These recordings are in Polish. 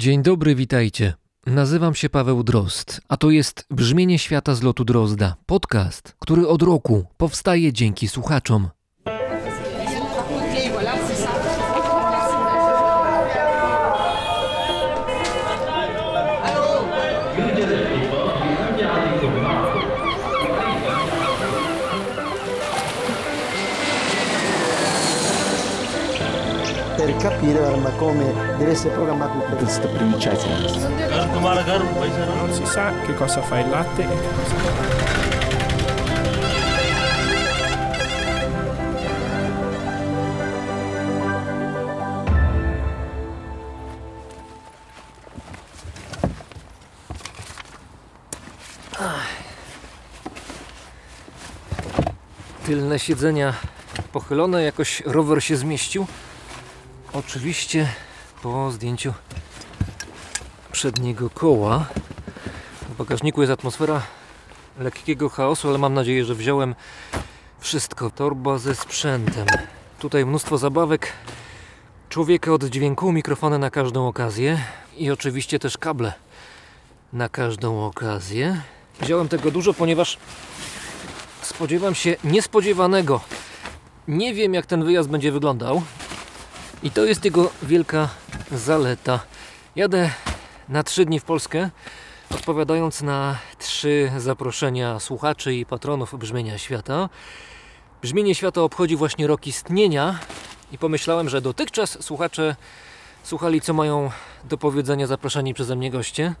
Dzień dobry, witajcie. Nazywam się Paweł Drozd, a to jest Brzmienie Świata z lotu Drozda, podcast, który od roku powstaje dzięki słuchaczom. Arma, come deve essere programmato il pezzo. Non si sa che cosa fa il latte e che cosa fa. Tylne siedzenia pochylone, jakoś rower się zmieścił. Oczywiście po zdjęciu przedniego koła. W bagażniku jest atmosfera lekkiego chaosu, ale mam nadzieję, że wziąłem wszystko. Torba ze sprzętem. Tutaj mnóstwo zabawek, człowieka od dźwięku, mikrofony na każdą okazję i oczywiście też kable na każdą okazję. Wziąłem tego dużo, ponieważ spodziewam się niespodziewanego. Nie wiem, jak ten wyjazd będzie wyglądał. I to jest jego wielka zaleta. Jadę na trzy dni w Polskę, odpowiadając na trzy zaproszenia słuchaczy i patronów Brzmienia Świata. Brzmienie Świata obchodzi właśnie rok istnienia i pomyślałem, że dotychczas słuchacze słuchali, co mają do powiedzenia zaproszeni przeze mnie goście.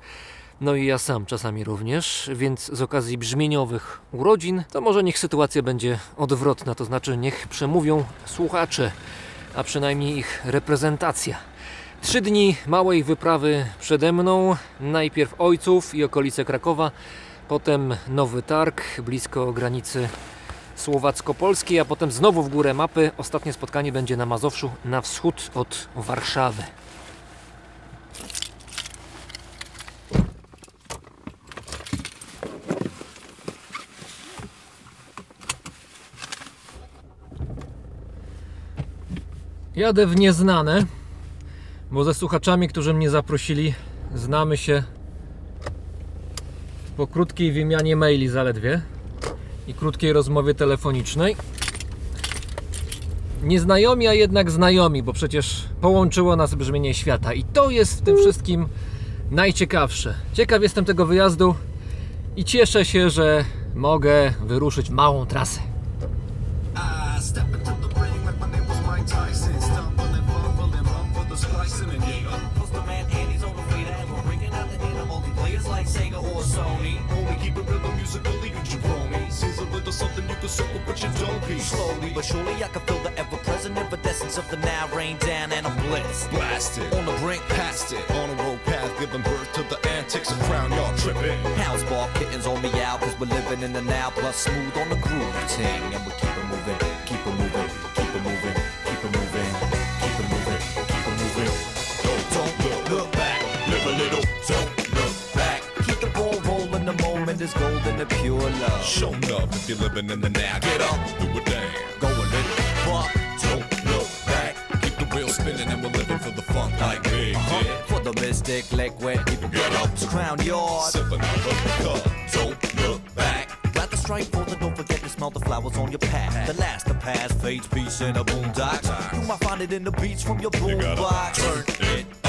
No i ja sam czasami również, więc z okazji brzmieniowych urodzin, to może niech sytuacja będzie odwrotna, to znaczy niech przemówią słuchacze, a przynajmniej ich reprezentacja. Trzy dni małej wyprawy przede mną, najpierw Ojców i okolice Krakowa, potem Nowy Targ, blisko granicy słowacko-polskiej, a potem znowu w górę mapy. Ostatnie spotkanie będzie na Mazowszu, na wschód od Warszawy. Jadę w nieznane, bo ze słuchaczami, którzy mnie zaprosili, znamy się po krótkiej wymianie maili zaledwie i krótkiej rozmowie telefonicznej. Nieznajomi, a jednak znajomi, bo przecież połączyło nas brzmienie świata i to jest w tym wszystkim najciekawsze. Ciekaw jestem tego wyjazdu i cieszę się, że mogę wyruszyć małą trasę. Something you can circle, but you don't be. Slowly but surely I can feel the ever-present evanescence of the now rain down and I'm blessed. Blast it, on the brink, past it. On a road path, giving birth to the antics of crown, y'all tripping. House bar kittens on me out cause we're living in the now plus smooth on the groove ting and we keep it moving, the moment is golden and pure love. Show love if you're living in the now. Get up, do a dance. Go a little But don't look back. Keep the wheel spinning and we're living for the funk like big uh-huh. for the mystic liquid. Get up, to crown yard. sip another cup. Don't look back. Got the strike for the don't forget to smell the flowers on your path. The last to pass fades peace in a boondock. You might find it in the beats from your boombox. turn it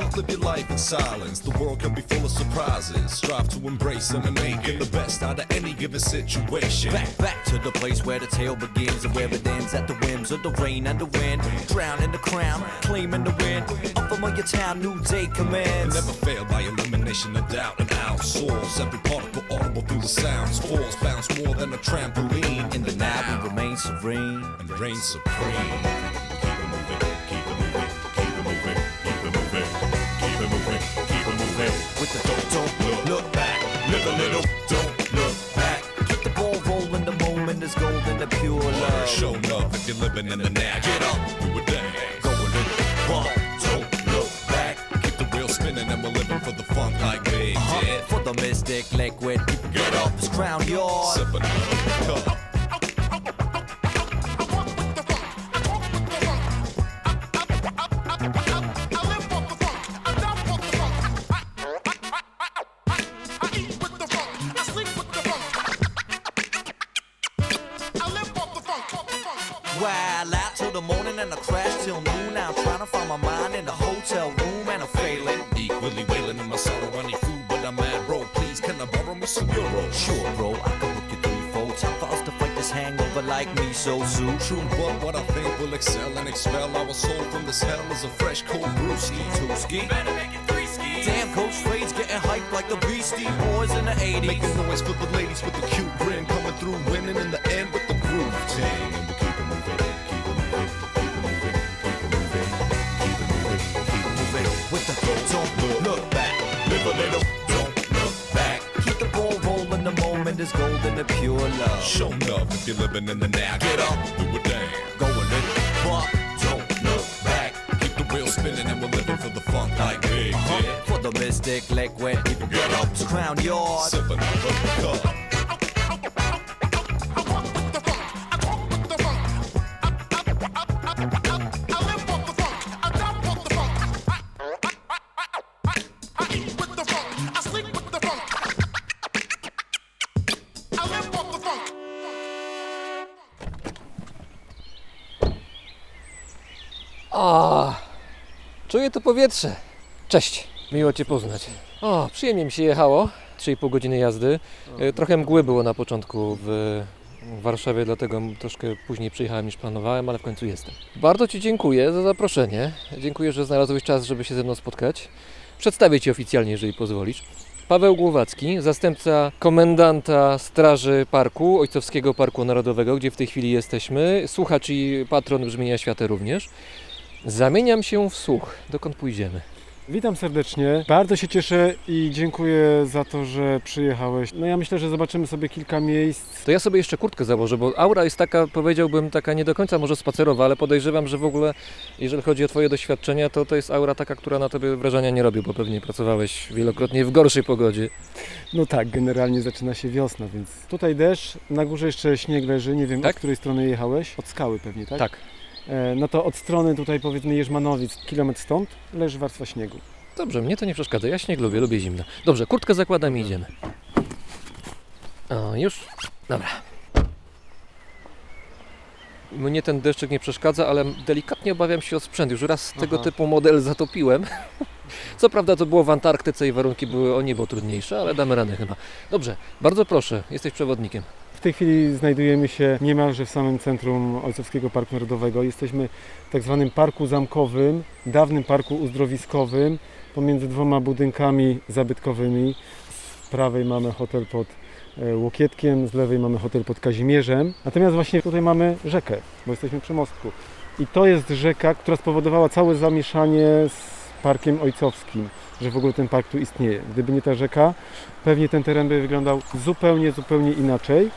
don't live your life in silence. The world can be full of surprises. Strive to embrace them and make it the best out of any given situation. Back, back to the place where the tale begins and where it ends at the whims of the rain and the wind. Drown in the crown, claiming the win. Up from your town, new day commends. Never fail by elimination of doubt and outsource. Every particle audible through the sounds. Force bounce more than a trampoline. In the now, we remain serene. and reign supreme. If you're living in the now. Get up, do a dance. Go a little But don't look back. Keep the wheel spinning and we're living for the funk like Big uh-huh. did. for the mystic liquid. Get up, It's crown yard. sip another cup. So soon. True, but what I think will excel and expel our soul from this hell is a fresh cold brewski. Two ski. Damn, Coach Fade's getting hyped like the Beastie Boys in the 80s. Making noise for the ladies with the cute grin, coming through, pure love. Show love if you're living in the now. Get up, do a thing. Go a little fuck. Don't look back. Keep the wheel spinning and we're living for the funk like big did. Uh-huh. For the mystic liquid, Get up, to crown yard. sipping out of the cup. Powietrze. Cześć, miło Cię poznać. O, przyjemnie mi się jechało. 3,5 godziny jazdy. E, Trochę mgły było na początku w Warszawie, dlatego troszkę później przyjechałem niż planowałem, ale w końcu jestem. Bardzo Ci dziękuję za zaproszenie. Dziękuję, że znalazłeś czas, żeby się ze mną spotkać. Przedstawię Ci oficjalnie, jeżeli pozwolisz. Paweł Głowacki, zastępca komendanta Straży Parku, Ojcowskiego Parku Narodowego, gdzie w tej chwili jesteśmy. Słuchacz i patron Brzmienia Świata również. Zamieniam się w słuch. Dokąd pójdziemy? Witam serdecznie. Bardzo się cieszę i dziękuję za to, że przyjechałeś. No ja myślę, że zobaczymy sobie kilka miejsc. To ja sobie jeszcze kurtkę założę, bo aura jest taka, powiedziałbym, taka nie do końca może spacerowa, ale podejrzewam, że w ogóle, jeżeli chodzi o Twoje doświadczenia, to to jest aura taka, która na Tobie wrażenia nie robi, bo pewnie pracowałeś wielokrotnie w gorszej pogodzie. No tak, generalnie zaczyna się wiosna, więc tutaj deszcz, na górze jeszcze śnieg leży. Nie wiem, Tak? od której strony jechałeś. Od skały pewnie, tak? Tak. E, no to od strony tutaj powiedzmy Jerzmanowic, kilometr stąd, leży warstwa śniegu. Dobrze, mnie to nie przeszkadza. Ja śnieg lubię, lubię zimno. Dobrze, kurtkę zakładam i idziemy. O, już? Dobra. Mnie ten deszczyk nie przeszkadza, ale delikatnie obawiam się o sprzęt. Już raz tego Aha. typu model zatopiłem. Co prawda to było w Antarktyce i warunki były o niebo trudniejsze, ale damy radę chyba. Dobrze, bardzo proszę, jesteś przewodnikiem. Tej chwili znajdujemy się niemalże w samym centrum Ojcowskiego Parku Narodowego. Jesteśmy w tak zwanym parku zamkowym, dawnym parku uzdrowiskowym, pomiędzy dwoma budynkami zabytkowymi. Z prawej mamy hotel pod e, Łokietkiem, z lewej mamy hotel pod Kazimierzem. Natomiast właśnie tutaj mamy rzekę, bo jesteśmy przy mostku. I to jest rzeka, która spowodowała całe zamieszanie z Parkiem Ojcowskim, że w ogóle ten park tu istnieje. Gdyby nie ta rzeka, pewnie ten teren by wyglądał zupełnie, zupełnie inaczej.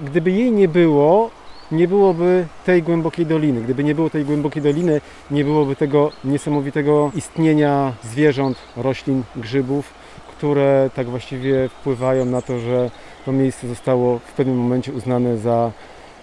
Gdyby jej nie było, nie byłoby tej głębokiej doliny. Gdyby nie było tej głębokiej doliny, nie byłoby tego niesamowitego istnienia zwierząt, roślin, grzybów, które tak właściwie wpływają na to, że to miejsce zostało w pewnym momencie uznane za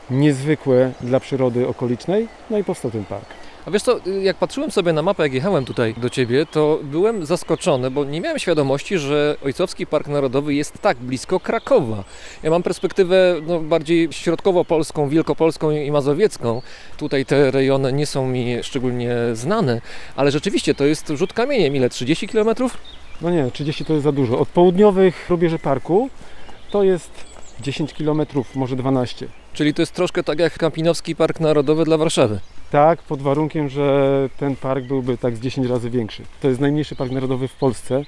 niezwykłe dla przyrody okolicznej, no i powstał ten park. A wiesz co, jak patrzyłem sobie na mapę, jak jechałem tutaj do Ciebie, to byłem zaskoczony, bo nie miałem świadomości, że Ojcowski Park Narodowy jest tak blisko Krakowa. Ja mam perspektywę no, bardziej środkowo-polską, wielkopolską i mazowiecką. Tutaj te rejony nie są mi szczególnie znane, ale rzeczywiście to jest rzut kamieniem. Ile? 30 km? No nie, 30 to jest za dużo. Od południowych rubieży parku to jest 10 km, może 12. Czyli to jest troszkę tak jak Kampinowski Park Narodowy dla Warszawy. Tak, pod warunkiem, że ten park byłby tak z 10 razy większy. To jest najmniejszy park narodowy w Polsce.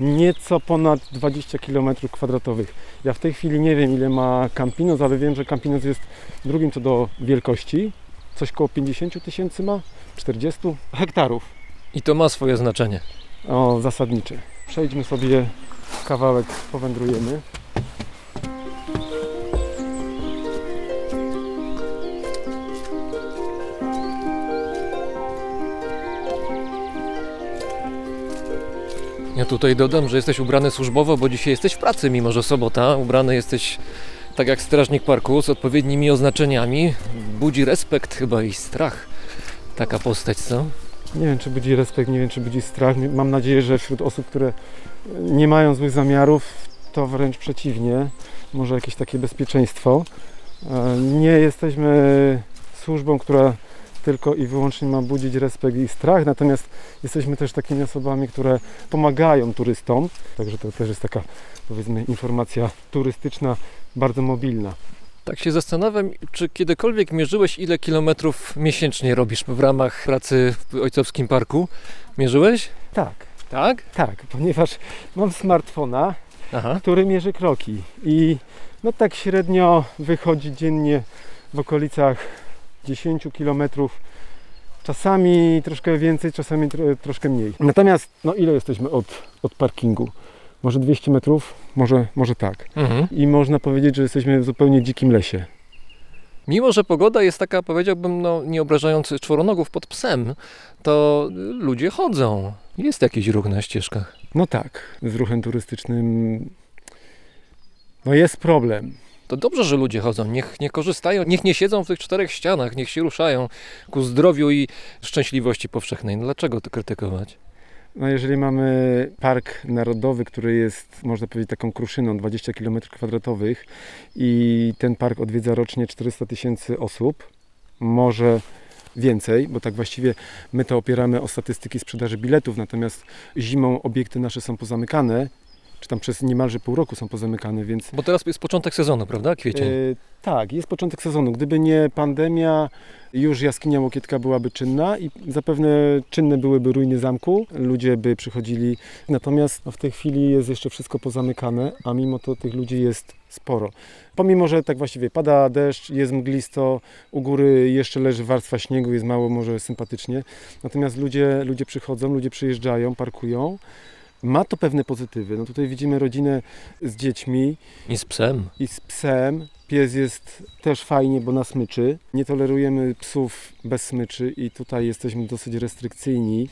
Nieco ponad 20 km kwadratowych. Ja w tej chwili nie wiem ile ma Campinos, ale wiem, że Campinos jest drugim co do wielkości. Coś koło 50 tysięcy ma? 40 hektarów. I to ma swoje znaczenie. O, zasadnicze. Przejdźmy sobie kawałek, powędrujemy. Ja tutaj dodam, że jesteś ubrany służbowo, bo dzisiaj jesteś w pracy, mimo że sobota. Ubrany jesteś tak jak strażnik parku z odpowiednimi oznaczeniami. Budzi respekt chyba i strach. Taka postać, co? Nie wiem, czy budzi respekt, nie wiem, czy budzi strach. Mam nadzieję, że wśród osób, które nie mają złych zamiarów, to wręcz przeciwnie, może jakieś takie bezpieczeństwo. E, Nie jesteśmy służbą, która tylko i wyłącznie ma budzić respekt i strach, natomiast jesteśmy też takimi osobami, które pomagają turystom, także to też jest taka powiedzmy informacja turystyczna bardzo mobilna. Tak się zastanawiam, czy kiedykolwiek mierzyłeś, ile kilometrów miesięcznie robisz w ramach pracy w Ojcowskim Parku? Mierzyłeś? Tak, Tak? tak, ponieważ mam smartfona, Aha. który mierzy kroki i no tak średnio wychodzi dziennie w okolicach 10 km. Czasami troszkę więcej, czasami tro, troszkę mniej. Natomiast no ile jesteśmy od, od parkingu? Może 200 metrów? Może, może tak. Mhm. I można powiedzieć, że jesteśmy w zupełnie dzikim lesie. Mimo, że pogoda jest taka, powiedziałbym, no, nie obrażając czworonogów pod psem, to ludzie chodzą. Jest jakiś ruch na ścieżkach. No tak, z ruchem turystycznym no jest problem. To dobrze, że ludzie chodzą. Niech nie korzystają, niech nie siedzą w tych czterech ścianach, niech się ruszają ku zdrowiu i szczęśliwości powszechnej. No dlaczego to krytykować? No jeżeli mamy park narodowy, który jest, można powiedzieć, taką kruszyną 20 km kwadratowych i ten park odwiedza rocznie 400 tysięcy osób, może więcej, bo tak właściwie my to opieramy o statystyki sprzedaży biletów, natomiast zimą obiekty nasze są pozamykane, czy tam przez niemalże pół roku są pozamykane, więc Bo teraz jest początek sezonu, prawda? Kwiecień. E, tak, jest początek sezonu. Gdyby nie pandemia, już jaskinia Łokietka byłaby czynna i zapewne czynne byłyby ruiny zamku. Ludzie by przychodzili. Natomiast no, w tej chwili jest jeszcze wszystko pozamykane, a mimo to tych ludzi jest sporo. Pomimo, że tak właściwie pada deszcz, jest mglisto, u góry jeszcze leży warstwa śniegu, jest mało może sympatycznie. Natomiast ludzie, ludzie przychodzą, ludzie przyjeżdżają, parkują. Ma to pewne pozytywy. No tutaj widzimy rodzinę z dziećmi, I z psem. i z psem. Pies jest też fajnie, bo na smyczy. Nie tolerujemy psów bez smyczy i tutaj jesteśmy dosyć restrykcyjni.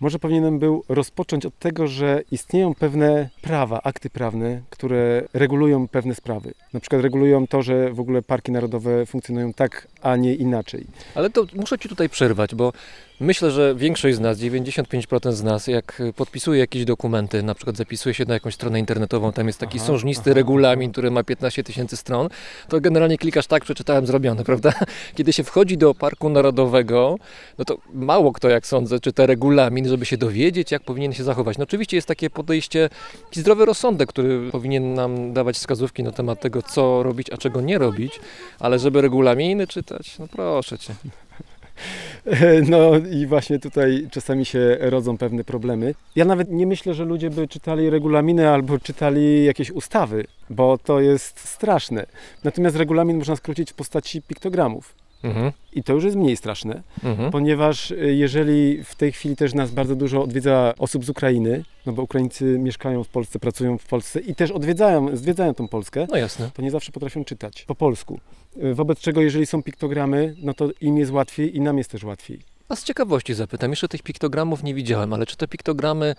Może powinienem był rozpocząć od tego, że istnieją pewne prawa, akty prawne, które regulują pewne sprawy. Na przykład regulują to, że w ogóle parki narodowe funkcjonują tak, a nie inaczej. Ale to muszę Ci tutaj przerwać, bo myślę, że większość z nas, 95% z nas, jak podpisuje jakieś dokumenty, na przykład zapisuje się na jakąś stronę internetową, tam jest taki Aha, sążnisty aha, regulamin, który ma 15 tysięcy stron, to generalnie klikasz tak, przeczytałem, zrobione, prawda? Kiedy się wchodzi do Parku Narodowego, no to mało kto, jak sądzę, czyta regulamin, żeby się dowiedzieć, jak powinien się zachować. No oczywiście jest takie podejście, taki zdrowy rozsądek, który powinien nam dawać wskazówki na temat tego, co robić, a czego nie robić, ale żeby regulaminy czytać, no proszę Cię. No i właśnie tutaj czasami się rodzą pewne problemy. Ja nawet nie myślę, że ludzie by czytali regulaminy albo czytali jakieś ustawy, bo to jest straszne. Natomiast regulamin można skrócić w postaci piktogramów. Mhm, I to już jest mniej straszne, mhm. ponieważ y, jeżeli w tej chwili też nas bardzo dużo odwiedza osób z Ukrainy, no bo Ukraińcy mieszkają w Polsce, pracują w Polsce i też odwiedzają, zwiedzają tą Polskę, No jasne. to nie zawsze potrafią czytać po polsku. Y, Wobec czego, jeżeli są piktogramy, no to im jest łatwiej i nam jest też łatwiej. A z ciekawości zapytam, jeszcze tych piktogramów nie widziałem, ale czy te piktogramy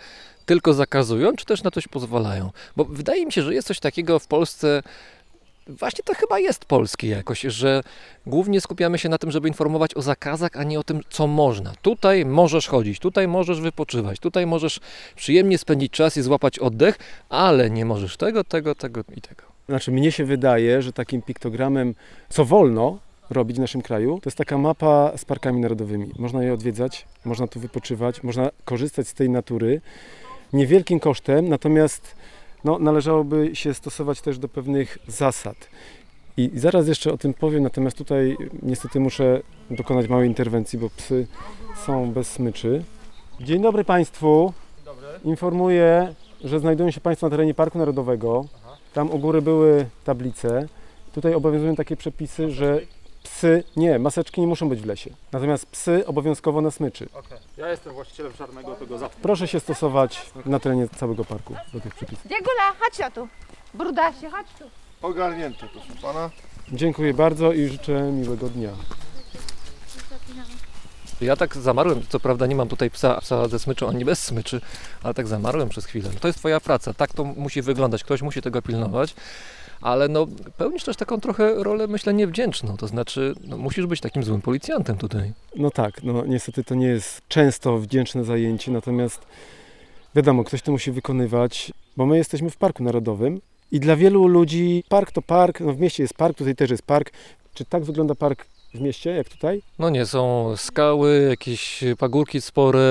tylko zakazują, czy też na coś pozwalają? Bo wydaje mi się, że jest coś takiego w Polsce, właśnie to chyba jest polskie jakoś, że głównie skupiamy się na tym, żeby informować o zakazach, a nie o tym, co można. Tutaj możesz chodzić, tutaj możesz wypoczywać, tutaj możesz przyjemnie spędzić czas i złapać oddech, ale nie możesz tego, tego, tego i tego. Znaczy, mnie się wydaje, że takim piktogramem, co wolno robić w naszym kraju, to jest taka mapa z parkami narodowymi. Można je odwiedzać, można tu wypoczywać, można korzystać z tej natury niewielkim kosztem, natomiast no, należałoby się stosować też do pewnych zasad. I zaraz jeszcze o tym powiem, natomiast tutaj niestety muszę dokonać małej interwencji, bo psy są bez smyczy. Dzień dobry Państwu. Informuję, że znajdują się Państwo na terenie Parku Narodowego. Tam u góry były tablice. Tutaj obowiązują takie przepisy, że psy, nie, maseczki nie muszą być w lesie. Natomiast psy obowiązkowo na smyczy. Ja jestem właścicielem czarnego tego zawsze. Proszę się stosować na terenie całego parku do tych przepisów. Diegula, chodź tu. Brudasie, chodź tu. Ogarnięte, proszę pana. Dziękuję bardzo i życzę miłego dnia. Ja tak zamarłem, co prawda nie mam tutaj psa, psa ze smyczą, ani bez smyczy, ale tak zamarłem przez chwilę. To jest twoja praca, tak to musi wyglądać, ktoś musi tego pilnować, ale no pełnisz też taką trochę rolę, myślę, niewdzięczną, to znaczy no, musisz być takim złym policjantem tutaj. No tak, no niestety to nie jest często wdzięczne zajęcie, natomiast wiadomo, ktoś to musi wykonywać, bo my jesteśmy w Parku Narodowym i dla wielu ludzi park to park, no w mieście jest park, tutaj też jest park. Czy tak wygląda park w mieście, jak tutaj? No nie, są skały, jakieś pagórki spore,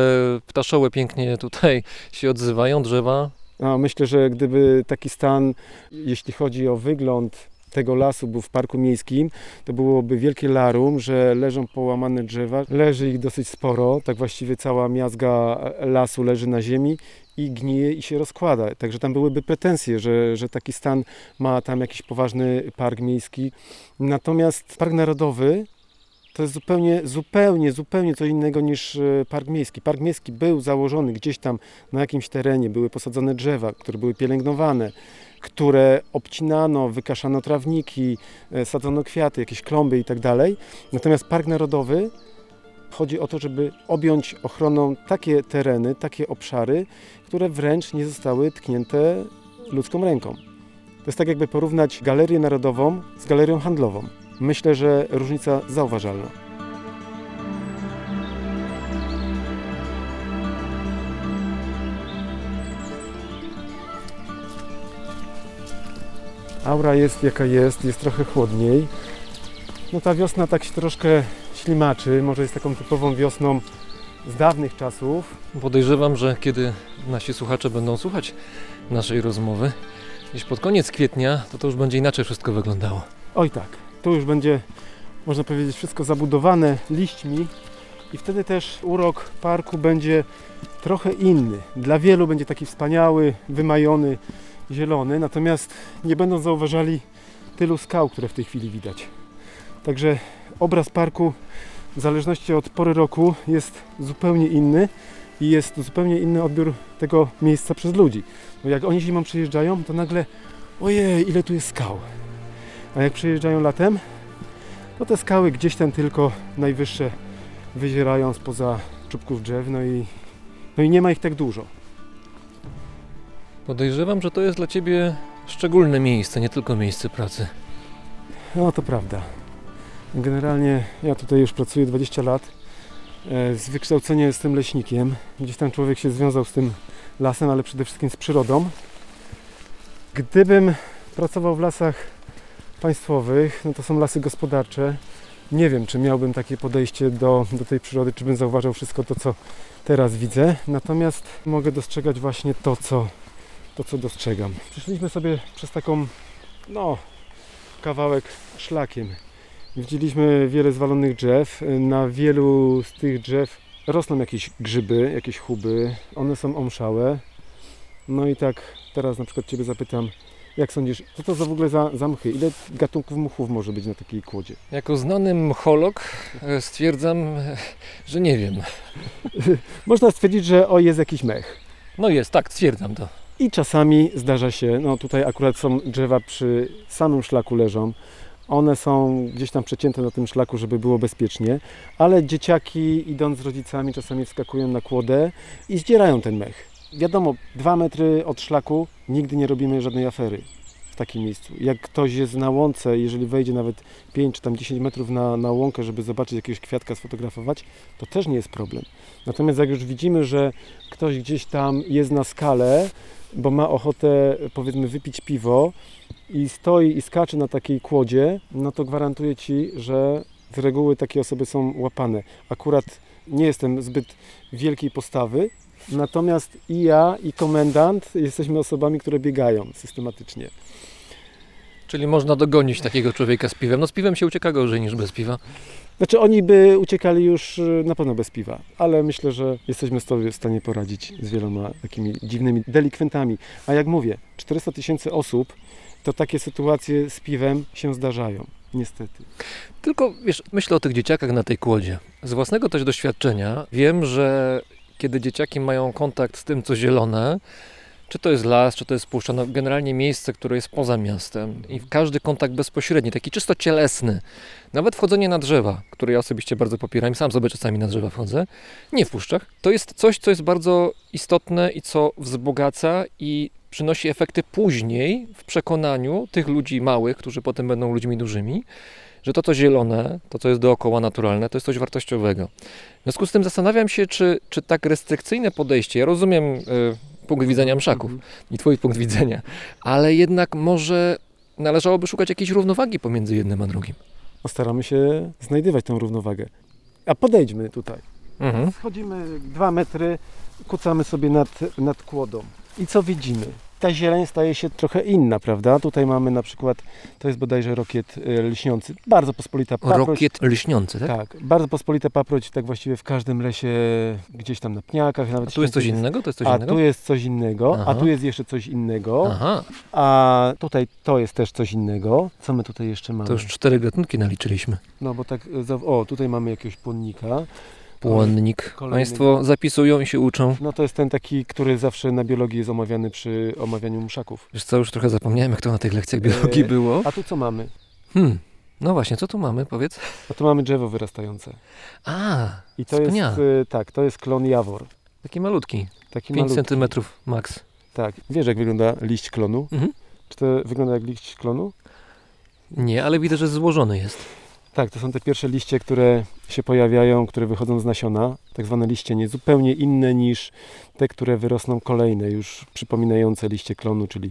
ptaszoły pięknie tutaj się odzywają, drzewa. Myślę, że gdyby taki stan, jeśli chodzi o wygląd tego lasu był w parku miejskim, to byłoby wielkie larum, że leżą połamane drzewa, leży ich dosyć sporo, tak właściwie cała miazga lasu leży na ziemi i gnije i się rozkłada. Także tam byłyby pretensje, że, że taki stan ma tam jakiś poważny park miejski. Natomiast park narodowy to jest zupełnie, zupełnie, zupełnie co innego niż e, park miejski. Park miejski był założony gdzieś tam na jakimś terenie, były posadzone drzewa, które były pielęgnowane, które obcinano, wykaszano trawniki, e, sadzono kwiaty, jakieś klomby i tak. Natomiast park narodowy chodzi o to, żeby objąć ochroną takie tereny, takie obszary, które wręcz nie zostały tknięte ludzką ręką. To jest tak jakby porównać galerię narodową z galerią handlową. Myślę, że różnica zauważalna. Aura jest jaka jest, jest trochę chłodniej. No ta wiosna tak się troszkę ślimaczy, może jest taką typową wiosną z dawnych czasów. Podejrzewam, że kiedy nasi słuchacze będą słuchać naszej rozmowy, gdzieś pod koniec kwietnia, to to już będzie inaczej wszystko wyglądało. Oj tak, tu już będzie, można powiedzieć, wszystko zabudowane liśćmi i wtedy też urok parku będzie trochę inny. Dla wielu będzie taki wspaniały, wymajony, zielony, natomiast nie będą zauważali tylu skał, które w tej chwili widać. Także obraz parku w zależności od pory roku jest zupełnie inny i jest zupełnie inny odbiór tego miejsca przez ludzi. Bo jak oni zimą przyjeżdżają, to nagle ojej, ile tu jest skał. A jak przyjeżdżają latem, to te skały gdzieś tam tylko najwyższe wyzierają spoza czubków drzew, no i, no i nie ma ich tak dużo. Podejrzewam, że to jest dla Ciebie szczególne miejsce, nie tylko miejsce pracy. No to prawda. Generalnie ja tutaj już pracuję 20 lat. E, Z wykształcenia jestem leśnikiem. Gdzieś tam człowiek się związał z tym lasem, ale przede wszystkim z przyrodą. Gdybym pracował w lasach państwowych, no to są lasy gospodarcze. Nie wiem, czy miałbym takie podejście do, do tej przyrody, czy bym zauważał wszystko to, co teraz widzę. Natomiast mogę dostrzegać właśnie to, co, to, co dostrzegam. Przyszliśmy sobie przez taką, no, kawałek szlakiem. Widzieliśmy wiele zwalonych drzew. Na wielu z tych drzew rosną jakieś grzyby, jakieś chuby. One są omszałe. No i tak teraz na przykład Ciebie zapytam, jak sądzisz, co to za w ogóle za, za mchy? Ile gatunków mchów może być na takiej kłodzie? Jako znany mcholog e, stwierdzam, e, że nie wiem. Można stwierdzić, że o jest jakiś mech. No jest, tak, stwierdzam to. I czasami zdarza się, no tutaj akurat są drzewa przy samym szlaku leżą. One są gdzieś tam przecięte na tym szlaku, żeby było bezpiecznie, ale dzieciaki idąc z rodzicami czasami wskakują na kłodę i zdzierają ten mech. Wiadomo, dwa metry od szlaku nigdy nie robimy żadnej afery w takim miejscu. Jak ktoś jest na łące, jeżeli wejdzie nawet 5 czy tam 10 metrów na, na łąkę, żeby zobaczyć jakiegoś kwiatka, sfotografować, to też nie jest problem. Natomiast jak już widzimy, że ktoś gdzieś tam jest na skale, bo ma ochotę powiedzmy wypić piwo i stoi i skacze na takiej kłodzie, no to gwarantuję Ci, że z reguły takie osoby są łapane. Akurat nie jestem zbyt wielkiej postawy, natomiast i ja, i komendant jesteśmy osobami, które biegają systematycznie. Czyli można dogonić takiego człowieka z piwem. No z piwem się ucieka gorzej niż bez piwa. Znaczy oni by uciekali już y, na pewno bez piwa, ale myślę, że jesteśmy sobie w stanie poradzić z wieloma takimi dziwnymi delikwentami. A jak mówię, 400 tysięcy osób, to takie sytuacje z piwem się zdarzają, niestety. Tylko wiesz, myślę o tych dzieciakach na tej kłodzie. Z własnego też doświadczenia wiem, że kiedy dzieciaki mają kontakt z tym, co zielone, czy to jest las, czy to jest puszcza, no generalnie miejsce, które jest poza miastem i każdy kontakt bezpośredni, taki czysto cielesny, nawet wchodzenie na drzewa, które ja osobiście bardzo popieram, sam sobie czasami na drzewa wchodzę, nie w puszczach, to jest coś, co jest bardzo istotne i co wzbogaca i przynosi efekty później w przekonaniu tych ludzi małych, którzy potem będą ludźmi dużymi, że to, co zielone, to, co jest dookoła naturalne, to jest coś wartościowego. W związku z tym zastanawiam się, czy, czy tak restrykcyjne podejście, ja rozumiem y, punkt widzenia mszaków i twój punkt widzenia, ale jednak może należałoby szukać jakiejś równowagi pomiędzy jednym a drugim. staramy się znajdywać tę równowagę. A podejdźmy tutaj. Mhm. Schodzimy dwa metry, kucamy sobie nad, nad kłodą. I co widzimy? Ta zieleń staje się trochę inna, prawda? Tutaj mamy na przykład, to jest bodajże rokiet e, lśniący. Bardzo pospolita paproć. Rokiet lśniący, tak? Tak, bardzo pospolita paproć, tak właściwie w każdym lesie, gdzieś tam na pniakach. Nawet A tu jest coś innego? To jest coś A innego? tu jest coś innego, Aha. a tu jest jeszcze coś innego, Aha, a tutaj to jest też coś innego. Co my tutaj jeszcze mamy? to już cztery gatunki naliczyliśmy. No bo tak, za- o tutaj mamy jakiegoś płonnika. Płonnik. Kolejny- Państwo zapisują i się uczą. No to jest ten taki, który zawsze na biologii jest omawiany przy omawianiu muszaków. Wiesz co, już trochę zapomniałem, jak to na tych lekcjach biologii Eee, było. A tu co mamy? Hmm. No właśnie, co tu mamy, powiedz? A tu mamy drzewo wyrastające. A, I to Z jest, e, tak, to jest klon jawor. taki malutki. Taki 5 malutki. centymetrów max. Tak. Wiesz jak wygląda liść klonu? Mhm. Czy to wygląda jak liść klonu? Nie, ale widzę, że złożony jest. Tak, to są te pierwsze liście, które się pojawiają, które wychodzą z nasiona, tak zwane liście nie zupełnie inne niż te, które wyrosną kolejne, już przypominające liście klonu, czyli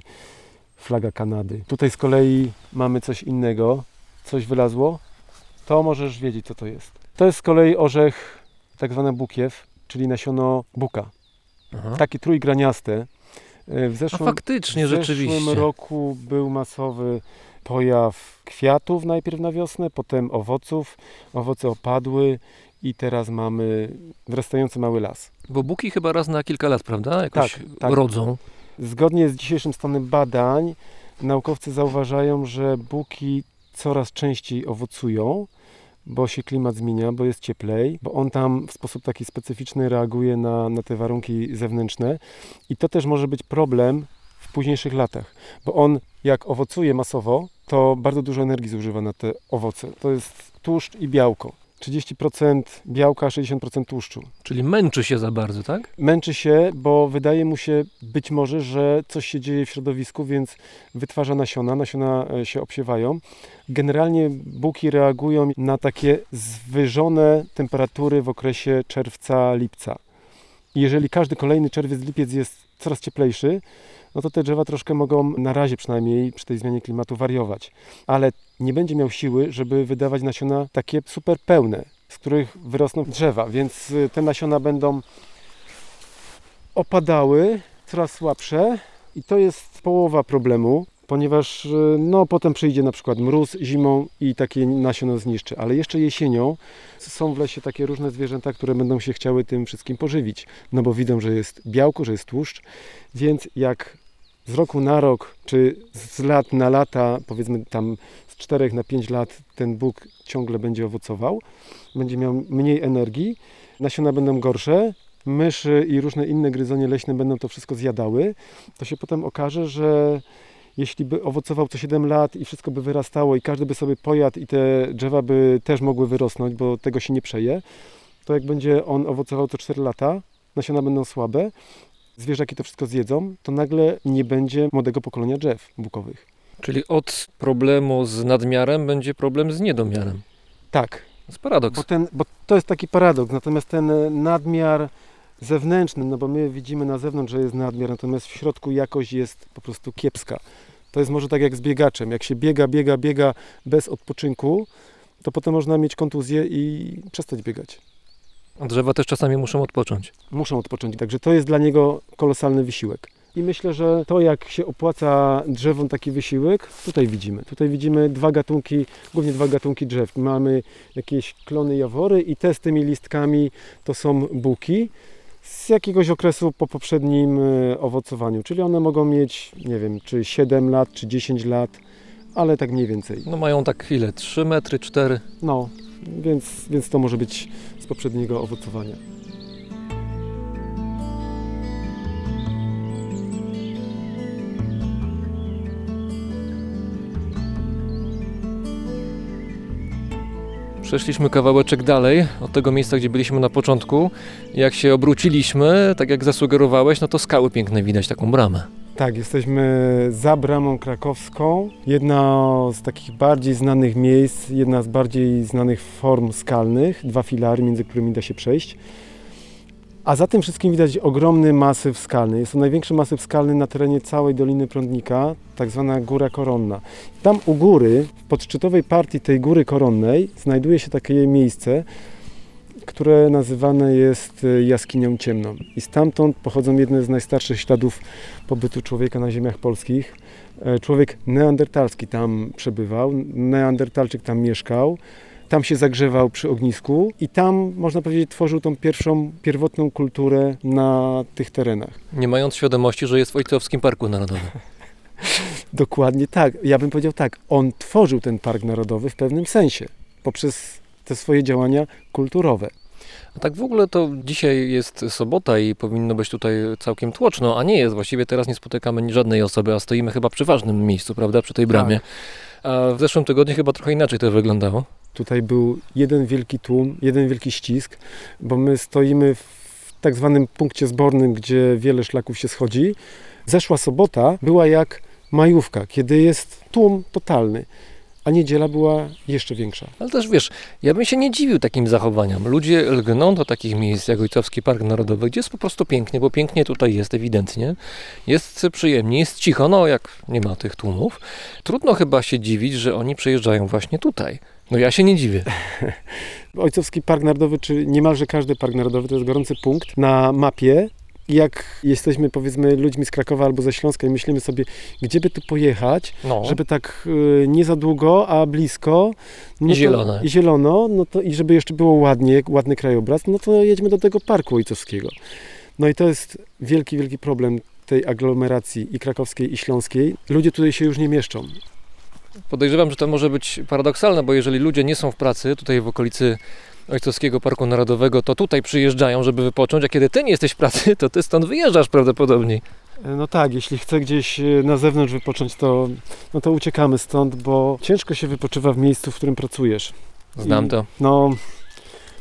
flaga Kanady. Tutaj z kolei mamy coś innego, coś wylazło, to możesz wiedzieć, co to jest. To jest z kolei orzech, tak zwane bukiew, czyli nasiono buka, Aha. takie trójgraniaste. W A zeszłym, faktycznie, w rzeczywiście. zeszłym roku był masowy pojaw kwiatów najpierw na wiosnę, potem owoców. Owoce opadły i teraz mamy wyrastający mały las. Bo buki chyba raz na kilka lat, prawda? Jakoś Tak, tak. rodzą. Zgodnie z dzisiejszym stanem badań naukowcy zauważają, że buki coraz częściej owocują, bo się klimat zmienia, bo jest cieplej, bo on tam w sposób taki specyficzny reaguje na, na te warunki zewnętrzne i to też może być problem w późniejszych latach, bo on jak owocuje masowo, to bardzo dużo energii zużywa na te owoce. To jest tłuszcz i białko. 30% białka, 60% tłuszczu. Czyli męczy się za bardzo, tak? Męczy się, bo wydaje mu się być może, że coś się dzieje w środowisku, więc wytwarza nasiona, nasiona e, się obsiewają. Generalnie buki reagują na takie zwyżone temperatury w okresie czerwca, lipca. I jeżeli każdy kolejny czerwiec, lipiec jest coraz cieplejszy, no to te drzewa troszkę mogą na razie przynajmniej przy tej zmianie klimatu wariować. Ale nie będzie miał siły, żeby wydawać nasiona takie super pełne, z których wyrosną drzewa, więc y, te nasiona będą opadały, coraz słabsze. I to jest połowa problemu, ponieważ y, no, potem przyjdzie na przykład mróz zimą i takie nasiono zniszczy, ale jeszcze jesienią są w lesie takie różne zwierzęta, które będą się chciały tym wszystkim pożywić, no bo widzą, że jest białko, że jest tłuszcz, więc jak z roku na rok, czy z lat na lata, powiedzmy tam z 4 na 5 lat ten Bóg ciągle będzie owocował, będzie miał mniej energii, nasiona będą gorsze, myszy i różne inne gryzonie leśne będą to wszystko zjadały, to się potem okaże, że jeśli by owocował co 7 lat i wszystko by wyrastało i każdy by sobie pojadł i te drzewa by też mogły wyrosnąć, bo tego się nie przeje, to jak będzie on owocował co 4 lata, nasiona będą słabe, zwierzaki to wszystko zjedzą, to nagle nie będzie młodego pokolenia drzew bukowych. Czyli od problemu z nadmiarem będzie problem z niedomiarem. Tak, To jest paradoks. Bo, ten, bo to jest taki paradoks, natomiast ten e, nadmiar zewnętrzny, no bo my widzimy na zewnątrz, że jest nadmiar, natomiast w środku jakość jest po prostu kiepska. To jest może tak jak z biegaczem. Jak się biega, biega, biega bez odpoczynku, to potem można mieć kontuzję i przestać biegać. A drzewa też czasami muszą odpocząć. Muszą odpocząć, także to jest dla niego kolosalny wysiłek. I myślę, że to jak się opłaca drzewom taki wysiłek, tutaj widzimy. Tutaj widzimy dwa gatunki, głównie dwa gatunki drzew. Mamy jakieś klony jawory i te z tymi listkami to są buki z jakiegoś okresu po poprzednim e, owocowaniu. Czyli one mogą mieć, nie wiem, czy 7 lat, czy 10 lat, ale tak mniej więcej. No mają tak chwilę, 3 metry, 4. No, więc, więc to może być poprzedniego owocowania. Przeszliśmy kawałeczek dalej od tego miejsca, gdzie byliśmy na początku. Jak się obróciliśmy, tak jak zasugerowałeś, no to skały piękne widać, taką bramę. Tak, jesteśmy za bramą krakowską. Jedna z takich bardziej znanych miejsc, jedna z bardziej znanych form skalnych, dwa filary, między którymi da się przejść. A za tym wszystkim widać ogromny masyw skalny. Jest to największy masyw skalny na terenie całej Doliny Prądnika, tak zwana Góra Koronna. Tam u góry, w podszczytowej partii tej Góry Koronnej, znajduje się takie miejsce, które nazywane jest e, jaskinią ciemną. I stamtąd pochodzą jedne z najstarszych śladów pobytu człowieka na ziemiach polskich. E, Człowiek neandertalski tam przebywał, neandertalczyk tam mieszkał, tam się zagrzewał przy ognisku i tam, można powiedzieć, tworzył tą pierwszą, pierwotną kulturę na tych terenach. Nie mając świadomości, że jest w Ojcowskim Parku Narodowym. Dokładnie tak. Ja bym powiedział tak, on tworzył ten park narodowy w pewnym sensie, poprzez te swoje działania kulturowe. A tak w ogóle to dzisiaj jest sobota i powinno być tutaj całkiem tłoczno, a nie jest. Właściwie teraz nie spotykamy żadnej osoby, a stoimy chyba przy ważnym miejscu, prawda, przy tej bramie. A w zeszłym tygodniu chyba trochę inaczej to wyglądało. Tutaj był jeden wielki tłum, jeden wielki ścisk, bo my stoimy w tak zwanym punkcie zbornym, gdzie wiele szlaków się schodzi. Zeszła sobota była jak majówka, kiedy jest tłum totalny, a niedziela była jeszcze większa. Ale też wiesz, ja bym się nie dziwił takim zachowaniom. Ludzie lgną do takich miejsc jak Ojcowski Park Narodowy, gdzie jest po prostu pięknie, bo pięknie tutaj jest ewidentnie. Jest przyjemnie, jest cicho, no jak nie ma tych tłumów. Trudno chyba się dziwić, że oni przyjeżdżają właśnie tutaj. No ja się nie dziwię. Ojcowski Park Narodowy, czy niemalże każdy park narodowy, to jest gorący punkt na mapie. Jak jesteśmy, powiedzmy, ludźmi z Krakowa albo ze Śląska i myślimy sobie, gdzie by tu pojechać, No. żeby tak y, nie za długo, a blisko. No I to- zielone. I zielono, no to i żeby jeszcze było ładnie, ładny krajobraz, no to jedźmy do tego parku ojcowskiego. No i to jest wielki, wielki problem tej aglomeracji i krakowskiej, i śląskiej. Ludzie tutaj się już nie mieszczą. Podejrzewam, że to może być paradoksalne, bo jeżeli ludzie nie są w pracy tutaj w okolicy Ojcowskiego Parku Narodowego, to tutaj przyjeżdżają, żeby wypocząć, a kiedy ty nie jesteś w pracy, to ty stąd wyjeżdżasz prawdopodobnie. No tak, jeśli chcę gdzieś e, na zewnątrz wypocząć, to, no to uciekamy stąd, bo ciężko się wypoczywa w miejscu, w którym pracujesz. Znam I- to. No,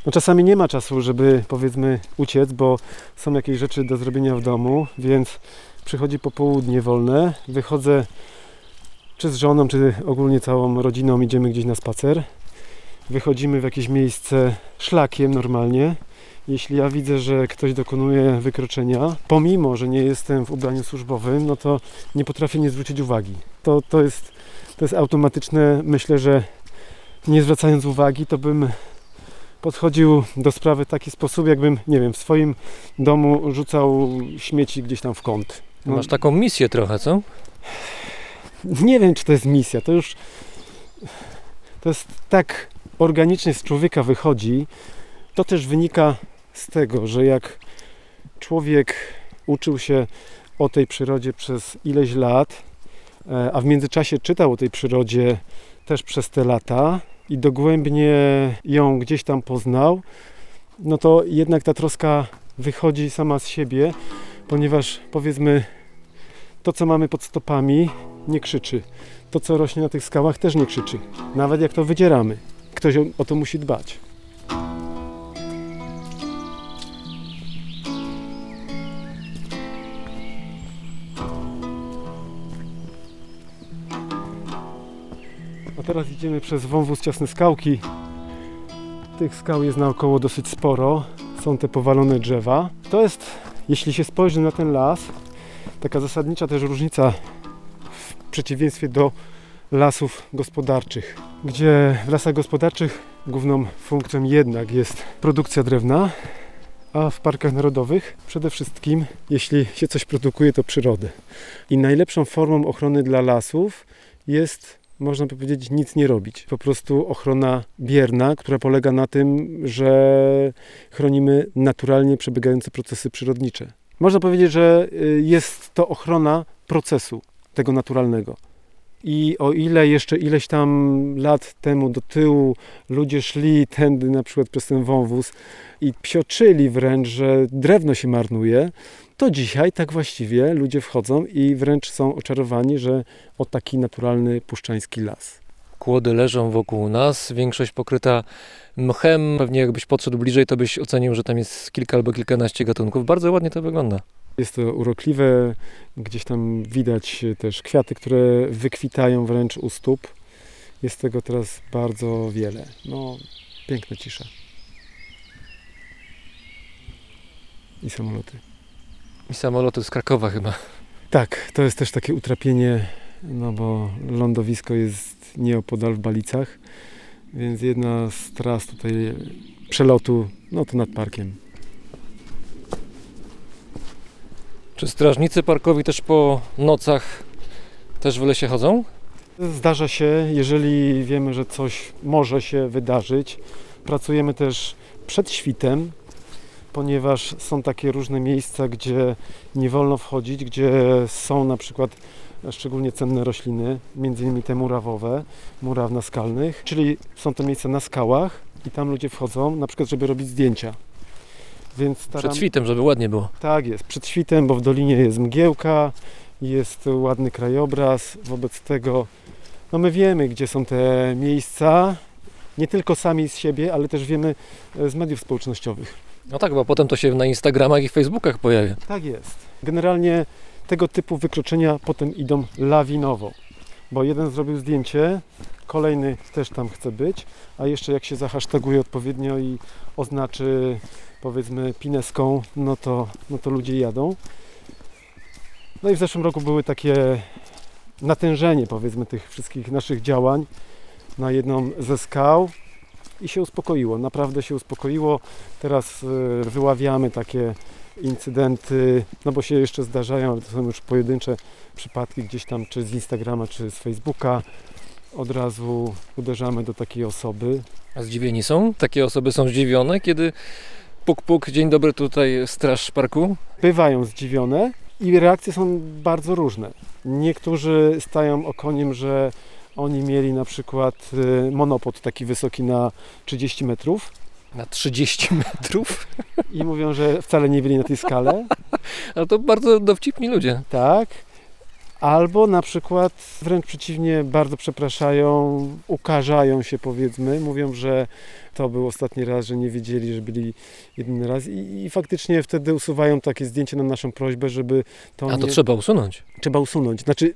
no czasami nie ma czasu, żeby powiedzmy uciec, bo są jakieś rzeczy do zrobienia w domu, więc przychodzi popołudnie wolne, wychodzę czy z żoną, czy ogólnie całą rodziną idziemy gdzieś na spacer. Wychodzimy w jakieś miejsce szlakiem normalnie. Jeśli ja widzę, że ktoś dokonuje wykroczenia, pomimo, że nie jestem w ubraniu służbowym, no to nie potrafię nie zwrócić uwagi. To, to, jest, to jest automatyczne. Myślę, że nie zwracając uwagi, to bym podchodził do sprawy w taki sposób, jakbym, nie wiem, w swoim domu rzucał śmieci gdzieś tam w kąt. No, Masz taką misję trochę, co? nie wiem, czy to jest misja. To już to jest tak organicznie z człowieka wychodzi. To też wynika z tego, że jak człowiek uczył się o tej przyrodzie przez ileś lat, e, a w międzyczasie czytał o tej przyrodzie też przez te lata i dogłębnie ją gdzieś tam poznał, no to jednak ta troska wychodzi sama z siebie, ponieważ powiedzmy to, co mamy pod stopami, nie krzyczy. To, co rośnie na tych skałach, też nie krzyczy. Nawet jak to wydzieramy. Ktoś o, to musi dbać. A teraz idziemy przez wąwóz ciasne skałki. Tych skał jest naokoło dosyć sporo. Są te powalone drzewa. To jest, jeśli się spojrzy na ten las, taka zasadnicza też różnica w przeciwieństwie do lasów gospodarczych, gdzie w lasach gospodarczych główną funkcją jednak jest produkcja drewna, a w parkach narodowych przede wszystkim, jeśli się coś produkuje, to przyrodę. I najlepszą formą ochrony dla lasów jest, można powiedzieć, nic nie robić. Po prostu ochrona bierna, która polega na tym, że chronimy naturalnie przebiegające procesy przyrodnicze. Można powiedzieć, że y, jest to ochrona procesu tego naturalnego. I o ile jeszcze ileś tam lat temu do tyłu ludzie szli tędy na przykład przez ten wąwóz i psioczyli wręcz, że drewno się marnuje, to dzisiaj tak właściwie ludzie wchodzą i wręcz są oczarowani, że o taki naturalny puszczański las. Kłody leżą wokół nas, większość pokryta mchem. Pewnie jakbyś podszedł bliżej, to byś ocenił, że tam jest kilka albo kilkanaście gatunków. Bardzo ładnie to wygląda. Jest to urokliwe, gdzieś tam widać też kwiaty, które wykwitają wręcz u stóp. Jest tego teraz bardzo wiele. No, piękna cisza. i samoloty. I samoloty z Krakowa chyba. Tak, to jest też takie utrapienie, no bo lądowisko jest nieopodal w Balicach, więc jedna z tras tutaj przelotu, no to nad parkiem. Czy strażnicy parkowi też po nocach też w lesie chodzą? Zdarza się, jeżeli wiemy, że coś może się wydarzyć. Pracujemy też przed świtem, ponieważ są takie różne miejsca, gdzie nie wolno wchodzić, gdzie są na przykład szczególnie cenne rośliny, między innymi te murawowe, muraw naskalnych, czyli są to miejsca na skałach i tam ludzie wchodzą, na przykład, żeby robić zdjęcia. Więc staram... Przed świtem, żeby ładnie było. Tak jest, przed świtem, bo w dolinie jest mgiełka, jest ładny krajobraz, wobec tego no my wiemy, gdzie są te miejsca, nie tylko sami z siebie, ale też wiemy e, z mediów społecznościowych. No tak, bo potem to się na Instagramach i Facebookach pojawia. Tak jest. Generalnie tego typu wykroczenia potem idą lawinowo, bo jeden zrobił zdjęcie, kolejny też tam chce być, a jeszcze jak się zahasztaguje odpowiednio i oznaczy powiedzmy pineską, no to, no to ludzie jadą. No i w zeszłym roku były takie natężenie powiedzmy tych wszystkich naszych działań na jedną ze skał i się uspokoiło, naprawdę się uspokoiło. Teraz y, wyławiamy takie incydenty, no bo się jeszcze zdarzają, ale to są już pojedyncze przypadki gdzieś tam, czy z Instagrama, czy z Facebooka. Od razu uderzamy do takiej osoby. A zdziwieni są? Takie osoby są zdziwione, kiedy puk puk, dzień dobry, tutaj straż parku. Bywają zdziwione i reakcje są bardzo różne. Niektórzy stają okoniem, że oni mieli na przykład y, monopod taki wysoki na 30 metrów Na 30 metrów. i mówią, że wcale nie byli na tej skale. Ale to bardzo dowcipni ludzie. Tak. Albo na przykład wręcz przeciwnie, bardzo przepraszają, ukarzają się powiedzmy, mówią, że to był ostatni raz, że nie wiedzieli, że byli jedyny raz i, i faktycznie wtedy usuwają takie zdjęcie na naszą prośbę, żeby to A to nie... trzeba usunąć. trzeba usunąć. Znaczy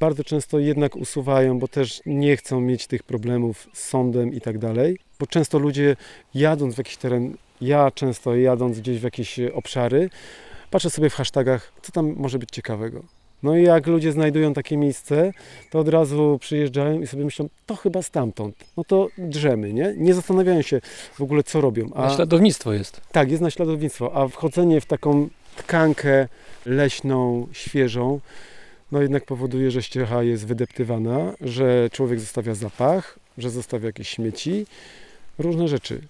bardzo często jednak usuwają, bo też nie chcą mieć tych problemów z sądem i tak dalej, bo często ludzie jadąc w jakiś teren, ja często jadąc gdzieś w jakieś obszary, patrzę sobie w hashtagach, co tam może być ciekawego. No i jak ludzie znajdują takie miejsce, to od razu przyjeżdżają i sobie myślą, to chyba stamtąd. No to drzemy, nie? Nie zastanawiają się w ogóle, co robią. Naśladownictwo jest. Tak, jest naśladownictwo, a wchodzenie w taką tkankę leśną, świeżą, no jednak powoduje, że ściecha jest wydeptywana, że człowiek zostawia zapach, że zostawia jakieś śmieci, różne rzeczy.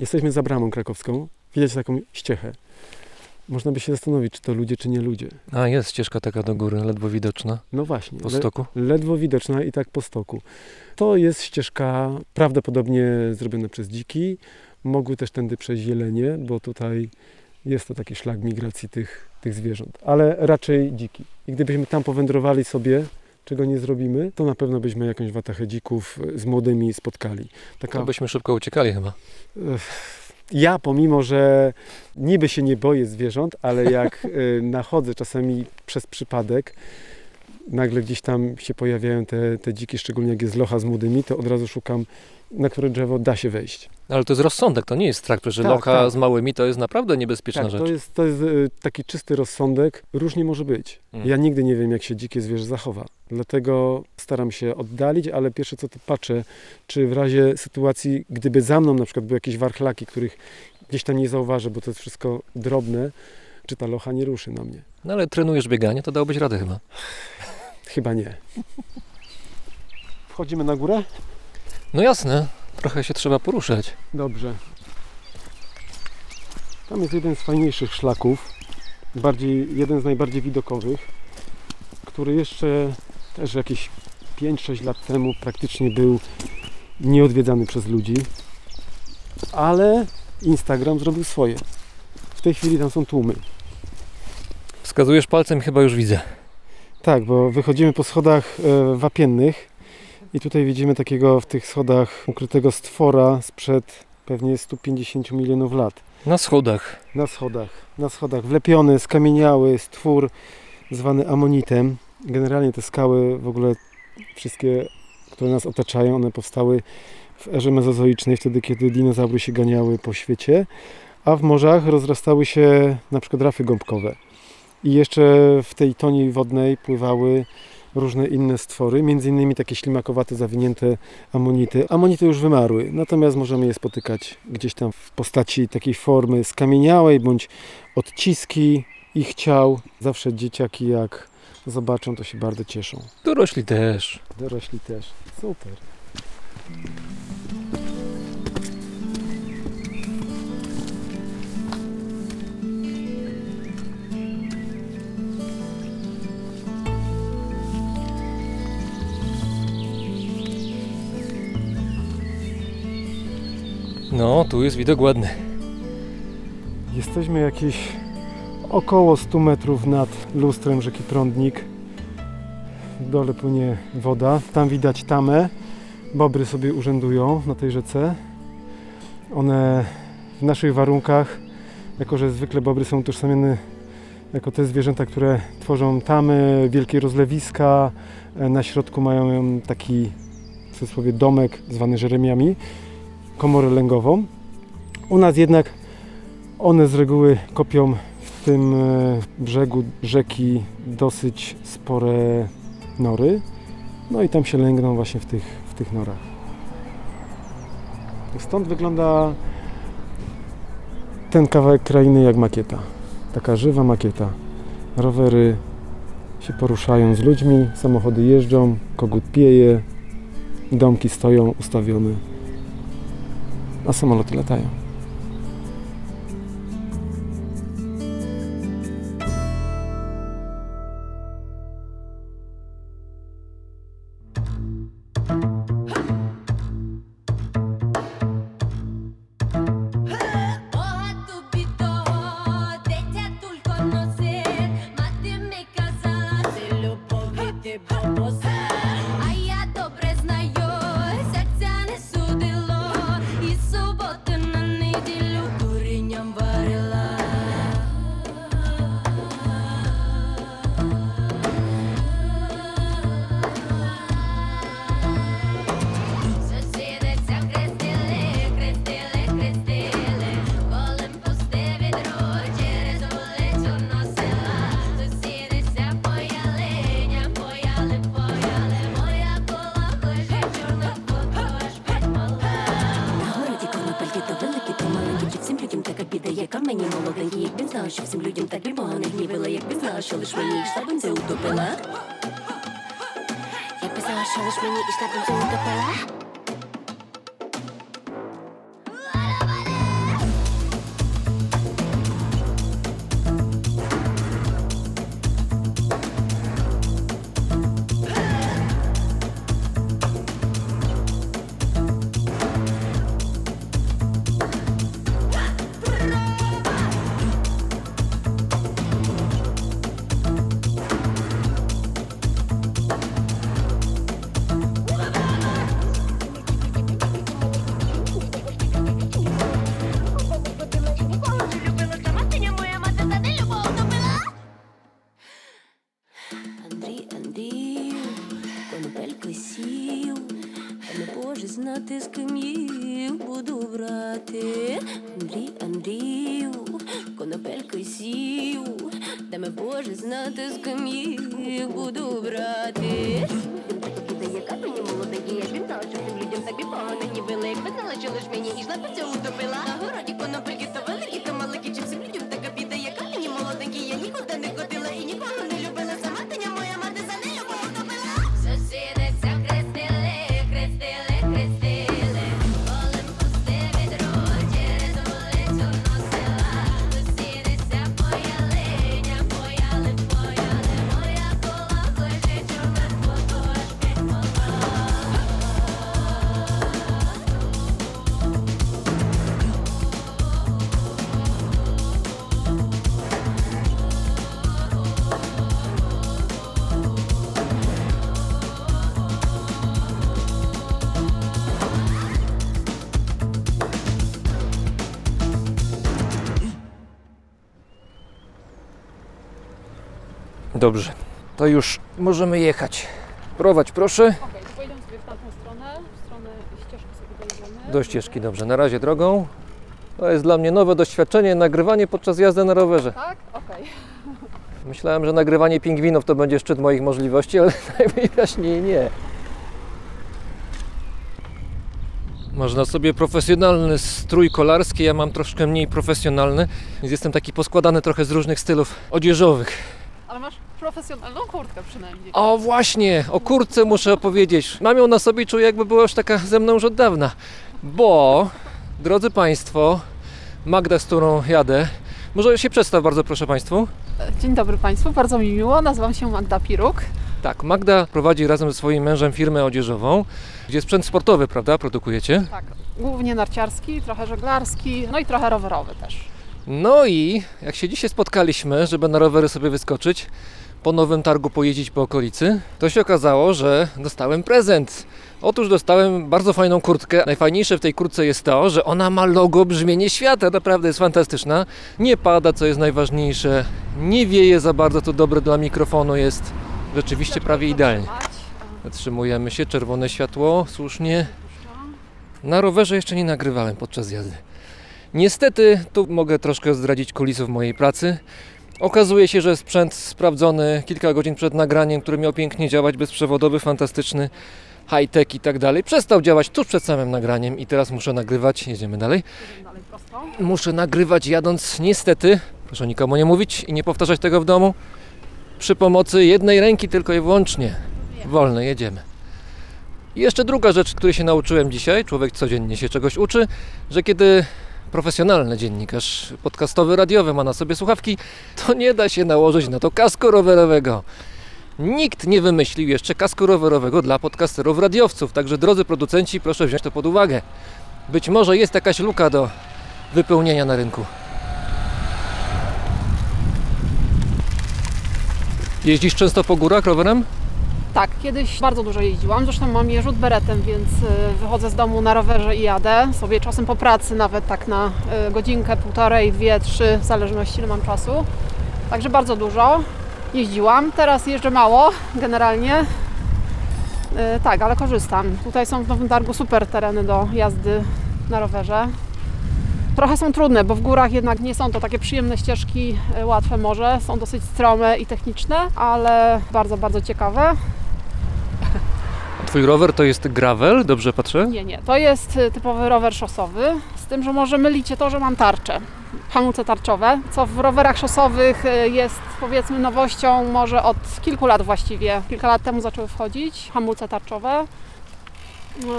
Jesteśmy za bramą krakowską, widać taką ściechę. Można by się zastanowić, czy to ludzie, czy nie ludzie. A jest ścieżka taka do góry, ledwo widoczna, No właśnie, po le- stoku. ledwo widoczna i tak po stoku. To jest ścieżka prawdopodobnie zrobiona przez dziki. Mogły też tędy przejść jelenie, bo tutaj jest to taki szlak migracji tych, tych zwierząt, ale raczej dziki. I gdybyśmy tam powędrowali sobie, czego nie zrobimy, to na pewno byśmy jakąś watachę dzików z młodymi spotkali. Taka To byśmy szybko uciekali chyba. Ja, pomimo że niby się nie boję zwierząt, ale jak y, nachodzę czasami przez przypadek, nagle gdzieś tam się pojawiają te, te dziki, szczególnie jak jest locha z młodymi, to od razu szukam, na które drzewo da się wejść. Ale to jest rozsądek, to nie jest strach, że Tak, locha tak. z małymi to jest naprawdę niebezpieczna Tak, rzecz. to jest, to jest y, taki czysty rozsądek. Różnie może być. Mm. Ja nigdy nie wiem, jak się dzikie zwierzę zachowa. Dlatego staram się oddalić, ale pierwsze co to patrzę, czy w razie sytuacji, gdyby za mną na przykład były jakieś warchlaki, których gdzieś tam nie zauważę, bo to jest wszystko drobne, czy ta locha nie ruszy na mnie. No ale trenujesz bieganie, to dałbyś radę chyba. Chyba nie. Wchodzimy na górę? No jasne, trochę się trzeba poruszać. Dobrze. Tam jest jeden z fajniejszych szlaków, bardziej, jeden z najbardziej widokowych, który jeszcze też jakieś 5-6 lat temu praktycznie był nieodwiedzany przez ludzi, ale Instagram zrobił swoje. W tej chwili tam są tłumy. Wskazujesz palcem, chyba już widzę. Tak, bo wychodzimy po schodach e, wapiennych i tutaj widzimy takiego w tych schodach ukrytego stwora sprzed pewnie 150 milionów lat. Na schodach. Na schodach, na schodach. Wlepiony, skamieniały stwór zwany amonitem. Generalnie te skały w ogóle wszystkie, które nas otaczają, one powstały w erze mezozoicznej, wtedy kiedy dinozaury się ganiały po świecie. a w morzach rozrastały się na przykład rafy gąbkowe. I jeszcze w tej toni wodnej pływały różne inne stwory, między innymi takie ślimakowate, zawinięte amonity. Amonity już wymarły, natomiast możemy je spotykać gdzieś tam w postaci takiej formy skamieniałej bądź odciski ich ciał. Zawsze dzieciaki jak zobaczą, to się bardzo cieszą. Dorośli też. Dorośli też. Super. No, tu jest widok ładny. Jesteśmy jakieś około 100 metrów nad lustrem rzeki Prądnik. W dole płynie woda. Tam widać tamę. Bobry sobie urzędują na tej rzece. One w naszych warunkach, jako że zwykle bobry są utożsamiane jako te zwierzęta, które tworzą tamy, wielkie rozlewiska. E, Na środku mają taki w cudzysłowie domek zwany Żeremiami, komorę lęgową. U nas jednak one z reguły kopią w tym e, brzegu rzeki dosyć spore nory. No i tam się lęgną właśnie w tych, w tych norach. Stąd wygląda ten kawałek krainy jak makieta. Taka żywa makieta. Rowery się poruszają z ludźmi, samochody jeżdżą, kogut pieje, domki stoją ustawione, a samoloty latają. Dobrze, to już możemy jechać. Prowadź proszę. Okej, to pojedziemy sobie w tamtą stronę, w stronę ścieżki sobie dojdziemy. Do ścieżki, dobrze. Na razie drogą. To jest dla mnie nowe doświadczenie, nagrywanie podczas jazdy na rowerze. Tak? Okej. Myślałem, że nagrywanie pingwinów to będzie szczyt moich możliwości, ale najwyraźniej nie. Można sobie profesjonalny strój kolarski, ja mam troszkę mniej profesjonalny, więc jestem taki poskładany trochę z różnych stylów odzieżowych. Ale masz profesjonalną kurtkę przynajmniej. O właśnie, o kurtce muszę opowiedzieć. Mam ją na sobie i czuję jakby była już taka ze mną już od dawna. Bo, drodzy Państwo, Magda, z którą jadę, może się przedstaw bardzo proszę Państwu. Dzień dobry Państwu, bardzo mi miło. Nazywam się Magda Piruk. Tak, Magda prowadzi razem ze swoim mężem firmę odzieżową, gdzie sprzęt sportowy, prawda, produkujecie? Tak, głównie narciarski, trochę żeglarski, no i trochę rowerowy też. No i jak się dzisiaj spotkaliśmy, żeby na rowery sobie wyskoczyć, po nowym targu pojeździć po okolicy, to się okazało, że dostałem prezent. Otóż dostałem bardzo fajną kurtkę. Najfajniejsze w tej kurtce jest to, że ona ma logo brzmienie świata. Naprawdę jest fantastyczna. Nie pada, co jest najważniejsze. Nie wieje za bardzo, to dobre dla mikrofonu jest. Rzeczywiście prawie idealnie. Zatrzymujemy się, czerwone światło, słusznie. Na rowerze jeszcze nie nagrywałem podczas jazdy. Niestety, tu mogę troszkę zdradzić kulisów mojej pracy. Okazuje się, że sprzęt sprawdzony kilka godzin przed nagraniem, który miał pięknie działać, bezprzewodowy, fantastyczny, high-tech i tak dalej, przestał działać tuż przed samym nagraniem i teraz muszę nagrywać. Jedziemy dalej. Muszę nagrywać jadąc niestety, proszę nikomu nie mówić i nie powtarzać tego w domu, przy pomocy jednej ręki tylko i wyłącznie. Wolne, jedziemy. I jeszcze druga rzecz, której się nauczyłem dzisiaj, człowiek codziennie się czegoś uczy, że kiedy profesjonalny dziennikarz podcastowy, radiowy ma na sobie słuchawki, to nie da się nałożyć na to kasku rowerowego. Nikt nie wymyślił jeszcze kasku rowerowego dla podcasterów radiowców, także drodzy producenci, proszę wziąć to pod uwagę. Być może jest jakaś luka do wypełnienia na rynku. Jeździsz często po górach rowerem? Tak, kiedyś bardzo dużo jeździłam. Zresztą mam je beretem, więc y, wychodzę z domu na rowerze i jadę. Sobie czasem po pracy nawet tak na y, godzinkę, półtorej, dwie, trzy, w zależności ile mam czasu. Także bardzo dużo jeździłam. Teraz jeżdżę mało generalnie. Y, Tak, ale korzystam. Tutaj są w Nowym Targu super tereny do jazdy na rowerze. Trochę są trudne, bo w górach jednak nie są to takie przyjemne ścieżki, łatwe może. Są dosyć strome i techniczne, ale bardzo, bardzo ciekawe. Twój rower to jest gravel, dobrze patrzę? Nie, nie. To jest y, typowy rower szosowy, z tym, że może mylicie to, że mam tarczę. Hamulce tarczowe, co w rowerach szosowych y, jest powiedzmy nowością może od kilku lat właściwie. Kilka lat temu zaczęły wchodzić hamulce tarczowe.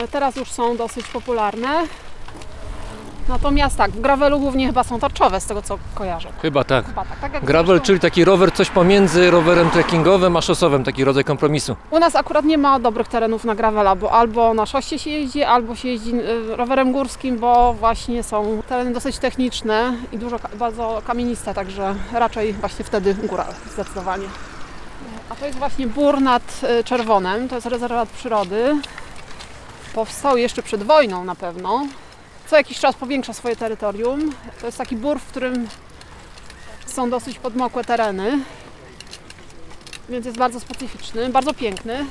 Y, Teraz już są dosyć popularne. Natomiast tak, w gravelu głównie chyba są tarczowe, z tego co kojarzę. Chyba tak. Chyba tak, tak jak Gravel, zresztą- czyli taki rower coś pomiędzy rowerem trekkingowym a szosowym, taki rodzaj kompromisu. U nas akurat nie ma dobrych terenów na gravela, bo albo na szosie się jeździ, albo się jeździ y, rowerem górskim, bo właśnie są tereny dosyć techniczne i dużo, ka- bardzo kamieniste, także raczej właśnie wtedy góra zdecydowanie. A to jest właśnie Bór nad y, Czerwonem, to jest rezerwat przyrody. Powstał jeszcze przed wojną na pewno. Co jakiś czas powiększa swoje terytorium. To jest taki bór, w którym są dosyć podmokłe tereny. Więc jest bardzo specyficzny, bardzo piękny.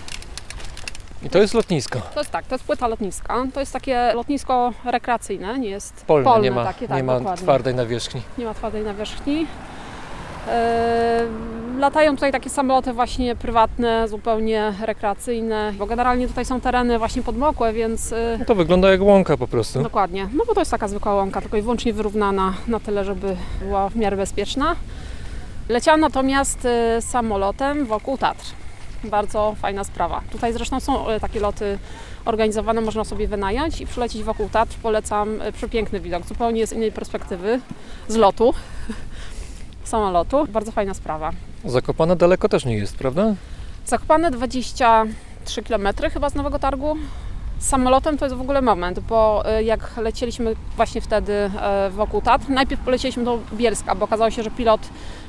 I to jest lotnisko. To jest tak, to jest płyta lotniska. To jest takie lotnisko rekreacyjne, nie jest Polne, nie ma, takie, nie tak, ma dokładnie. twardej nawierzchni. Nie ma twardej nawierzchni. Eee, latają tutaj takie samoloty właśnie prywatne, zupełnie rekreacyjne, bo generalnie tutaj są tereny właśnie podmokłe, więc e, No to wygląda jak łąka po prostu. dokładnie. No bo to jest taka zwykła łąka, tylko i wyłącznie wyrównana na tyle, żeby była w miarę bezpieczna. Leciałam natomiast e, samolotem wokół Tatr. Bardzo fajna sprawa. Tutaj zresztą są takie loty organizowane, można sobie wynająć i przylecieć wokół Tatr. Polecam przepiękny widok, zupełnie z innej perspektywy, z lotu, samolotu. Bardzo fajna sprawa. Zakopane daleko też nie jest, prawda? Zakopane 23 km chyba z Nowego Targu. Samolotem to jest w ogóle moment, bo e, jak lecieliśmy właśnie wtedy e, wokół Tatr, najpierw polecieliśmy do Bielska, bo okazało się, że pilot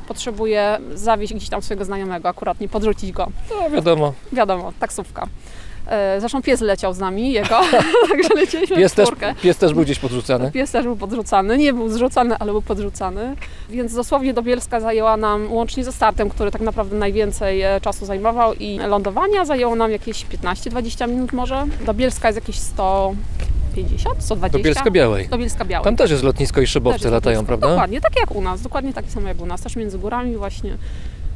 potrzebuje zawieźć gdzieś tam swojego znajomego, akurat nie podrzucić go. No wiadomo. Wiadomo, taksówka. E, Zresztą pies leciał z nami, jego, także lecieliśmy Pies w też, pies też był gdzieś podrzucany. Pies też był podrzucany, nie był zrzucany, ale był podrzucany. Więc dosłownie do Bielska zajęła nam, łącznie ze startem, który tak naprawdę najwięcej e, czasu zajmował i lądowania zajęło nam jakieś 15-20 minut może. Do Bielska jest jakieś 100, 150, 120. Do Bielska Białej. Do Bielska Białej. Tam też jest lotnisko i szybowce latają, lotnisko. prawda? Dokładnie, tak jak u nas, dokładnie takie samo jak u nas, też między górami właśnie,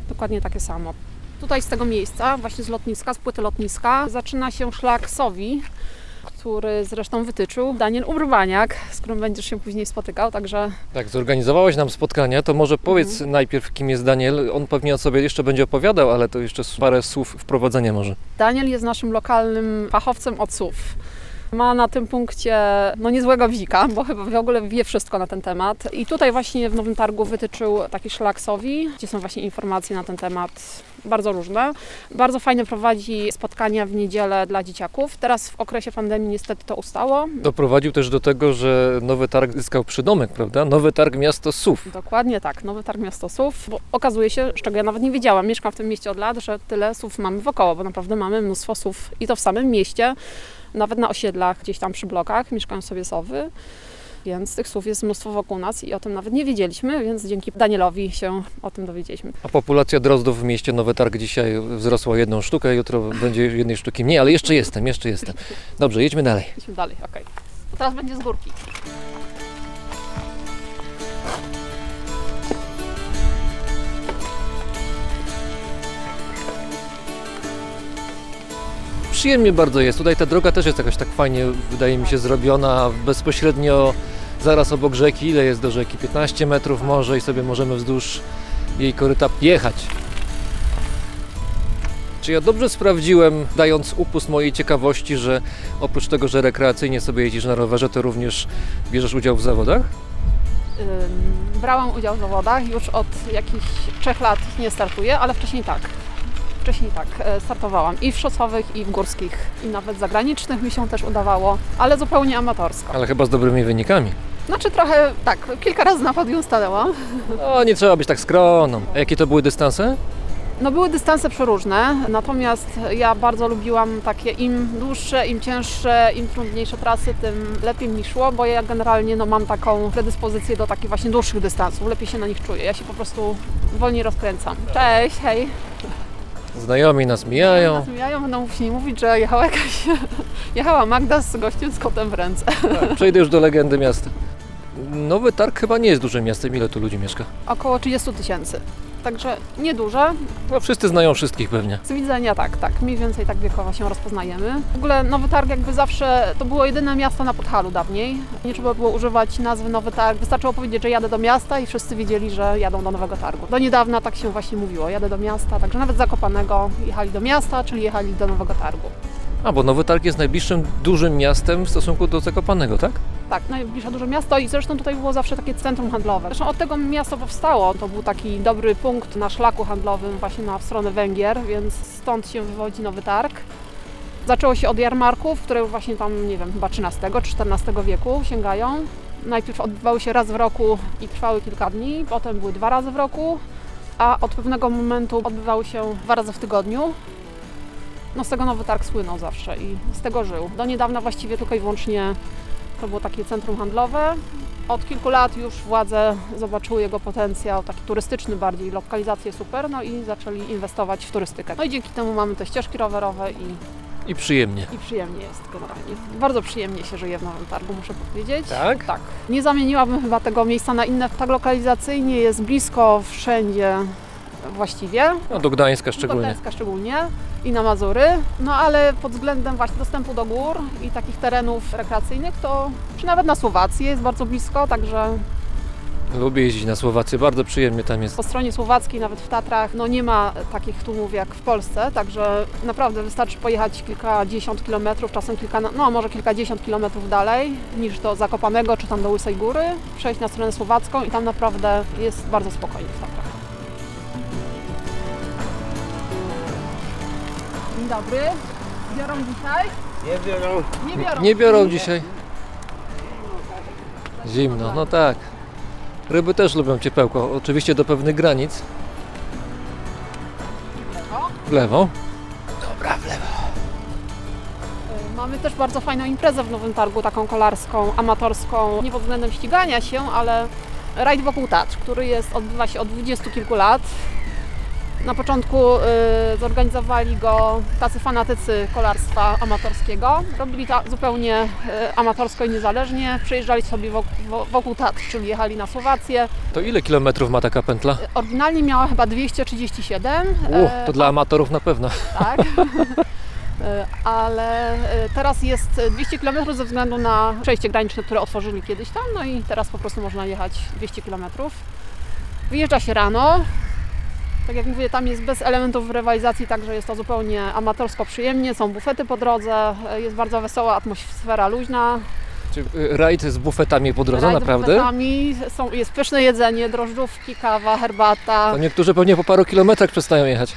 dokładnie takie samo. Tutaj z tego miejsca, właśnie z lotniska, z płyty lotniska, zaczyna się szlak Sowi, który zresztą wytyczył Daniel Urbaniak, z którym będziesz się później spotykał, także Tak, zorganizowałeś nam spotkania, to może powiedz Mhm. najpierw, kim jest Daniel. On pewnie o sobie jeszcze będzie opowiadał, ale to jeszcze parę słów wprowadzenia może. Daniel jest naszym lokalnym fachowcem od SUV. Ma na tym punkcie no niezłego wzika, bo chyba w ogóle wie wszystko na ten temat. I tutaj właśnie w Nowym Targu wytyczył taki szlak Sowi, gdzie są właśnie informacje na ten temat bardzo różne. Bardzo fajnie prowadzi spotkania w niedzielę dla dzieciaków. Teraz w okresie pandemii niestety to ustało. Doprowadził też do tego, że Nowy Targ zyskał przydomek, prawda? Nowy Targ Miasto Sów. Dokładnie tak, Nowy Targ Miasto SUV, bo okazuje się, z czego ja nawet nie wiedziałam, mieszkam w tym mieście od lat, że tyle SUV mamy wokoło, bo naprawdę mamy mnóstwo SUV i to w samym mieście, nawet na osiedlach, gdzieś tam przy blokach mieszkają sobie sowy, więc tych SUV jest mnóstwo wokół nas i o tym nawet nie wiedzieliśmy, więc dzięki Danielowi się o tym dowiedzieliśmy. A populacja drozdów w mieście Nowy Targ dzisiaj wzrosła jedną sztukę, jutro będzie jednej sztuki mniej, ale jeszcze jestem, jeszcze jestem. Dobrze, jedźmy dalej. Idźmy dalej, okej. To teraz będzie z górki. Przyjemnie bardzo jest. Tutaj ta droga też jest jakoś tak fajnie, wydaje mi się, zrobiona bezpośrednio zaraz obok rzeki. Ile jest do rzeki? 15 metrów może i sobie możemy wzdłuż jej koryta jechać. Czy ja dobrze sprawdziłem, dając upust mojej ciekawości, że oprócz tego, że rekreacyjnie sobie jeździsz na rowerze, to również bierzesz udział w zawodach? Brałam udział w zawodach, już od jakichś trzech lat nie startuję, ale wcześniej tak. Wcześniej tak, e, startowałam i w szosowych, i w górskich, i nawet zagranicznych mi się też udawało, ale zupełnie amatorsko. Ale chyba z dobrymi wynikami. Znaczy trochę, tak, kilka razy na podium stanęłam. No, nie trzeba być tak skromną. A jakie to były dystanse? No były dystanse przeróżne, natomiast ja bardzo lubiłam takie im dłuższe, im cięższe, im trudniejsze trasy, tym lepiej mi szło, bo ja generalnie no, mam taką predyspozycję do takich właśnie dłuższych dystansów, lepiej się na nich czuję, ja się po prostu wolniej rozkręcam. Cześć, hej! Znajomi nas mijają. Nas mijają, będą musieli mówić, że jechała jakaś, jechała Magda z gościem z kotem w ręce. Tak, przejdę już do legendy miasta. Nowy Targ chyba nie jest dużym miastem. Ile tu ludzi mieszka? Około 30 tysięcy, także nieduże, No, wszyscy znają wszystkich pewnie. Z widzenia tak, tak. Mniej więcej tak wiekowo się rozpoznajemy. W ogóle Nowy Targ jakby zawsze to było jedyne miasto na Podhalu dawniej. Nie trzeba było używać nazwy Nowy Targ. Wystarczyło powiedzieć, że jadę do miasta i wszyscy wiedzieli, że jadą do Nowego Targu. Do niedawna tak się właśnie mówiło, jadę do miasta, także nawet Zakopanego jechali do miasta, czyli jechali do Nowego Targu. A, bo Nowy Targ jest najbliższym dużym miastem w stosunku do Zakopanego, tak? Tak, najbliższe duże miasto i zresztą tutaj było zawsze takie centrum handlowe. Zresztą od tego miasto powstało. To był taki dobry punkt na szlaku handlowym właśnie na stronę Węgier, więc stąd się wywodzi Nowy Targ. Zaczęło się od jarmarków, które właśnie tam, nie wiem, chyba XIII czy XIV wieku sięgają. Najpierw odbywały się raz w roku i trwały kilka dni, potem były dwa razy w roku, a od pewnego momentu odbywały się dwa razy w tygodniu. No z tego Nowy Targ słynął zawsze i z tego żył. Do niedawna właściwie tylko i wyłącznie to było takie centrum handlowe. Od kilku lat już władze zobaczyły jego potencjał, taki turystyczny bardziej, lokalizację super, no i zaczęli inwestować w turystykę. No i dzięki temu mamy te ścieżki rowerowe i, I przyjemnie. i przyjemnie jest generalnie. Bardzo przyjemnie się żyje w Nowym Targu, muszę powiedzieć. Tak? Tak. Nie zamieniłabym chyba tego miejsca na inne. Tak lokalizacyjnie jest blisko wszędzie właściwie. No do Gdańska Do szczególnie. Gdańska szczególnie i na Mazury, no ale pod względem właśnie dostępu do gór i takich terenów rekreacyjnych to, czy nawet na Słowację jest bardzo blisko, także Lubię jeździć na Słowację, bardzo przyjemnie tam jest. po stronie słowackiej, nawet w Tatrach, no nie ma takich tłumów jak w Polsce, także naprawdę wystarczy pojechać kilkadziesiąt kilometrów, czasem kilka, no może kilkadziesiąt kilometrów dalej niż do Zakopanego czy tam do Łysej Góry, przejść na stronę słowacką i tam naprawdę jest bardzo spokojnie w Tatrach. Dzień dobry. Biorą dzisiaj? Nie biorą. Nie biorą. Nie biorą dzisiaj. Zimno, no tak. Ryby też lubią ciepełko, oczywiście do pewnych granic. W lewo. Mamy też bardzo fajną imprezę w Nowym Targu, taką kolarską, amatorską, nie pod względem ścigania się, ale rajd wokół Tatr, który jest, odbywa się od dwudziestu kilku lat. Na początku y, zorganizowali go tacy fanatycy kolarstwa amatorskiego. Robili to zupełnie y, amatorsko i niezależnie. Przejeżdżali sobie wokół, Tatr, czyli jechali na Słowację. To ile kilometrów ma taka pętla? Oryginalnie miała chyba 237. Uch, e, to dla amatorów na pewno. tak. E, Ale e, teraz jest 200 km ze względu na przejście graniczne, które otworzyli kiedyś tam, no i teraz po prostu można jechać 200 km. Wyjeżdża się rano. Tak jak mówię, tam jest bez elementów rywalizacji, także jest to zupełnie amatorsko przyjemnie. Są bufety po drodze, e, jest bardzo wesoła atmosfera luźna. Czy y, rajd z bufetami po drodze, Rajd z naprawdę? bufetami, Są, jest pyszne jedzenie, drożdżówki, kawa, herbata. To niektórzy pewnie po paru kilometrach przestają jechać.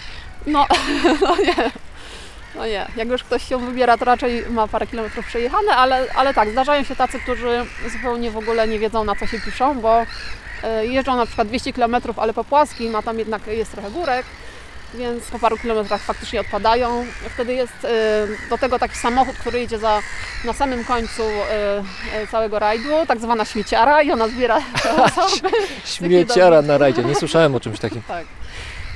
No, no nie. No nie, jak już ktoś się wybiera, to raczej ma parę kilometrów przejechane, ale, ale tak, zdarzają się tacy, którzy zupełnie w ogóle nie wiedzą na co się piszą, bo e, jeżdżą na przykład 200 km, ale po płaskim, a tam jednak jest trochę górek, więc po paru kilometrach faktycznie odpadają. Wtedy jest e, do tego taki samochód, który jedzie za, na samym końcu e, e, całego rajdu, tak zwana śmieciara i ona zbiera osoby. Śmieciara na rajdzie, nie słyszałem o czymś takim. Tak.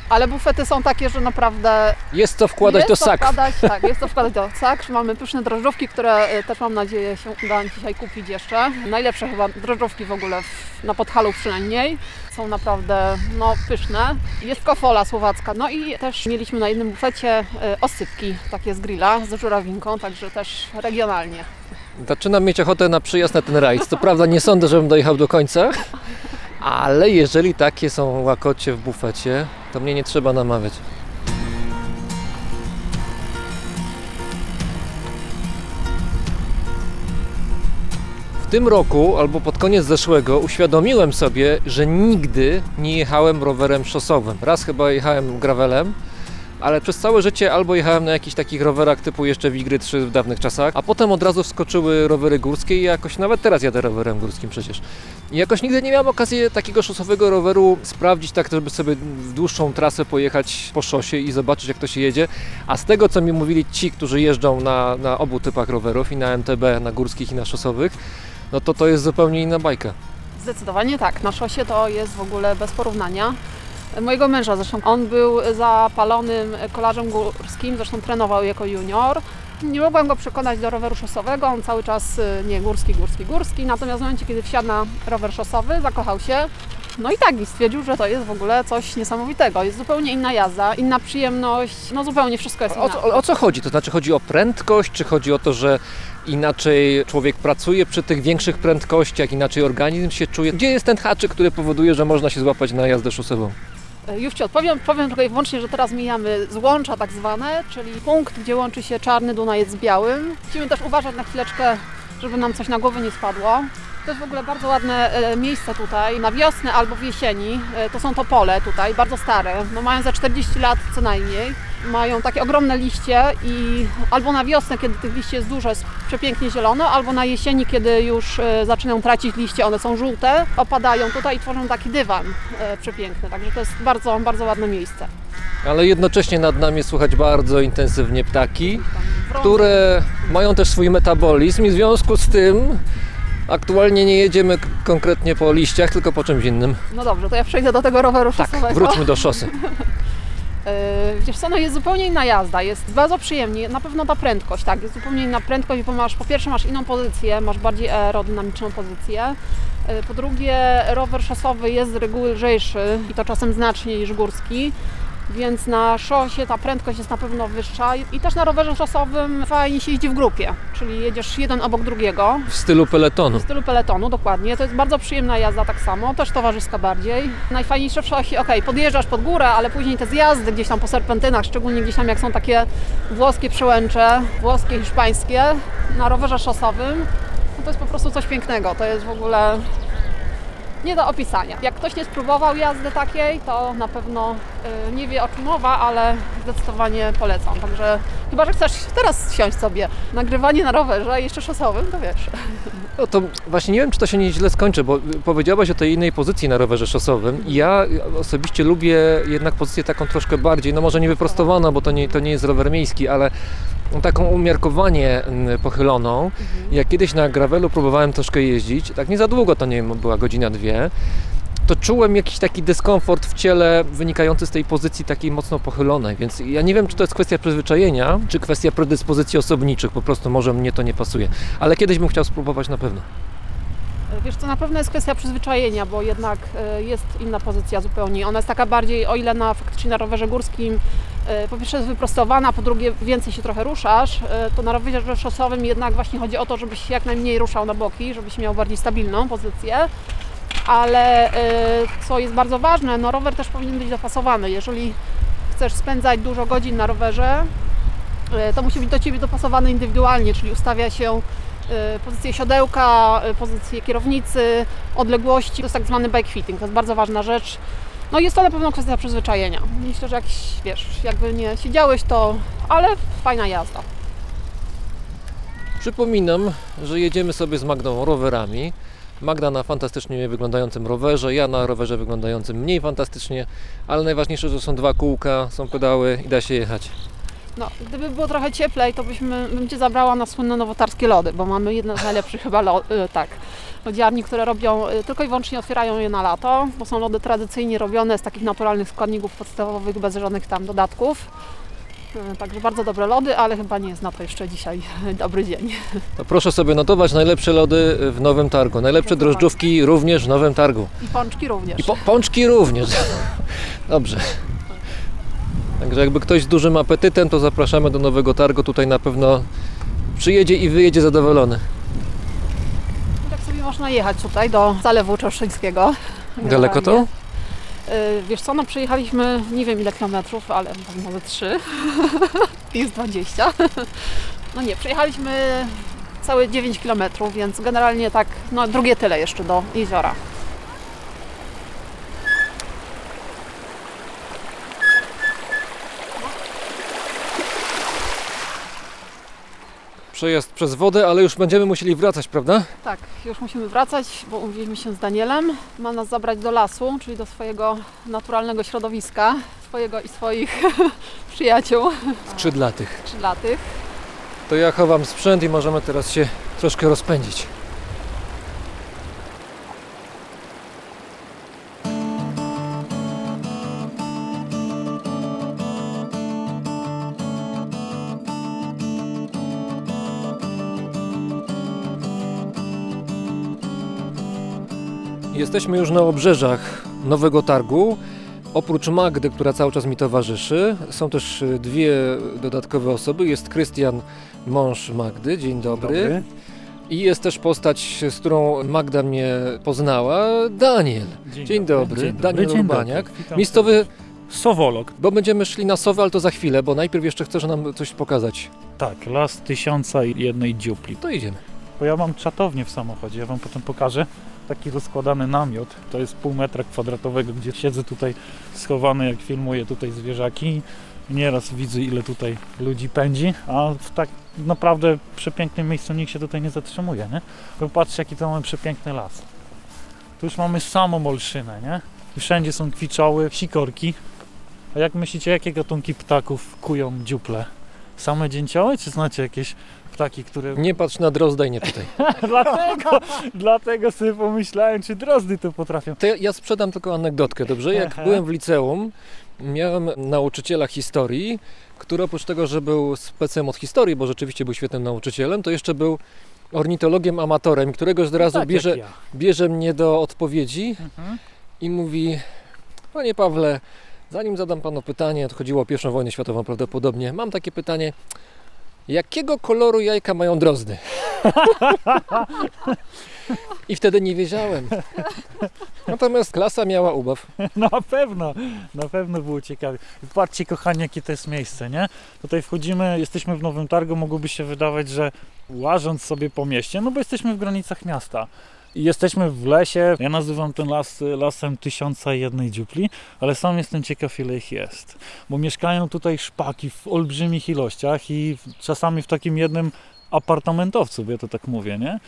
Ale bufety są takie, że naprawdę Jest co wkładać jest do to saków. Wkładać, tak, jest to wkładać do sak. Mamy pyszne drożdżówki, które e, też mam nadzieję się uda dzisiaj kupić jeszcze. Najlepsze chyba drożdżówki w ogóle w, na Podhalu przynajmniej. Są naprawdę no, pyszne. Jest kofola słowacka. No i też mieliśmy na jednym bufecie e, osypki takie z grilla z żurawinką, także też regionalnie. Zaczynam mieć ochotę na przyjazd na ten rajd. Co prawda nie sądzę, żebym dojechał do końca, ale jeżeli takie są łakocie w bufecie, to mnie nie trzeba namawiać. W tym roku, albo pod koniec zeszłego, uświadomiłem sobie, że nigdy nie jechałem rowerem szosowym. Raz chyba jechałem gravelem, ale przez całe życie albo jechałem na jakichś takich rowerach typu jeszcze Wigry 3 w dawnych czasach, a potem od razu wskoczyły rowery górskie i jakoś nawet teraz jadę rowerem górskim przecież. I jakoś nigdy nie miałem okazji takiego szosowego roweru sprawdzić tak, żeby sobie w dłuższą trasę pojechać po szosie i zobaczyć jak to się jedzie. A z tego co mi mówili ci, którzy jeżdżą na, na obu typach rowerów i na MTB, na górskich i na szosowych, no to to jest zupełnie inna bajka. Zdecydowanie tak. Na szosie to jest w ogóle bez porównania. Mojego męża zresztą, on był zapalonym kolarzem górskim, zresztą trenował jako junior. Nie mogłam go przekonać do roweru szosowego, on cały czas y, nie górski, górski, górski. Natomiast w momencie, kiedy wsiadł na rower szosowy, zakochał się. No i tak, i stwierdził, że to jest w ogóle coś niesamowitego. Jest zupełnie inna jazda, inna przyjemność, no zupełnie wszystko jest O, inne. co- o co chodzi? To znaczy chodzi o prędkość, czy chodzi o to, że inaczej człowiek pracuje przy tych większych prędkościach, inaczej organizm się czuje? Gdzie jest ten haczyk, który powoduje, że można się złapać na jazdę szosową? Już Ci odpowiem. Powiem tylko i wyłącznie, że teraz mijamy złącza tak zwane, czyli punkt, gdzie łączy się czarny Dunajec z białym. Musimy też uważać na chwileczkę, żeby nam coś na głowę nie spadło. To jest w ogóle bardzo ładne e, miejsce tutaj, na wiosnę albo w jesieni. E, To są topole tutaj, bardzo stare, no mają za 40 lat co najmniej. Mają takie ogromne liście i albo na wiosnę, kiedy tych liści jest dużo, jest przepięknie zielono, albo na jesieni, kiedy już e, zaczynają tracić liście, one są żółte, opadają tutaj i tworzą taki dywan e, przepiękny. Także to jest bardzo, bardzo ładne miejsce. Ale jednocześnie nad nami słychać bardzo intensywnie ptaki, które mają też swój metabolizm i w związku z tym aktualnie nie jedziemy konkretnie po liściach, tylko po czymś innym. No dobrze, to ja przejdę do tego roweru Tak, szosowego. wróćmy do szosy. Yy, Wiesz co, no jest zupełnie inna jazda, jest bardzo przyjemnie, na pewno ta prędkość, tak, jest zupełnie inna prędkość, bo masz, po pierwsze masz inną pozycję, masz bardziej aerodynamiczną pozycję, Yy, po drugie rower szosowy jest z reguły lżejszy i to czasem znacznie niż górski, więc na szosie ta prędkość jest na pewno wyższa i też na rowerze szosowym fajnie się jeździ w grupie, czyli jedziesz jeden obok drugiego, W stylu peletonu. w stylu peletonu, dokładnie. To jest bardzo przyjemna jazda tak samo, też towarzyska bardziej. Najfajniejsze w szosie, okej, podjeżdżasz pod górę, ale później te zjazdy gdzieś tam po serpentynach, szczególnie gdzieś tam jak są takie włoskie przełęcze, włoskie, hiszpańskie, na rowerze szosowym, no to jest po prostu coś pięknego. To jest w ogóle nie do opisania. Jak ktoś nie spróbował jazdy takiej, to na pewno y, nie wie o czym mowa, ale zdecydowanie polecam. Także chyba, że chcesz teraz siąść sobie, nagrywanie na rowerze, jeszcze szosowym, to wiesz. No to właśnie nie wiem, czy to się nie źle skończy, bo powiedziałaś o tej innej pozycji na rowerze szosowym ja osobiście lubię jednak pozycję taką troszkę bardziej, no może nie wyprostowaną, bo to nie, to nie jest rower miejski, ale taką umiarkowanie mm, pochyloną. Jak kiedyś na gravelu próbowałem troszkę jeździć, tak nie za długo, to nie wiem, była godzina, dwie, to czułem jakiś taki dyskomfort w ciele wynikający z tej pozycji takiej mocno pochylonej, więc ja nie wiem, czy to jest kwestia przyzwyczajenia, czy kwestia predyspozycji osobniczych, po prostu może mnie to nie pasuje, ale kiedyś bym chciał spróbować na pewno. Wiesz, to na pewno jest kwestia przyzwyczajenia, bo jednak e, jest inna pozycja zupełnie. Ona jest taka bardziej, o ile na faktycznie na rowerze górskim e, po pierwsze jest wyprostowana, po drugie więcej się trochę ruszasz, e, to na rowerze szosowym jednak właśnie chodzi o to, żebyś jak najmniej ruszał na boki, żebyś miał bardziej stabilną pozycję. Ale e, co jest bardzo ważne, no rower też powinien być dopasowany. Jeżeli chcesz spędzać dużo godzin na rowerze, e, to musi być do Ciebie dopasowany indywidualnie, czyli ustawia się e, pozycję siodełka, pozycję kierownicy, odległości. To jest tak zwany bike fitting, to jest bardzo ważna rzecz. No jest to na pewno kwestia przyzwyczajenia. Myślę, że jak wiesz, jakby nie siedziałeś, to ale fajna jazda. Przypominam, że jedziemy sobie z Magdą rowerami. Magda na fantastycznie wyglądającym rowerze, ja na rowerze wyglądającym mniej fantastycznie, ale najważniejsze, że są dwa kółka, są pedały i da się jechać. No, gdyby było trochę cieplej, to byśmy, bym Cię zabrała na słynne nowotarskie lody, bo mamy jedne z najlepszych chyba y, tak, lodziarni, które robią, y, tylko i wyłącznie otwierają je na lato, bo są lody tradycyjnie robione z takich naturalnych składników podstawowych, bez żadnych tam dodatków. Y, Także bardzo dobre lody, ale chyba nie jest na to jeszcze dzisiaj dobry dzień. To proszę sobie notować najlepsze lody w Nowym Targu, najlepsze drożdżówki również w Nowym Targu. I pączki również. I po, pączki również. Dobrze. Także jakby ktoś z dużym apetytem, to zapraszamy do Nowego Targu. Tutaj na pewno przyjedzie i wyjedzie zadowolony. Tak sobie można jechać tutaj do Zalewu Czoszyńskiego. Daleko to? Y, Wiesz co, no przejechaliśmy nie wiem ile kilometrów, ale może 3. Jest 20. No nie, przejechaliśmy całe 9 kilometrów, więc generalnie tak, no drugie tyle jeszcze do jeziora. Przejazd przez wodę, ale już będziemy musieli wracać, prawda? Tak, już musimy wracać, bo umówiliśmy się z Danielem. Ma nas zabrać do lasu, czyli do swojego naturalnego środowiska, swojego i swoich przyjaciół Skrzydlatych. skrzydlatych. To ja chowam sprzęt i możemy teraz się troszkę rozpędzić. Jesteśmy już na obrzeżach Nowego Targu. Oprócz Magdy, która cały czas mi towarzyszy, są też y, dwie dodatkowe osoby. Jest Krystian, mąż Magdy. Dzień dobry. I jest też postać, z którą Magda mnie poznała, Daniel. Dzień, dobry. Daniel Dzień dobry. Urbaniak. Witam Miejscowy, Sowolog. bo będziemy szli na Sowę, ale to za chwilę, bo najpierw jeszcze chcesz nam coś pokazać. Tak, las tysiąca i jednej dziupli. To idziemy. Bo ja mam czatownię w samochodzie, ja wam potem pokażę. Taki rozkładany namiot, to jest pół metra kwadratowego, gdzie siedzę tutaj schowany, jak filmuję tutaj zwierzaki. Nieraz widzę, ile tutaj ludzi pędzi, a w tak naprawdę przepięknym miejscu nikt się tutaj nie zatrzymuje, nie? Popatrzcie, jaki to mamy przepiękny las. Tu już mamy samą olszynę, nie? Wszędzie są kwiczoły, sikorki. A jak myślicie, jakie gatunki ptaków kują dziuple? Same dzięcioły, czy znacie jakieś ptaki, które... Nie patrz na drozda i nie pytaj. dlatego, dlatego sobie pomyślałem, czy drozdy to potrafią. To ja, ja sprzedam tylko anegdotkę, dobrze? Jak byłem w liceum, miałem nauczyciela historii, który oprócz tego, że był specem od historii, bo rzeczywiście był świetnym nauczycielem, to jeszcze był ornitologiem amatorem, którego z razu tak bierze, ja. bierze mnie do odpowiedzi Mhm. i mówi Panie Pawle, zanim zadam Panu pytanie, to chodziło o pierwszą wojnę światową prawdopodobnie, mam takie pytanie, jakiego koloru jajka mają drozdy? I wtedy nie wiedziałem. Natomiast klasa miała ubaw. Na pewno, na pewno było ciekawe. Patrzcie kochani, jakie to jest miejsce, nie? Tutaj wchodzimy, jesteśmy w Nowym Targu, mogłoby się wydawać, że łażąc sobie po mieście, no bo jesteśmy w granicach miasta. Jesteśmy w lesie, ja nazywam ten las lasem tysiąca jednej dziupli, ale sam jestem ciekaw ile ich jest. Bo mieszkają tutaj szpaki w olbrzymich ilościach i czasami w takim jednym apartamentowcu, ja to tak mówię, nie?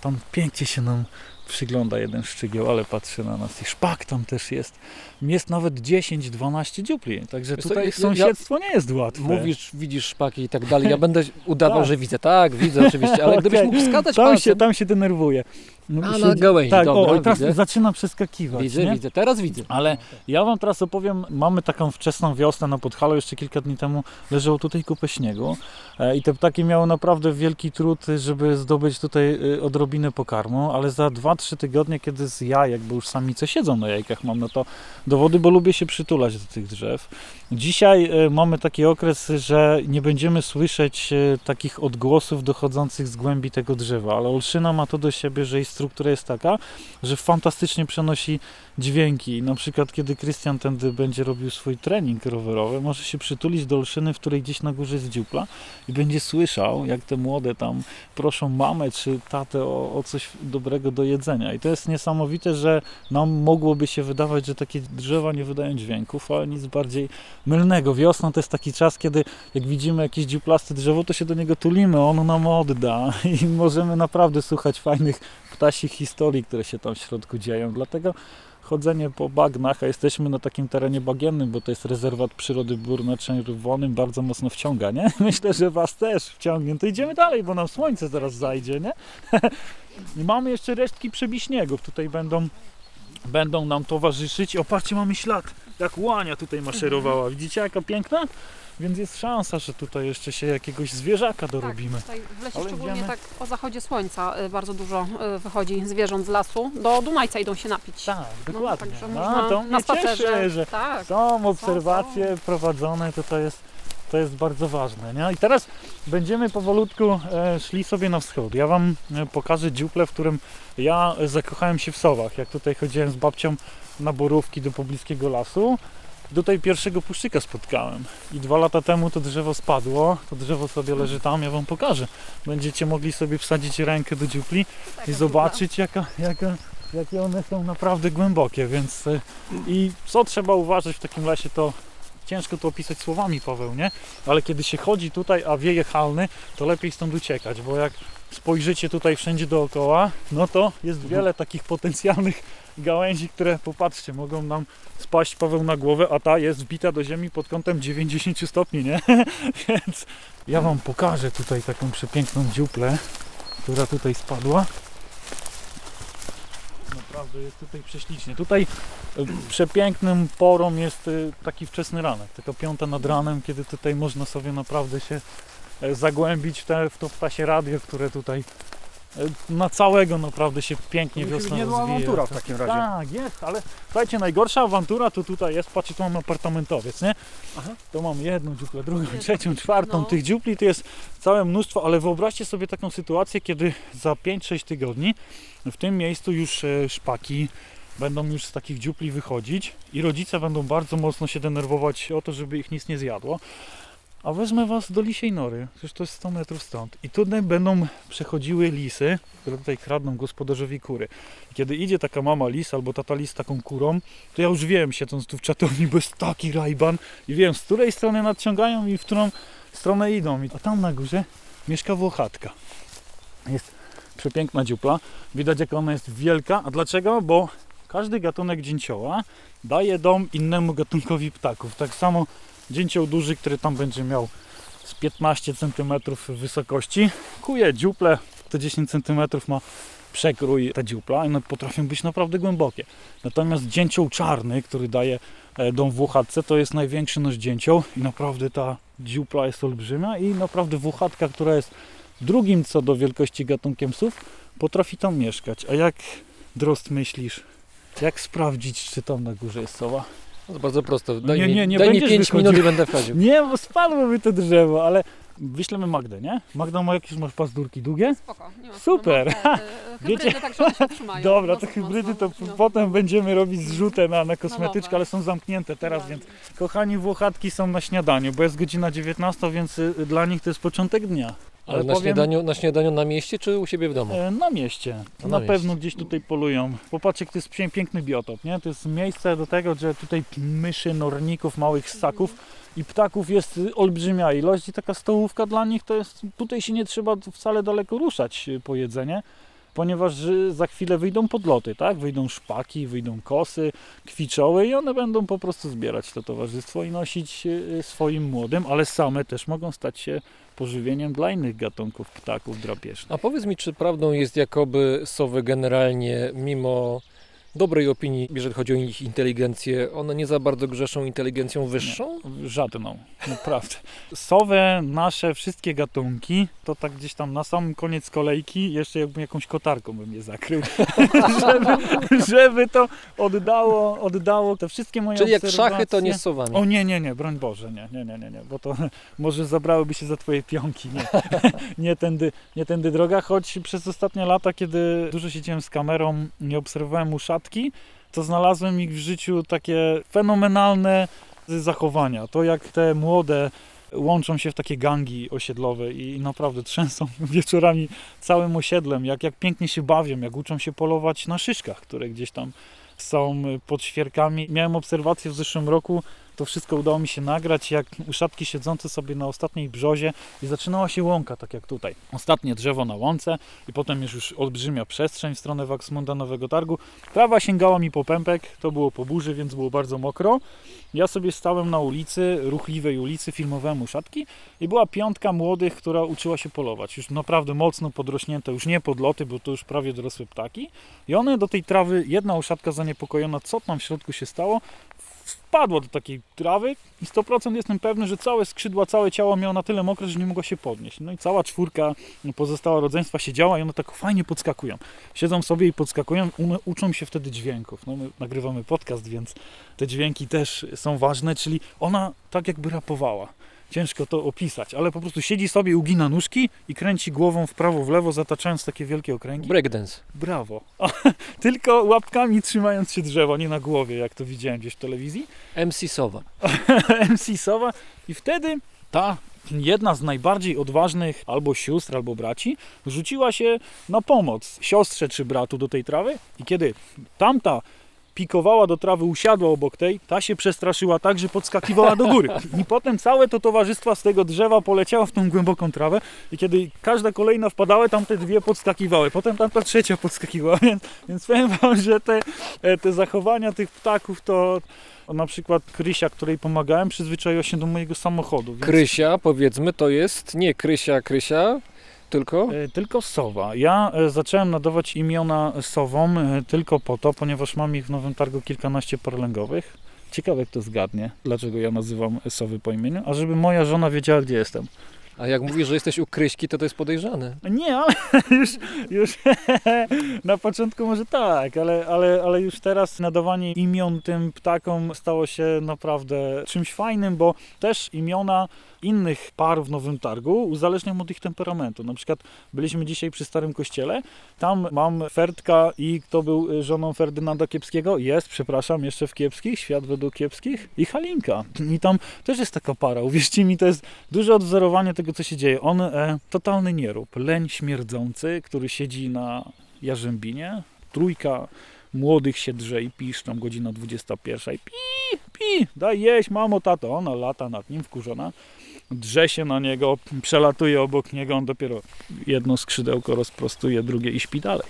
Tam pięknie się nam przygląda jeden szczygieł, ale patrzy na nas i szpak tam też jest. Jest nawet 10-12 dziupli, także Wiesz tutaj ja- sąsiedztwo nie jest łatwe. Mówisz, widzisz szpaki i tak dalej. Ja będę udawał, Tak. że widzę. Tak, widzę oczywiście, ale gdybyś Okej. mógł wskazać tam palcem... się, tam się denerwuje. No, A, na gałęzi, Tak, dobra, o, i teraz widzę. zaczyna przeskakiwać. Widzę, nie? widzę, teraz widzę. Ale ja wam teraz opowiem, mamy taką wczesną wiosnę na Podhalu, jeszcze kilka dni temu leżało tutaj kupę śniegu e, i te ptaki miały naprawdę wielki trud, żeby zdobyć tutaj y, odrobinę pokarmu, ale za 2-3 tygodnie, kiedy z jajek, bo już samice siedzą na jajkach, mam na to dowody, bo lubię się przytulać do tych drzew. Dzisiaj e, mamy taki okres, że nie będziemy słyszeć e, takich odgłosów dochodzących z głębi tego drzewa, ale olszyna ma to do siebie, że jej struktura jest taka, że fantastycznie przenosi dźwięki. Na przykład, kiedy Krystian tędy będzie robił swój trening rowerowy, może się przytulić do olszyny, w której gdzieś na górze jest dziupla i będzie słyszał, jak te młode tam proszą mamę czy tatę o, o coś dobrego do jedzenia. I to jest niesamowite, że nam mogłoby się wydawać, że takie drzewa nie wydają dźwięków, ale nic bardziej mylnego. Wiosna to jest taki czas, kiedy jak widzimy jakieś dziuplaste drzewo, to się do niego tulimy, ono nam odda i możemy naprawdę słuchać fajnych ptasich historii, które się tam w środku dzieją. Dlatego chodzenie po bagnach, a jesteśmy na takim terenie bagiennym, bo to jest rezerwat przyrody Bór nad Czerwonym, bardzo mocno wciąga, nie? Myślę, że Was też wciągnie. To idziemy dalej, bo nam słońce zaraz zajdzie, nie? Mamy jeszcze resztki przebiśniegów. Tutaj będą, będą nam towarzyszyć. O, patrzcie, mamy ślad, jak łania tutaj maszerowała. Widzicie, jaka piękna? Więc jest szansa, że tutaj jeszcze się jakiegoś zwierzaka dorobimy. Tak, tutaj w lesie Ale szczególnie idziemy- tak o zachodzie słońca y, bardzo dużo y, wychodzi zwierząt z lasu. Do Dunajca idą się napić. Tak, dokładnie. także No, to na mnie spacerze. cieszy, że Tak. są obserwacje prowadzone, to to jest, to jest bardzo ważne. Nie? I teraz będziemy powolutku e, szli sobie na wschód. Ja Wam e, pokażę dziuple, w którym ja zakochałem się w sowach. Jak tutaj chodziłem z babcią na borówki do pobliskiego lasu, tutaj pierwszego puszczyka spotkałem. I dwa lata temu to drzewo spadło, to drzewo sobie leży tam, ja Wam pokażę. Będziecie mogli sobie wsadzić rękę do dziupli i zobaczyć jaka, jaka, jakie one są naprawdę głębokie, więc e, i co trzeba uważać w takim lesie, to ciężko to opisać słowami, Paweł, nie? Ale kiedy się chodzi tutaj, a wieje halny, to lepiej stąd uciekać, bo jak spojrzycie tutaj wszędzie dookoła, no to jest wiele takich potencjalnych gałęzi, które, popatrzcie, mogą nam spaść, Paweł, na głowę, a ta jest wbita do ziemi pod kątem 90 stopni, nie? Więc ja Wam pokażę tutaj taką przepiękną dziuplę, która tutaj spadła. Naprawdę jest tutaj prześlicznie. Tutaj e, przepięknym porą jest e, taki wczesny ranek, taka piąta nad ranem, kiedy tutaj można sobie naprawdę się e, zagłębić w, te, w to ptasie radio, które tutaj na całego naprawdę się pięknie wiosna niezła rozwija. awantura w takim razie. Tak, jest, ale słuchajcie, najgorsza awantura to tutaj jest, patrzcie, tu mamy apartamentowiec, nie? Aha. To mamy jedną dziuplę, drugą, trzecią, czwartą. No. Tych dziupli to jest całe mnóstwo, ale wyobraźcie sobie taką sytuację, kiedy za 5-6 tygodni w tym miejscu już e, szpaki będą już z takich dziupli wychodzić i rodzice będą bardzo mocno się denerwować o to, żeby ich nic nie zjadło. A wezmę was do lisiej nory, przecież to jest 100 metrów stąd. I tutaj będą przechodziły lisy, które tutaj kradną gospodarzowi kury. I kiedy idzie taka mama lis albo tata lis z taką kurą, to ja już wiem, siedząc tu w czatowni, bo jest taki rajban i wiem, z której strony nadciągają i w którą stronę idą. A tam na górze mieszka Włochatka. Jest przepiękna dziupla. Widać, jaka ona jest wielka. A dlaczego? Bo każdy gatunek dzięcioła daje dom innemu gatunkowi ptaków. Tak samo dzięcioł duży, który tam będzie miał z 15 cm wysokości, kuje dziuple, te 10 cm ma przekrój ta dziupla i one potrafią być naprawdę głębokie. Natomiast dzięcioł czarny, który daje e, dom włochatce, to jest największy nasz dzięcioł i naprawdę ta dziupla jest olbrzymia i naprawdę włochatka, która jest drugim co do wielkości gatunkiem psów, potrafi tam mieszkać. A jak Drost myślisz, jak sprawdzić, czy tam na górze jest sowa? To jest bardzo prosto. Daj Nie, mi, nie, nie daj mi będziesz 5 wychodził. minut i będę wchodził. Nie, bo spadłoby to drzewo, ale wyślemy Magdę, nie? Magda, ma jakieś masz pazdurki długie? Spoko, nie ma Super. No, te, y, hybrydy, Wiecie- także one się trzymają. Dobra, to dosyć hybrydy to. No. potem będziemy robić zrzutę na, na kosmetyczkę, nowe. ale są zamknięte teraz, No. więc kochani Włochatki są na śniadaniu, bo jest godzina 19, więc y, dla nich to jest początek dnia. Ale na, śniadaniu, na śniadaniu na mieście czy u siebie w domu? E, Na mieście. Na, na pewno mieście. gdzieś tutaj polują. Popatrzcie, to jest pię- piękny biotop, nie? To jest miejsce do tego, że tutaj myszy, norników, małych ssaków i ptaków jest olbrzymia ilość i taka stołówka dla nich to jest, tutaj się nie trzeba wcale daleko ruszać y, po jedzenie. Ponieważ y, za chwilę wyjdą podloty, tak? Wyjdą szpaki, wyjdą kosy, kwiczoły i one będą po prostu zbierać to towarzystwo i nosić y, swoim młodym, ale same też mogą stać się pożywieniem dla innych gatunków ptaków drapieżnych. A powiedz mi, czy prawdą jest, jakoby sowy generalnie, mimo dobrej opinii, jeżeli chodzi o ich inteligencję, one nie za bardzo grzeszą inteligencją wyższą? Żadną, naprawdę. Sowe, nasze wszystkie gatunki, to tak gdzieś tam na sam koniec kolejki, jeszcze jakbym jakąś kotarką bym je zakrył, żeby, żeby to oddało, oddało te wszystkie moje Czyli jak szachy, to nie z sowami. O nie, nie, nie, broń Boże, nie, nie, nie, nie, nie, bo to może zabrałyby się za twoje pionki, nie, nie, tędy, nie tędy droga, choć przez ostatnie lata, kiedy dużo siedziałem z kamerą, nie obserwowałem uszatki, to znalazłem ich w życiu takie fenomenalne zachowania. To jak te młode łączą się w takie gangi osiedlowe i naprawdę trzęsą wieczorami całym osiedlem, jak, jak pięknie się bawią, jak uczą się polować na szyszkach, które gdzieś tam są pod świerkami. Miałem obserwację w zeszłym roku, to wszystko udało mi się nagrać, jak uszatki siedzące sobie na ostatniej brzozie i zaczynała się łąka, tak jak tutaj. Ostatnie drzewo na łące i potem już, już olbrzymia przestrzeń w stronę Waxmunda Nowego Targu. Trawa sięgała mi po pępek, to było po burzy, więc było bardzo mokro. Ja sobie stałem na ulicy, ruchliwej ulicy, filmowałem uszatki i była piątka młodych, która uczyła się polować. Już naprawdę mocno podrośnięte, już nie podloty, bo to już prawie dorosłe ptaki. I one do tej trawy, jedna uszatka zaniepokojona, co tam w środku się stało, wpadła do takiej trawy i 100% jestem pewny, że całe skrzydła, całe ciało miało na tyle mokre, że nie mogła się podnieść. No i cała czwórka pozostała rodzeństwa siedziała i one tak fajnie podskakują. Siedzą sobie i podskakują, uczą się wtedy dźwięków. No my nagrywamy podcast, więc te dźwięki też są ważne, czyli ona tak jakby rapowała. Ciężko to opisać, ale po prostu siedzi sobie, ugina nóżki i kręci głową w prawo, w lewo, zataczając takie wielkie okręgi. Breakdance. Brawo. Tylko łapkami trzymając się drzewa, nie na głowie, jak to widziałem gdzieś w telewizji. MC Sowa. MC Sowa i wtedy ta jedna z najbardziej odważnych albo sióstr, albo braci rzuciła się na pomoc siostrze czy bratu do tej trawy i kiedy tamta pikowała do trawy, usiadła obok tej, ta się przestraszyła tak, że podskakiwała do góry. I potem całe to towarzystwo z tego drzewa poleciało w tą głęboką trawę i kiedy każda kolejna wpadała, tam te dwie podskakiwały. Potem tamta trzecia podskakiwała, więc, więc powiem wam, że te, e, te zachowania tych ptaków to na przykład Krysia, której pomagałem, przyzwyczaiła się do mojego samochodu. Więc... Krysia, powiedzmy, to jest nie Krysia, Krysia, tylko E, Tylko sowa. Ja e, zacząłem nadawać imiona sowom e, tylko po to, ponieważ mam ich w Nowym Targu kilkanaście paralęgowych. Ciekawe, kto zgadnie, dlaczego ja nazywam sowy po imieniu, a żeby moja żona wiedziała, gdzie jestem. A jak mówisz, że jesteś u Kryśki, to to jest podejrzane. Nie, ale już, już na początku może tak, ale, ale, ale już teraz nadawanie imion tym ptakom stało się naprawdę czymś fajnym, bo też imiona innych par w Nowym Targu uzależniam od ich temperamentu. Na przykład byliśmy dzisiaj przy Starym Kościele, tam mam Ferdka i kto był y, żoną Ferdynanda Kiepskiego? Jest, przepraszam, jeszcze w Kiepskich, Świat według Kiepskich i Halinka. I tam też jest taka para, uwierzcie mi, to jest duże odwzorowanie tego, co się dzieje. On e, totalny nierób, leń śmierdzący, który siedzi na jarzębinie, trójka młodych się drze i piszczą, godzina 21 i pi, pi, daj jeść, mamo, tato. Ona lata nad nim wkurzona, drze się na niego, przelatuje obok niego, on dopiero jedno skrzydełko rozprostuje, drugie i śpi dalej.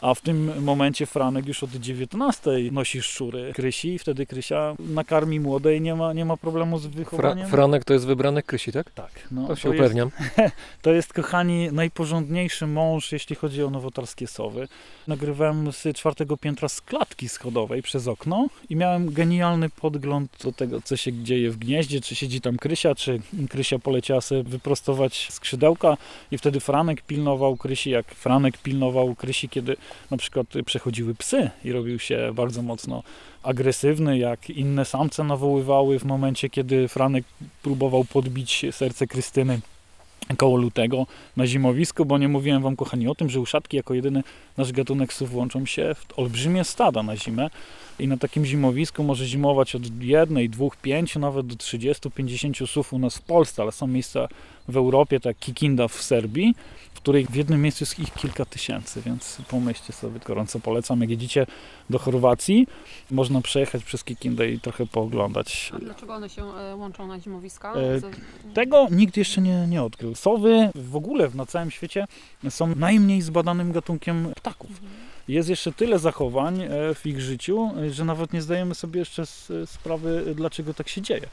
A w tym momencie Franek już od 19 nosi szczury Krysi i wtedy Krysia nakarmi młodej, nie ma, nie ma problemu z Fra wychowaniem. Franek to jest wybrany Krysi, tak? tak, no, To się jest- upewniam. to jest, kochani, najporządniejszy mąż, jeśli chodzi o nowotarskie sowy. Nagrywałem z czwartego piętra z klatki schodowej przez okno i miałem genialny podgląd do tego, co się dzieje w gnieździe, czy siedzi tam Krysia, czy Krysia poleciała sobie wyprostować skrzydełka i wtedy Franek pilnował Krysi, jak Franek pilnował Krysi, kiedy na przykład przechodziły psy i robił się bardzo mocno agresywny, jak inne samce nawoływały w momencie, kiedy Franek próbował podbić serce Krystyny koło lutego na zimowisku, bo nie mówiłem wam kochani o tym, że uszatki jako jedyny nasz gatunek sów łączą się w olbrzymie stada na zimę i na takim zimowisku może zimować od jednej, dwóch, pięciu, nawet do 30, 50 sów u nas w Polsce, ale są miejsca w Europie, tak Kikinda w Serbii, w której w jednym miejscu jest ich kilka tysięcy, więc pomyślcie sobie, gorąco polecam, jak jedziecie do Chorwacji, można przejechać przez Kikindę i trochę pooglądać. A dlaczego one się e, łączą na zimowiska? E, Tego nikt jeszcze nie, nie odkrył. Sowy w ogóle na całym świecie są najmniej zbadanym gatunkiem ptaków. Jest jeszcze tyle zachowań e, w ich życiu, e, że nawet nie zdajemy sobie jeszcze sprawy, e, dlaczego tak się dzieje.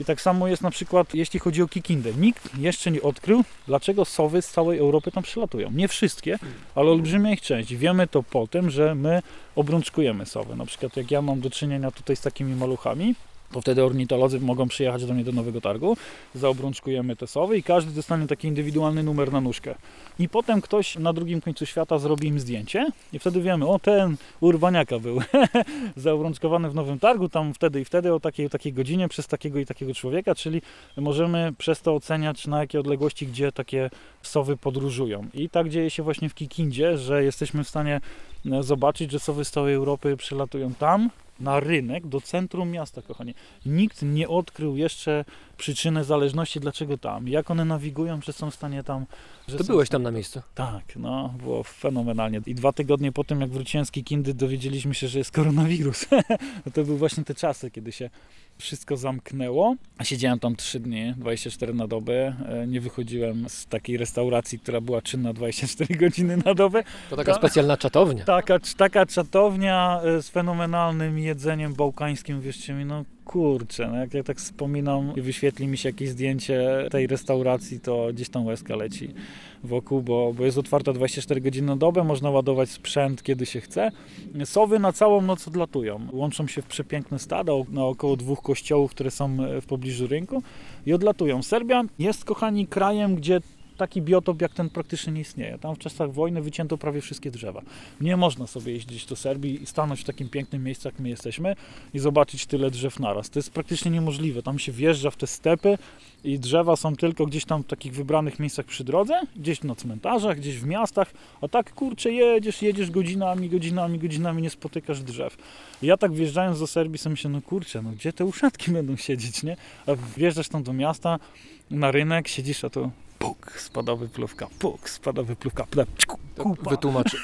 I tak samo jest na przykład, jeśli chodzi o kikindę. Nikt jeszcze nie odkrył, dlaczego sowy z całej Europy tam przylatują. Nie wszystkie, ale olbrzymia ich część. Wiemy to po tym, że my obrączkujemy sowy. Na przykład jak ja mam do czynienia tutaj z takimi maluchami, to wtedy ornitolodzy mogą przyjechać do mnie do Nowego Targu, zaobrączkujemy te sowy i każdy dostanie taki indywidualny numer na nóżkę. I potem ktoś na drugim końcu świata zrobi im zdjęcie i wtedy wiemy, o ten urbaniaka był zaobrączkowany w Nowym Targu, tam wtedy i wtedy o takiej, takiej godzinie przez takiego i takiego człowieka, czyli możemy przez to oceniać na jakie odległości, gdzie takie sowy podróżują. I tak dzieje się właśnie w Kikindzie, że jesteśmy w stanie e, zobaczyć, że sowy z całej Europy przylatują tam, na rynek, do centrum miasta, kochani. Nikt nie odkrył jeszcze przyczyny zależności, dlaczego tam, jak one nawigują, że są w stanie tam... Że To są byłeś tam na miejscu. Tak, no, było fenomenalnie. I dwa tygodnie po tym, jak wróciłem z Kikindy, dowiedzieliśmy się, że jest koronawirus. To były właśnie te czasy, kiedy się wszystko zamknęło. A siedziałem tam trzy dni, 24 na dobę. E, Nie wychodziłem z takiej restauracji, która była czynna 24 godziny na dobę. To taka Ta- specjalna czatownia. Taka, taka czatownia e, z fenomenalnym jedzeniem bałkańskim, wierzcie mi, no kurczę, no jak ja tak wspominam i wyświetli mi się jakieś zdjęcie tej restauracji, to gdzieś tam łezka leci wokół, bo, bo jest otwarta 24 godziny na dobę, można ładować sprzęt kiedy się chce. Sowy na całą noc odlatują, łączą się w przepiękne stada na około dwóch kościołów, które są w pobliżu rynku i odlatują. Serbia jest, kochani, krajem, gdzie taki biotop jak ten praktycznie nie istnieje. Tam w czasach wojny wycięto prawie wszystkie drzewa. Nie można sobie jeździć do Serbii i stanąć w takim pięknym miejscu, jak my jesteśmy i zobaczyć tyle drzew naraz. To jest praktycznie niemożliwe. Tam się wjeżdża w te stepy i drzewa są tylko gdzieś tam w takich wybranych miejscach przy drodze, gdzieś na cmentarzach, gdzieś w miastach, a tak kurczę jedziesz, jedziesz godzinami, godzinami, godzinami, nie spotykasz drzew. I ja tak wjeżdżając do Serbii sobie myślę, no kurczę, no gdzie te uszatki będą siedzieć, nie? A wjeżdżasz tam do miasta, na rynek, siedzisz, a to puk, spada wypluwka, puk, ple, czku, kupa. Wytłumacz.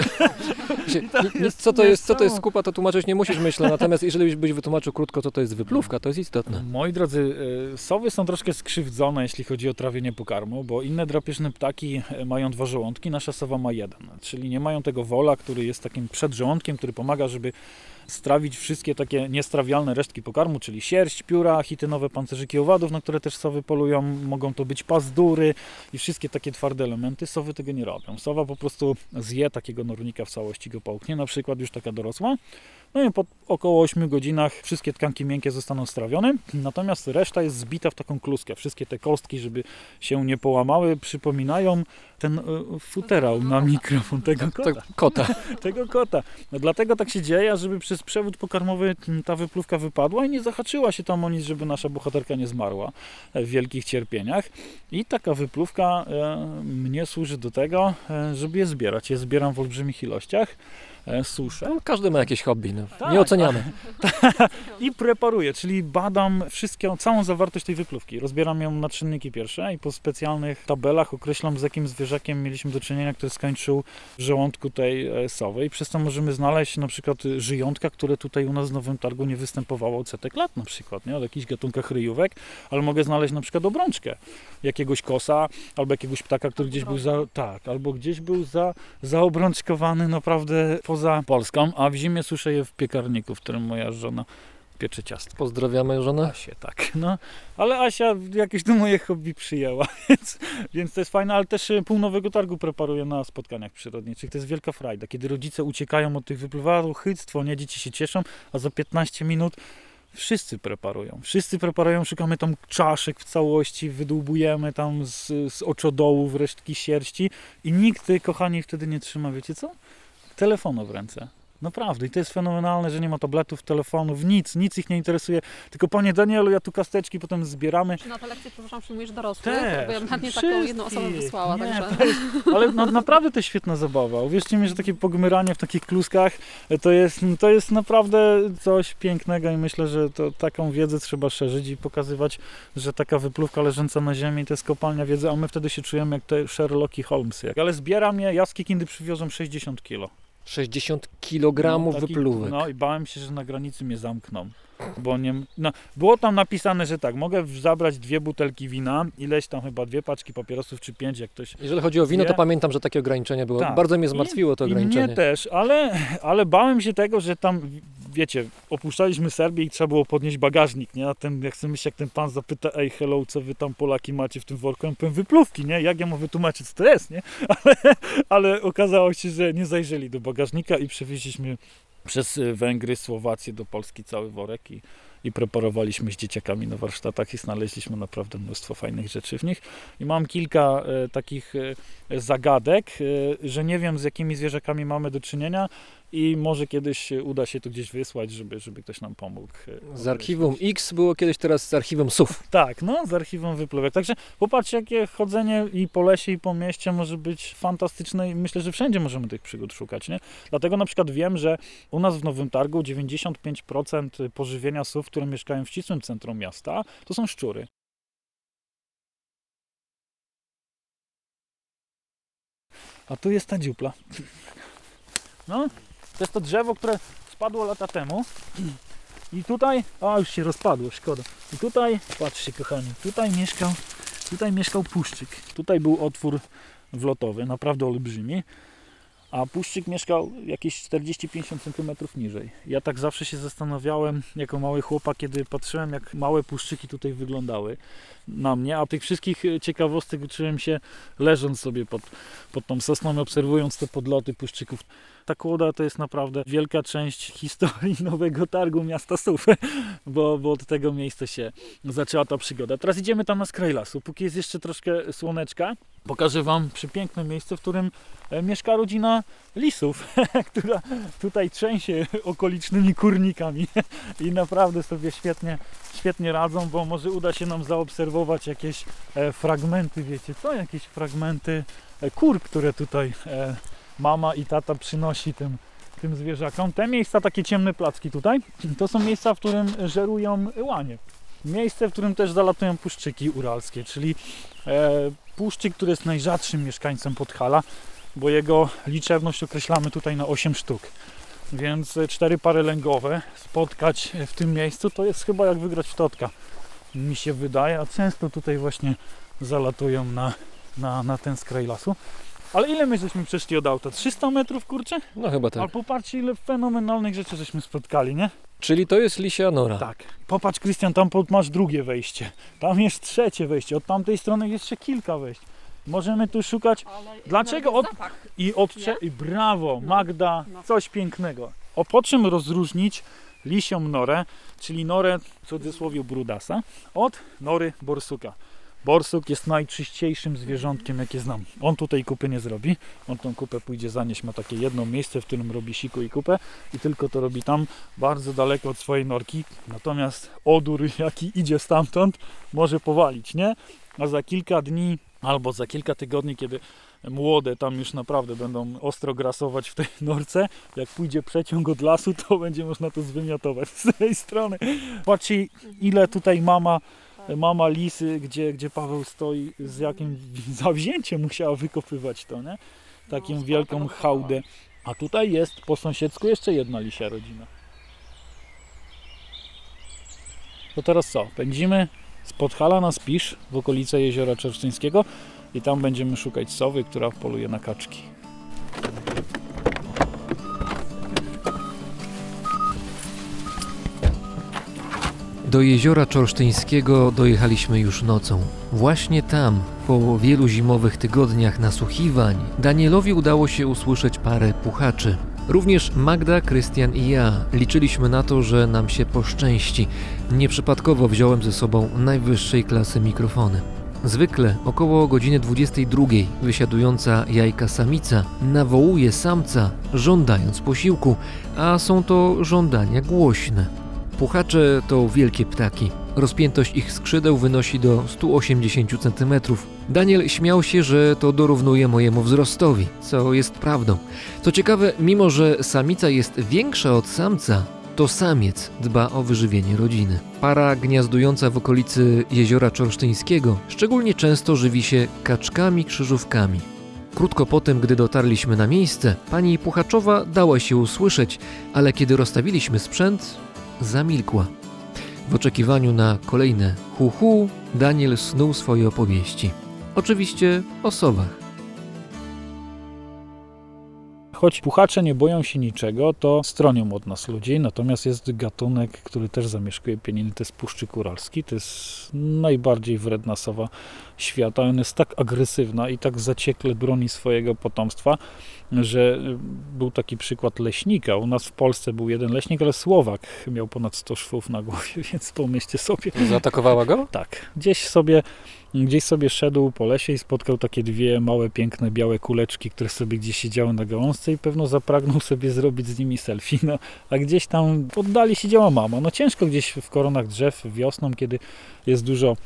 To co, to jest, co to jest skupa, to tłumaczyć nie musisz, myślę. Natomiast jeżeli byś wytłumaczył krótko, co to jest wypluwka, to jest istotne. Moi drodzy, e, sowy są troszkę skrzywdzone, jeśli chodzi o trawienie pokarmu, bo inne drapieżne ptaki e, mają dwa żołądki, nasza sowa ma jeden. Czyli nie mają tego wola, który jest takim przedżołądkiem, który pomaga, żeby strawić wszystkie takie niestrawialne resztki pokarmu, czyli sierść, pióra, chitynowe pancerzyki owadów, na które też sowy polują, mogą to być pazdury i wszystkie takie twarde elementy. Sowy tego nie robią. Sowa po prostu zje takiego nornika w całości, go połknie, na przykład już taka dorosła. No i po około 8 godzinach wszystkie tkanki miękkie zostaną strawione, natomiast reszta jest zbita w taką kluskę. Wszystkie te kostki, żeby się nie połamały, przypominają ten e, futerał na mikrofon tego kota kota. tego kota. No, dlatego tak się dzieje, żeby przez przewód pokarmowy ta wypluwka wypadła i nie zahaczyła się tam o nic, żeby nasza bohaterka nie zmarła w wielkich cierpieniach. I taka wypluwka e, mnie służy do tego, e, żeby je zbierać. Je zbieram w olbrzymich ilościach, suszę No, każdy ma jakieś hobby. No. Tak, Nie oceniamy. i preparuję, czyli badam wszystkie, całą zawartość tej wypluwki. Rozbieram ją na czynniki pierwsze i po specjalnych tabelach określam, z jakim zwierzakiem mieliśmy do czynienia, który skończył w żołądku tej e, sowy. I przez to możemy znaleźć na przykład żyjątka, które tutaj u nas w Nowym Targu nie występowało od setek lat na przykład, nie? od jakichś gatunkach ryjówek, ale mogę znaleźć na przykład obrączkę jakiegoś kosa albo jakiegoś ptaka, który gdzieś był za, tak, albo gdzieś był za, zaobrączkowany naprawdę poza Polską, a w zimie suszę je w piekarniku, w którym moja żona piecze ciasto. Pozdrawiamy żonę. Asię, tak. No, ale Asia jakieś do moje hobby przyjęła, więc, więc to jest fajne, ale też e, pół nowego targu preparuję na spotkaniach przyrodniczych. To jest wielka frajda, kiedy rodzice uciekają od tych wypływarów, chyctwo, nie, dzieci się cieszą, a za 15 minut wszyscy preparują. Wszyscy preparują, szukamy tam czaszek w całości, wydłubujemy tam z, z oczodołów resztki sierści i nikt, kochani, wtedy nie trzyma, wiecie co? Telefonu w ręce. Naprawdę. I to jest fenomenalne, że nie ma tabletów, telefonów, nic, nic ich nie interesuje. Tylko panie Danielu, ja tu kasteczki potem zbieramy. Czy na te lekcje, przepraszam, przyjmujesz dorosłych? Też, Bo ja bym chętnie taką jedną osobę wysłała, Nie, także... jest, ale no, naprawdę to jest świetna zabawa. Uwierzcie mi, że takie pogmyranie w takich kluskach e, to jest, to jest naprawdę coś pięknego i myślę, że to taką wiedzę trzeba szerzyć i pokazywać, że taka wypluwka leżąca na ziemi to jest kopalnia wiedzy, a my wtedy się czujemy jak te Sherlocki Holmesy. Ale zbieram je, ja z Kikindy przywiozłem 60 kilo. 60 kg No, wypluwek. No i bałem się, że na granicy mnie zamkną. Bo nie, no, było tam napisane, że tak, mogę zabrać dwie butelki wina, ileś tam chyba dwie paczki papierosów czy pięć, jak ktoś Jeżeli chodzi o wino, to Wie? pamiętam, że takie ograniczenie było. Tak. Bardzo mnie zmartwiło to I ograniczenie. mnie też, ale, ale bałem się tego, że tam, wiecie, opuszczaliśmy Serbię i trzeba było podnieść bagażnik, nie? A ten, jak sobie myślę, jak ten pan zapyta, ej, hello, co wy tam Polaki macie w tym worku? Ja powiem, wypluwki, nie? Jak ja mu wytłumaczyć, co to jest, nie? Ale, ale okazało się, że nie zajrzeli do bagażnika i przewieźliśmy przez y, Węgry, Słowację do Polski cały worek i, i preparowaliśmy z dzieciakami na warsztatach i znaleźliśmy naprawdę mnóstwo fajnych rzeczy w nich. I mam kilka e, takich e, zagadek, e, że nie wiem z jakimi zwierzakami mamy do czynienia i może kiedyś uda się to gdzieś wysłać, żeby, żeby ktoś nam pomógł. e, Z archiwum X było kiedyś teraz z archiwum SUF. tak, no, z archiwum wypływek. Także popatrzcie, jakie chodzenie i po lesie, i po mieście może być fantastyczne i myślę, że wszędzie możemy tych przygód szukać, nie? Dlatego na przykład wiem, że u nas w Nowym Targu 95% pożywienia sów, które mieszkają w ścisłym centrum miasta, to są szczury. A tu jest ta dziupla. No, to jest to drzewo, które spadło lata temu. I tutaj, a już się rozpadło, szkoda. I tutaj, patrzcie kochani, tutaj mieszkał, tutaj mieszkał puszczyk. Tutaj był otwór wlotowy, naprawdę olbrzymi. A puszczyk mieszkał jakieś 40-50 cm niżej. Ja tak zawsze się zastanawiałem, jako mały chłopak, kiedy patrzyłem, jak małe puszczyki tutaj wyglądały na mnie. A tych wszystkich e, ciekawostek uczyłem się leżąc sobie pod, pod tą sosną, obserwując te podloty puszczyków. Ta kłoda to jest naprawdę wielka część historii Nowego Targu Miasta Sów, bo, bo od tego miejsca się zaczęła ta przygoda. Teraz idziemy tam na skraj lasu, póki jest jeszcze troszkę słoneczka. Pokażę Wam przepiękne miejsce, w którym e, mieszka rodzina lisów, która tutaj trzęsie okolicznymi kurnikami i naprawdę sobie świetnie, świetnie radzą, bo może uda się nam zaobserwować jakieś e, fragmenty, wiecie co, jakieś fragmenty e, kur, które tutaj mama i tata przynosi tym, tym zwierzakom. Te miejsca, takie ciemne placki tutaj, to są miejsca, w którym żerują łanie. Miejsce, w którym też zalatują puszczyki uralskie, czyli e, puszczyk, który jest najrzadszym mieszkańcem Podhala, bo jego liczebność określamy tutaj na 8 sztuk. Więc e, cztery pary lęgowe spotkać w tym miejscu to jest chyba jak wygrać w totka, mi się wydaje, a często tutaj właśnie zalatują na, na, na ten skraj lasu. Ale ile my żeśmy przeszli od auta? 300 metrów, kurczę? No chyba tak. Ale popatrzcie, ile fenomenalnych rzeczy żeśmy spotkali, nie? Czyli to jest Lisia Nora. Tak. Popatrz, Krystian, tam pod- masz drugie wejście. Tam jest trzecie wejście. Od tamtej strony jest jeszcze kilka wejść. Możemy tu szukać Dlaczego od- i od cze- i brawo, Magda, No. coś pięknego. O po czym rozróżnić lisią norę, czyli norę w cudzysłowie brudasa, od nory borsuka. Borsuk jest najczyściejszym zwierzątkiem, jakie znam. On tutaj kupy nie zrobi. On tą kupę pójdzie zanieść. Ma takie jedno miejsce, w którym robi siku i kupę i tylko to robi tam, bardzo daleko od swojej norki. Natomiast odór, jaki idzie stamtąd, może powalić, nie? A za kilka dni albo za kilka tygodni, kiedy młode tam już naprawdę będą ostro grasować w tej norce, jak pójdzie przeciąg od lasu, to będzie można to zwymiotować z tej strony. Patrzcie, ile tutaj mama mama lisy, gdzie, gdzie Paweł stoi, z jakim zawzięciem musiała wykopywać to, nie? Taką wielką hałdę. A tutaj jest po sąsiedzku jeszcze jedna lisia rodzina. To teraz co? Pędzimy z Podhala na Spisz w okolice Jeziora Czersztyńskiego i tam będziemy szukać sowy, która poluje na kaczki. Do jeziora Czorsztyńskiego dojechaliśmy już nocą. Właśnie tam, po wielu zimowych tygodniach nasłuchiwań, Danielowi udało się usłyszeć parę puchaczy. Również Magda, Krystian i ja liczyliśmy na to, że nam się poszczęści. Nieprzypadkowo wziąłem ze sobą najwyższej klasy mikrofony. Zwykle około godziny 22 wysiadująca jajka samica nawołuje samca, żądając posiłku, a są to żądania głośne. Puchacze to wielkie ptaki. Rozpiętość ich skrzydeł wynosi do 180 cm. Daniel śmiał się, że to dorównuje mojemu wzrostowi, co jest prawdą. Co ciekawe, mimo że samica jest większa od samca, to samiec dba o wyżywienie rodziny. Para gniazdująca w okolicy jeziora Czorsztyńskiego szczególnie często żywi się kaczkami krzyżówkami. Krótko po tym, gdy dotarliśmy na miejsce, pani Puchaczowa dała się usłyszeć, ale kiedy rozstawiliśmy sprzęt, zamilkła. W oczekiwaniu na kolejne hu-hu, Daniel snuł swoje opowieści. Oczywiście o sowach. Choć puchacze nie boją się niczego, to stronią od nas ludzi, natomiast jest gatunek, który też zamieszkuje pieniny, to jest puszczyk uralski, to jest najbardziej wredna sowa świata. Ona jest tak agresywna i tak zaciekle broni swojego potomstwa, że y, był taki przykład leśnika. U nas w Polsce był jeden leśnik, ale Słowak miał ponad 100 szwów na głowie, więc pomyślcie sobie. Zaatakowała go? Tak, gdzieś sobie, gdzieś sobie szedł po lesie i spotkał takie dwie małe, piękne, białe kuleczki, które sobie gdzieś siedziały na gałązce i pewno zapragnął sobie zrobić z nimi selfie. No, a gdzieś tam w oddali siedziała mama. No ciężko gdzieś w koronach drzew wiosną, kiedy jest dużo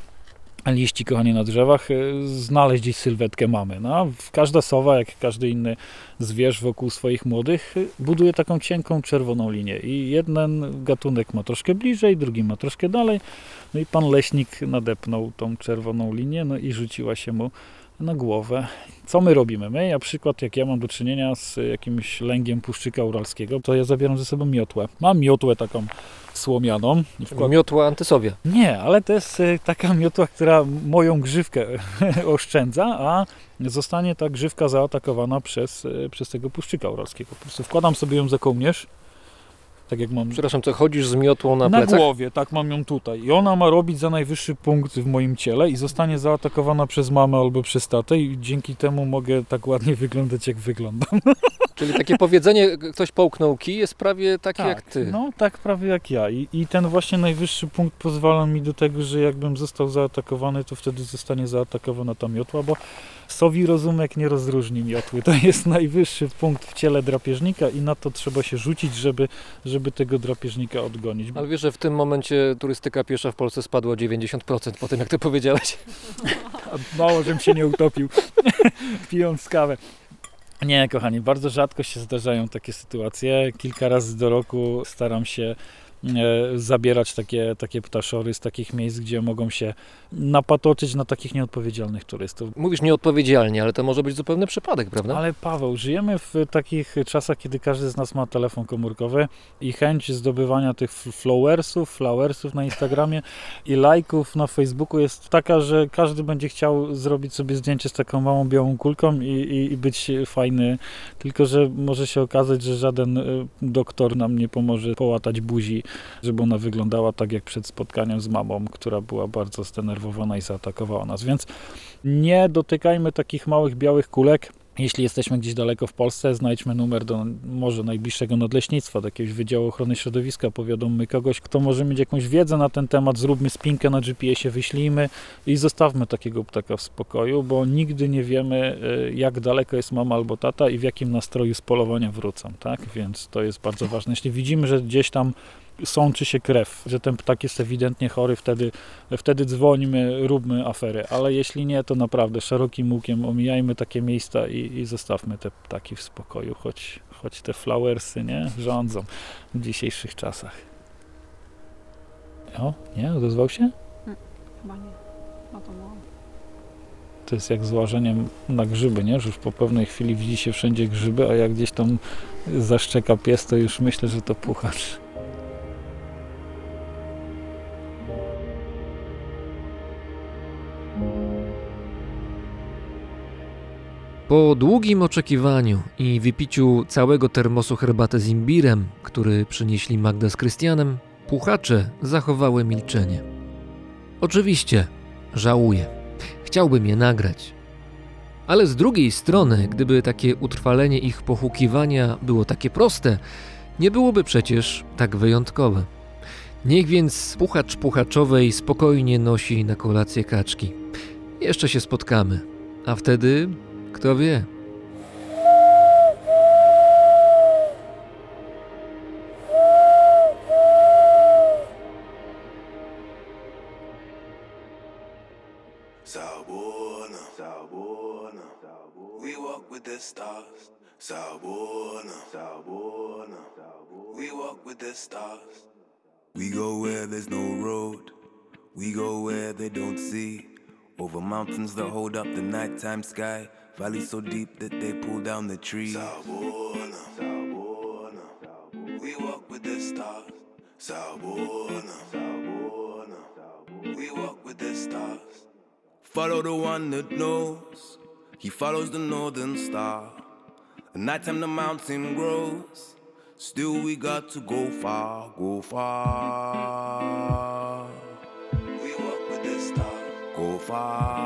liści, kochani, na drzewach, y, znaleźć gdzieś sylwetkę mamy. No, każda sowa, jak każdy inny zwierz wokół swoich młodych, y, buduje taką cienką, czerwoną linię. I jeden gatunek ma troszkę bliżej, drugi ma troszkę dalej. No i pan leśnik nadepnął tą czerwoną linię, no i rzuciła się mu na głowę. Co my robimy? My, na przykład, jak ja mam do czynienia z jakimś lęgiem puszczyka uralskiego, to ja zabieram ze sobą miotłę. Mam miotłę taką słomianą. wkład- Miotła antysowia. nie, ale to jest e, taka miotła, która moją grzywkę oszczędza, a zostanie ta grzywka zaatakowana przez, e, przez tego puszczyka uralskiego. Po prostu wkładam sobie ją za kołnierz, tak jak mam Przepraszam, co chodzisz z miotłą na, na, plecach? głowie, tak mam ją tutaj. I ona ma robić za najwyższy punkt w moim ciele i zostanie zaatakowana przez mamę albo przez tatę i dzięki temu mogę tak ładnie wyglądać, jak wyglądam. Czyli takie powiedzenie, ktoś połknął kij, jest prawie takie jak ty. No, tak prawie jak ja. I, I ten właśnie najwyższy punkt pozwala mi do tego, że jakbym został zaatakowany, to wtedy zostanie zaatakowana ta miotła, bo sowi rozumek nie rozróżni miotły. To jest najwyższy punkt w ciele drapieżnika i na to trzeba się rzucić, żeby, żeby tego drapieżnika odgonić. Ale wiesz, że w tym momencie turystyka piesza w Polsce spadła o 90% po tym, jak ty powiedziałeś. Mało, żebym się nie utopił, pijąc kawę. Nie, kochani, bardzo rzadko się zdarzają takie sytuacje. Kilka razy do roku staram się zabierać takie, takie ptaszory z takich miejsc, gdzie mogą się napatoczyć na takich nieodpowiedzialnych turystów. Mówisz nieodpowiedzialnie, ale to może być zupełny przypadek, prawda? Ale Paweł, żyjemy w takich czasach, kiedy każdy z nas ma telefon komórkowy i chęć zdobywania tych flowersów, flowersów na Instagramie i lajków na Facebooku jest taka, że każdy będzie chciał zrobić sobie zdjęcie z taką małą białą kulką i, i, i być fajny, tylko że może się okazać, że żaden y, doktor nam nie pomoże połatać buzi, żeby ona wyglądała tak jak przed spotkaniem z mamą, która była bardzo zdenerwowana i zaatakowała nas, więc nie dotykajmy takich małych białych kulek. Jeśli jesteśmy gdzieś daleko w Polsce, znajdźmy numer do może najbliższego nadleśnictwa, do jakiegoś Wydziału Ochrony Środowiska, powiadommy kogoś, kto może mieć jakąś wiedzę na ten temat, zróbmy spinkę na GPS-ie, wyślijmy i zostawmy takiego ptaka w spokoju, bo nigdy nie wiemy, y, jak daleko jest mama albo tata i w jakim nastroju z polowania wrócą, tak? Więc to jest bardzo ważne. Jeśli widzimy, że gdzieś tam sączy się krew, że ten ptak jest ewidentnie chory, wtedy, wtedy dzwońmy, róbmy afery, ale jeśli nie, to naprawdę szerokim łukiem omijajmy takie miejsca i, i zostawmy te ptaki w spokoju, choć, choć te flowersy nie rządzą w dzisiejszych czasach. O, nie? Odezwał się? Chyba nie. No to było. To jest jak z łażeniem na grzyby, nie? Że już po pewnej chwili widzi się wszędzie grzyby, a jak gdzieś tam zaszczeka pies, to już myślę, że to puchacz. Po długim oczekiwaniu i wypiciu całego termosu herbaty z imbirem, który przynieśli Magda z Krystianem, puchacze zachowały milczenie. Oczywiście, żałuję. Chciałbym je nagrać. Ale z drugiej strony, gdyby takie utrwalenie ich pochukiwania było takie proste, nie byłoby przecież tak wyjątkowe. Niech więc puchacz puchaczowej spokojnie nosi na kolację kaczki. jeszcze się spotkamy. A wtedy, kto wie. Sabona, Sabona, we walk with the stars. Sabona, Sabona, we walk with the stars. We go where there's no road. We go where they don't see. Over mountains that hold up the nighttime sky. Valleys so deep that they pull down the trees. Sabona, Sabona, we walk with the stars. Sabona, Sabona, we walk with the stars. Follow the one that knows. He follows the northern star. At nighttime the mountain grows. Still we got to go far, go far. Far.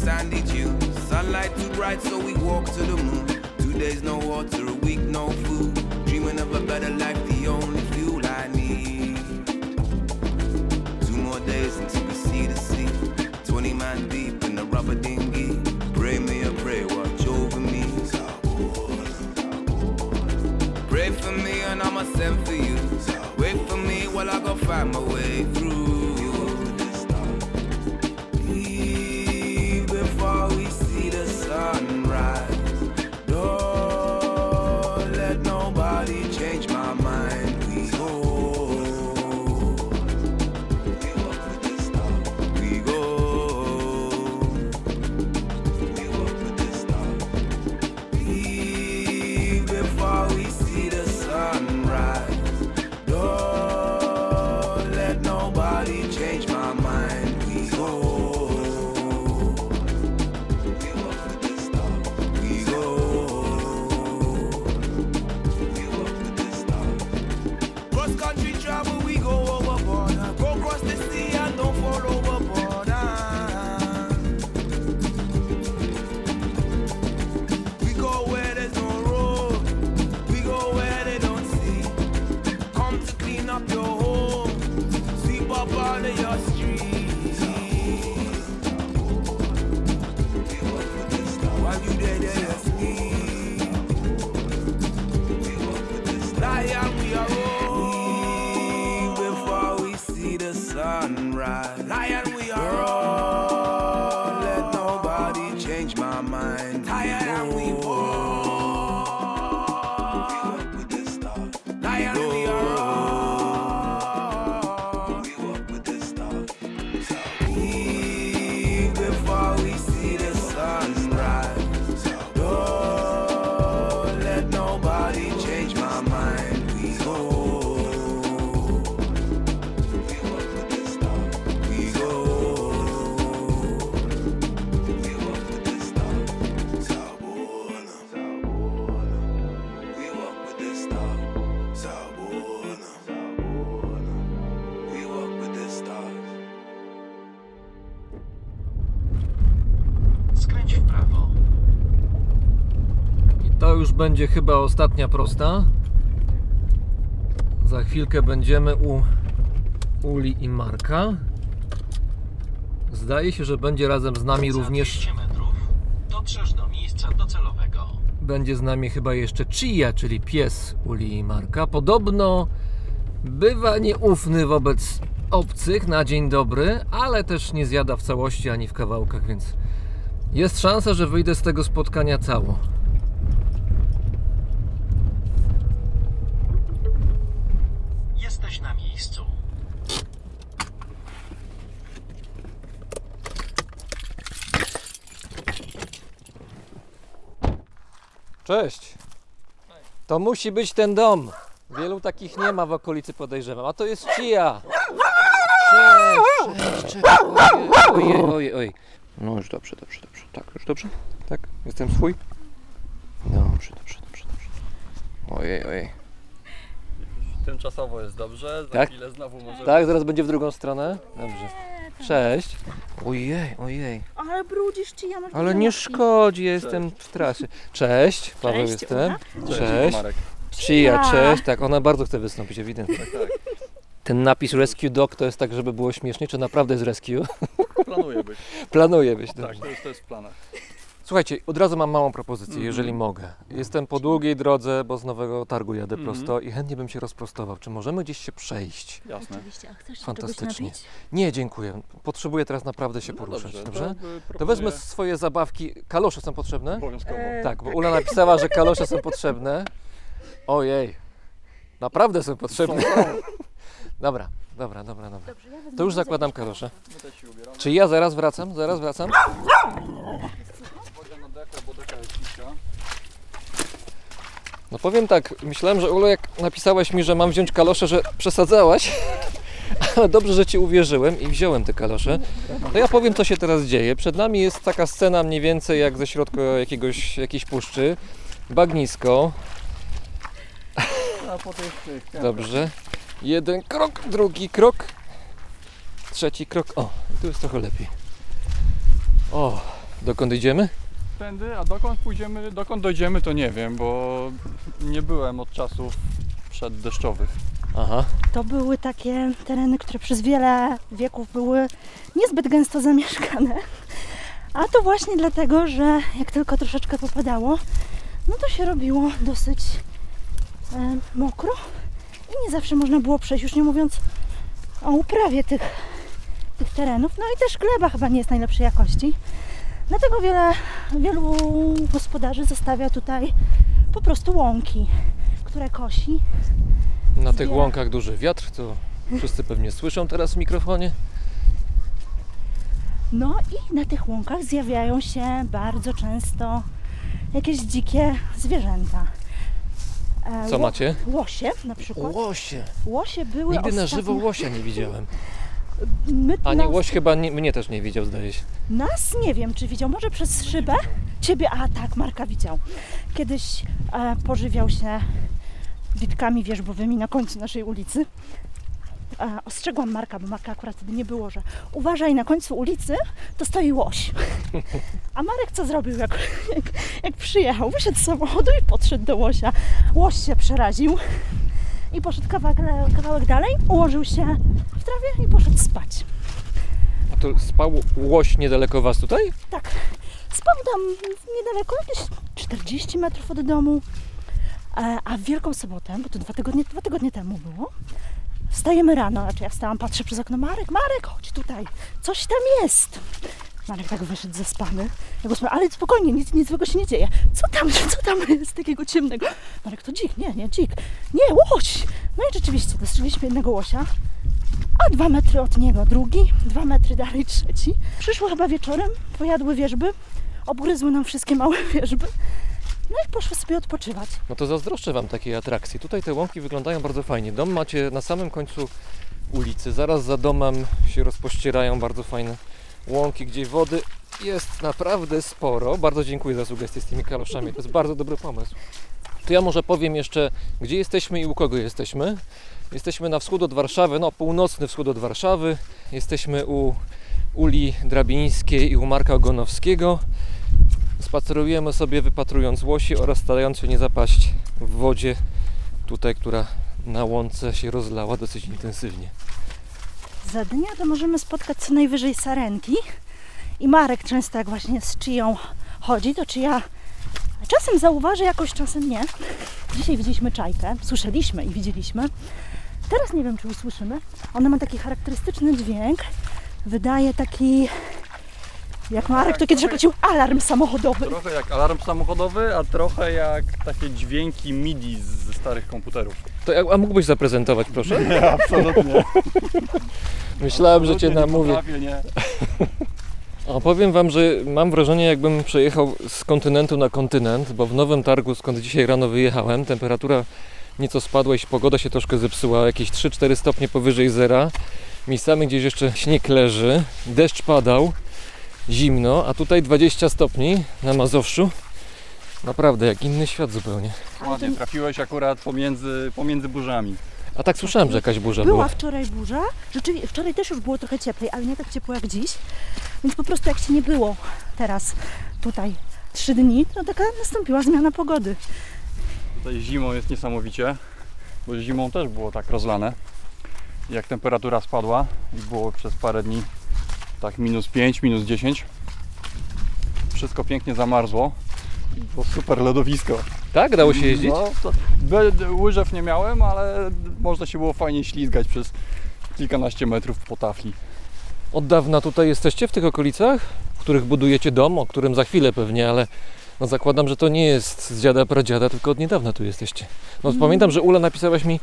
Sandy dunes. Sunlight too bright, so we walk to the moon. Two days no water, a week no food. Dreaming of a better life, the only fuel I need. Two more days until we see the sea. Twenty man deep in the rubber dinghy. Pray me a pray, watch over me. Pray for me and I'ma send for you. Wait for me while I go find my way through. Będzie chyba ostatnia prosta. Za chwilkę będziemy u Uli i Marka. Zdaje się, że będzie razem z nami również. metrów dotrzesz do miejsca docelowego. Będzie z nami chyba jeszcze Chia, czyli pies Uli i Marka. Podobno bywa nieufny wobec obcych na dzień dobry, ale też nie zjada w całości ani w kawałkach, więc jest szansa, że wyjdę z tego spotkania cało. Jesteś na miejscu. Cześć. To musi być ten dom. Wielu takich nie ma w okolicy, podejrzewam. A to jest Cia. Cześć, cześć, cześć. Ojej, ojej, ojej, ojej. No już dobrze, dobrze, dobrze. Tak, już dobrze? Tak? Jestem swój? Dobrze, dobrze, dobrze, dobrze. Ojej, ojej. Tymczasowo jest dobrze, za Tak? chwilę znowu może Tak, zaraz będzie w drugą stronę? Dobrze. Cześć. Ojej, ojej. Ale brudzisz czy ja masz Ale nie szkodzi, ja jestem w trasie. Cześć, Paweł Cześć, jestem. Cześć, Cześć. Marek. Cia. cześć. Tak, ona bardzo chce wystąpić, ewidentnie. Tak, tak. Ten napis Rescue Dog to jest tak, żeby było śmiesznie, czy naprawdę jest Rescue? Planuję być. Planuję być, Tak, dobrze. to jest, to jest w planach. Słuchajcie, od razu mam małą propozycję, Mhm. jeżeli mogę. Jestem po długiej drodze, bo z Nowego Targu jadę Mhm. prosto i chętnie bym się rozprostował. Czy możemy gdzieś się przejść? Jasne. Oczywiście, a chcesz się Fantastycznie. Nie, dziękuję. Potrzebuję teraz naprawdę się No poruszać, dobrze, dobrze? To, y, To wezmę swoje zabawki. Kalosze są potrzebne? Obowiązkowo. E, Tak, bo Ula napisała, że kalosze są potrzebne. Ojej, naprawdę są potrzebne. Dobra, dobra, dobra, dobra. Dobrze, ja wezmę To już zakładam kalosze. Ubieramy. Czy ja zaraz wracam? Zaraz wracam? Wodzę na dekę, bo deka jest niska. No powiem tak, myślałem, że Ulu, jak napisałeś mi, że mam wziąć kalosze, że przesadzałaś. Ale dobrze, że ci uwierzyłem i wziąłem te kalosze. To ja powiem, co się teraz dzieje. Przed nami jest taka scena mniej więcej jak ze środka jakiegoś, jakiejś puszczy. Bagnisko. A potem jeszcze Dobrze. Jeden krok, drugi krok, trzeci krok. O, tu jest trochę lepiej. O, dokąd idziemy? Tędy, a dokąd pójdziemy, dokąd dojdziemy to nie wiem, bo nie byłem od czasów przeddeszczowych. Aha. To były takie tereny, które przez wiele wieków były niezbyt gęsto zamieszkane. A to właśnie dlatego, że jak tylko troszeczkę popadało, no to się robiło dosyć e, mokro i nie zawsze można było przejść, już nie mówiąc o uprawie tych, tych terenów. No i też gleba chyba nie jest najlepszej jakości. Dlatego wiele, wielu gospodarzy zostawia tutaj po prostu łąki, które kosi Na tych Zbiera. łąkach duży wiatr, to wszyscy pewnie słyszą teraz w mikrofonie. No i na tych łąkach zjawiają się bardzo często jakieś dzikie zwierzęta. E, Co ło- macie? Łosie na przykład. Łosie. Łosie były Nigdy na ostatnio... żywo łosia nie widziałem. My, Ani nas, łoś chyba nie, mnie też nie widział, zdaje się. nas nie wiem, czy widział, może przez szybę. Ciebie, a tak, Marka widział. Kiedyś e, pożywiał się witkami wierzbowymi na końcu naszej ulicy. E, ostrzegłam Marka, bo Marka akurat wtedy nie było, że uważaj, na końcu ulicy to stoi łoś. A Marek co zrobił, jak, jak, jak przyjechał? Wyszedł z samochodu i podszedł do łosia. Łoś się przeraził i poszedł kawałek, kawałek dalej, ułożył się w trawie i poszedł spać. A to spał łoś niedaleko was tutaj? Tak, spał tam niedaleko, jakieś 40 metrów od domu. E, A w Wielką Sobotę, bo to dwa tygodnie, dwa tygodnie temu było, wstajemy rano, znaczy ja wstałam, patrzę przez okno, Marek, Marek, chodź tutaj, coś tam jest. Marek tak wyszedł zaspany. Ja go ale spokojnie, nic, nic złego się nie dzieje. Co tam, co tam jest takiego ciemnego? Marek, to dzik, nie, nie, dzik. Nie, łoś! No i rzeczywiście, dostrzegliśmy jednego łosia, a dwa metry od niego drugi, dwa metry dalej trzeci. Przyszło chyba wieczorem, pojadły wierzby, obgryzły nam wszystkie małe wierzby, no i poszły sobie odpoczywać. No to zazdroszczę wam takiej atrakcji. Tutaj te łąki wyglądają bardzo fajnie. Dom macie na samym końcu ulicy. Zaraz za domem się rozpościerają bardzo fajne łąki, gdzie wody jest naprawdę sporo. Bardzo dziękuję za sugestię z tymi kaloszami. To jest bardzo dobry pomysł. To ja może powiem jeszcze, gdzie jesteśmy i u kogo jesteśmy. Jesteśmy na wschód od Warszawy, no północny wschód od Warszawy. Jesteśmy u Uli Drabińskiej i u Marka Ogonowskiego. Spacerujemy sobie wypatrując łosi oraz starając się nie zapaść w wodzie tutaj, która na łące się rozlała dosyć intensywnie. Za dnia to możemy spotkać co najwyżej sarenki. I Marek często jak właśnie z czyją chodzi, to czyja czasem zauważy, jakoś czasem nie. Dzisiaj widzieliśmy czajkę, słyszeliśmy i widzieliśmy. Teraz nie wiem, czy usłyszymy. Ona ma taki charakterystyczny dźwięk. Wydaje taki, jak Marek to kiedyś określił, alarm samochodowy. Trochę jak alarm samochodowy, a trochę jak takie dźwięki MIDI ze starych komputerów. To, a- a mógłbyś zaprezentować, proszę? Nie, absolutnie. Myślałem, że Cię Absolutnie nie namówię. potrafię, nie. A powiem Wam, że mam wrażenie, jakbym przejechał z kontynentu na kontynent, bo w Nowym Targu, skąd dzisiaj rano wyjechałem, temperatura nieco spadła i pogoda się troszkę zepsuła, jakieś 3-4 stopnie powyżej zera. Miejscami gdzieś jeszcze śnieg leży, deszcz padał, zimno, a tutaj 20 stopni na Mazowszu. Naprawdę, jak inny świat zupełnie. Ładnie, trafiłeś akurat pomiędzy, pomiędzy burzami. A tak słyszałem, że jakaś burza Była była. wczoraj burza. Rzeczywiście, wczoraj też już było trochę cieplej, ale nie tak ciepło jak dziś. Więc po prostu jak się nie było teraz tutaj trzy dni, to taka nastąpiła zmiana pogody. Tutaj zimą jest niesamowicie, bo zimą też było tak rozlane. Jak temperatura spadła i było przez parę dni tak minus 5, minus 10. Wszystko pięknie zamarzło. Było super lodowisko. Tak? Dało się jeździć? No, to, łyżew nie miałem, ale można się było fajnie ślizgać przez kilkanaście metrów po tafli. Od dawna tutaj jesteście w tych okolicach, w których budujecie dom, o którym za chwilę pewnie, ale no zakładam, że to nie jest z dziada pradziada, tylko od niedawna tu jesteście. No Mm. pamiętam, że Ula napisałaś mi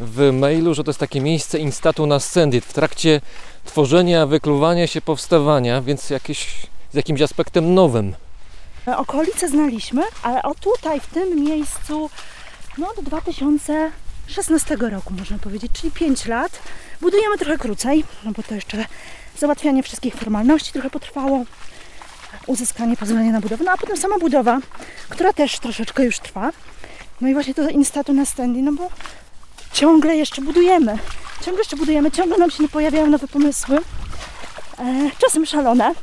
w mailu, że to jest takie miejsce instatu nascendit w trakcie tworzenia, wykluwania się, powstawania, więc jakieś, z jakimś aspektem nowym. Okolice znaliśmy, ale o tutaj, w tym miejscu, no do 2016 roku można powiedzieć, czyli 5 lat. Budujemy trochę krócej, no bo to jeszcze załatwianie wszystkich formalności trochę potrwało, uzyskanie pozwolenia na budowę, no a potem sama budowa, która też troszeczkę już trwa. No i właśnie to instatu na standy, no bo ciągle jeszcze budujemy. Ciągle jeszcze budujemy, ciągle nam się nie pojawiają nowe pomysły. E, czasem szalone.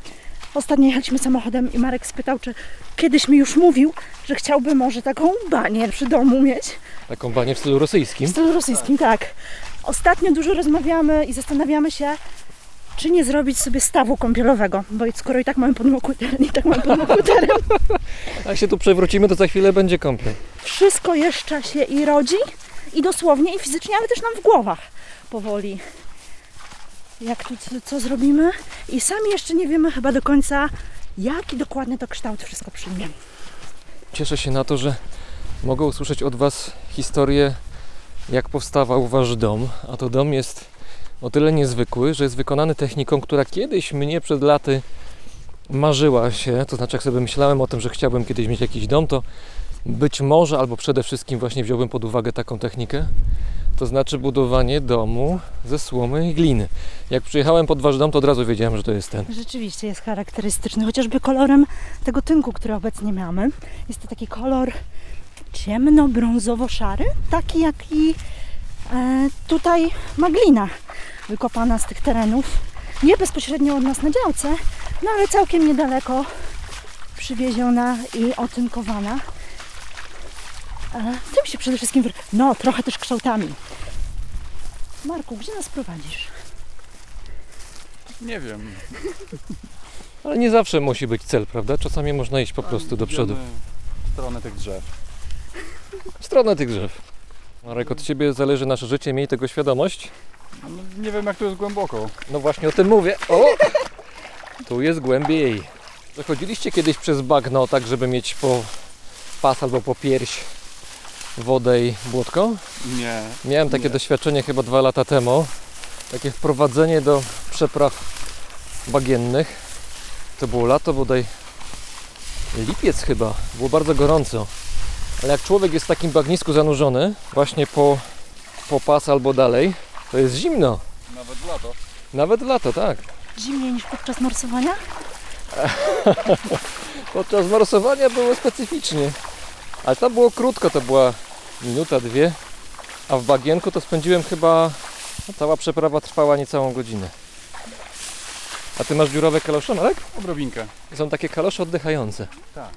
Ostatnio jechaliśmy samochodem i Marek spytał, czy kiedyś mi już mówił, że chciałby może taką banię przy domu mieć. Taką banię w stylu W rosyjskim. stylu rosyjskim, tak. Ostatnio dużo rozmawiamy i zastanawiamy się, czy nie zrobić sobie stawu kąpielowego, bo skoro i tak mamy podmokły teren, i tak mamy podmokły teren, A jak się tu przewrócimy, to za chwilę będzie kąpiel. wszystko jeszcze się i rodzi, i dosłownie, i fizycznie, ale też nam w głowach powoli. Jak tu, co, co zrobimy? I sami jeszcze nie wiemy chyba do końca, jaki dokładnie to kształt wszystko przyjmie. Cieszę się na to, że mogę usłyszeć od Was historię, jak powstawał Wasz dom. A to dom jest o tyle niezwykły, że jest wykonany techniką, która kiedyś mnie przed laty marzyła się. To znaczy, jak sobie myślałem o tym, że chciałbym kiedyś mieć jakiś dom, to być może albo przede wszystkim właśnie wziąłbym pod uwagę taką technikę. To znaczy budowanie domu ze słomy i gliny. Jak przyjechałem pod Wasz dom, to od razu wiedziałem, że to jest ten. Rzeczywiście jest charakterystyczny, chociażby kolorem tego tynku, który obecnie mamy. Jest to taki kolor ciemno-brązowo-szary, taki jaki e, tutaj ma glina wykopana z tych terenów. Nie bezpośrednio od nas na działce, no ale całkiem niedaleko przywieziona i otynkowana. Tym się przede wszystkim... wyr- No, trochę też kształtami. Marku, gdzie nas prowadzisz? Nie wiem. Ale nie zawsze musi być cel, prawda? Czasami można iść po prostu do przodu. W stronę tych drzew. W stronę tych drzew. Marek, od Ciebie zależy nasze życie, miej tego świadomość. No, nie wiem jak tu jest głęboko. No właśnie o tym mówię. O! Tu jest głębiej. Zachodziliście kiedyś przez bagno, tak żeby mieć po pas albo po pierś wodę i błotko? Nie. Miałem takie Nie. doświadczenie chyba dwa lata temu. Takie wprowadzenie do przepraw bagiennych. To było lato, bodaj lipiec chyba. Było bardzo gorąco. Ale jak człowiek jest w takim bagnisku zanurzony, właśnie po, po pas albo dalej, to jest zimno. Nawet w lato. Nawet w lato, tak. Zimniej niż podczas morsowania? Podczas morsowania było specyficznie. Ale tam było krótko, to była minuta, dwie. A w bagienku to spędziłem chyba. No, cała przeprawa trwała niecałą godzinę. A ty masz dziurowe kalosze, Marek? Odrobinkę. Są takie kalosze oddychające. Tak.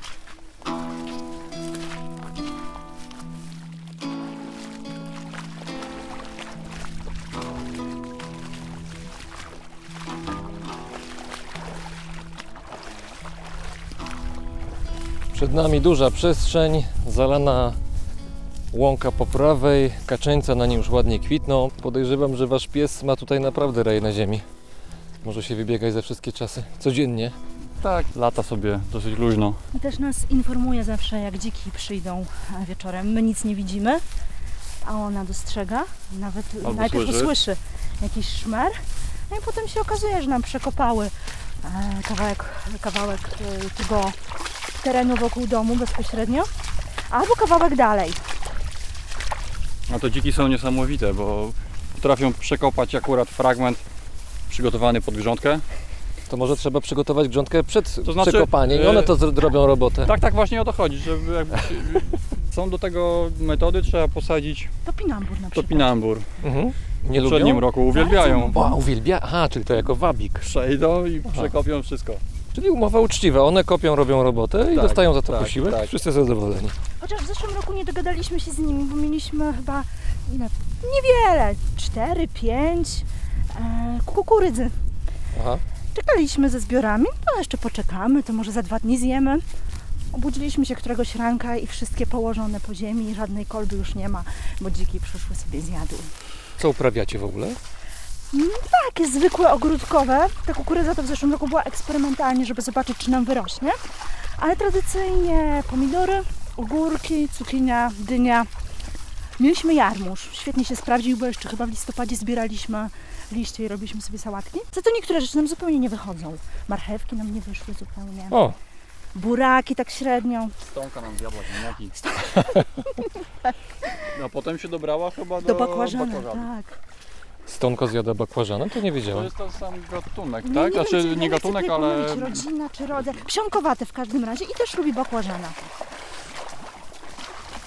Przed nami duża przestrzeń, zalana łąka po prawej, kaczeńca na niej już ładnie kwitną. Podejrzewam, że wasz pies ma tutaj naprawdę raj na ziemi. Może się wybiegać ze wszystkie czasy, codziennie. Tak, lata sobie dosyć luźno. I też nas informuje zawsze, jak dziki przyjdą wieczorem. My nic nie widzimy, a ona dostrzega. Nawet Albo najpierw słyszy. usłyszy jakiś szmer, no i potem się okazuje, że nam przekopały e, kawałek, kawałek e, tego terenu wokół domu bezpośrednio, albo kawałek dalej. A to dziki są niesamowite, bo potrafią przekopać akurat fragment przygotowany pod grządkę. To może trzeba przygotować grządkę przed To znaczy, przekopaniem i e, one to zro- robią robotę. Tak, tak właśnie o to chodzi, że jakby są do tego metody, trzeba posadzić Topinambur na przykład. topinambur. Mhm. Nie W poprzednim lubią? roku uwielbiają. O, uwielbia. Aha, czyli to jako wabik. Przejdą i Aha. przekopią wszystko. Czyli umowa uczciwa. One kopią, robią robotę i Tak, dostają za to tak, posiłek. tak. Wszyscy zadowoleni. Chociaż w zeszłym roku nie dogadaliśmy się z nimi, bo mieliśmy chyba ile? Niewiele, 4, 5 e, kukurydzy. Aha. Czekaliśmy ze zbiorami, no jeszcze poczekamy, to może za dwa dni zjemy. Obudziliśmy się któregoś ranka i wszystkie położone po ziemi, żadnej kolby już nie ma, bo dziki przyszły sobie zjadły. Co uprawiacie w ogóle? Mm, Takie zwykłe ogródkowe. Ta kukurydza to w zeszłym roku była eksperymentalnie, żeby zobaczyć, czy nam wyrośnie. Ale tradycyjnie pomidory, ogórki, cukinia, dynia. Mieliśmy jarmuż. Świetnie się sprawdził, bo jeszcze chyba w listopadzie zbieraliśmy liście i robiliśmy sobie sałatki. Za to niektóre rzeczy nam zupełnie nie wychodzą. Marchewki nam nie wyszły zupełnie. O, Buraki tak średnio. Stonka nam zjadła ziemniaki. No potem się dobrała chyba do, Do bakłażana, tak. Stonko zjada bakłażana? To nie To wiedziałem. jest ten sam gatunek, tak? nie znaczy wiem, czy- nie chcę gatunek, tutaj ale pomylić, rodzina czy rodzaj. Psionkowate w każdym razie i też lubi bakłażana.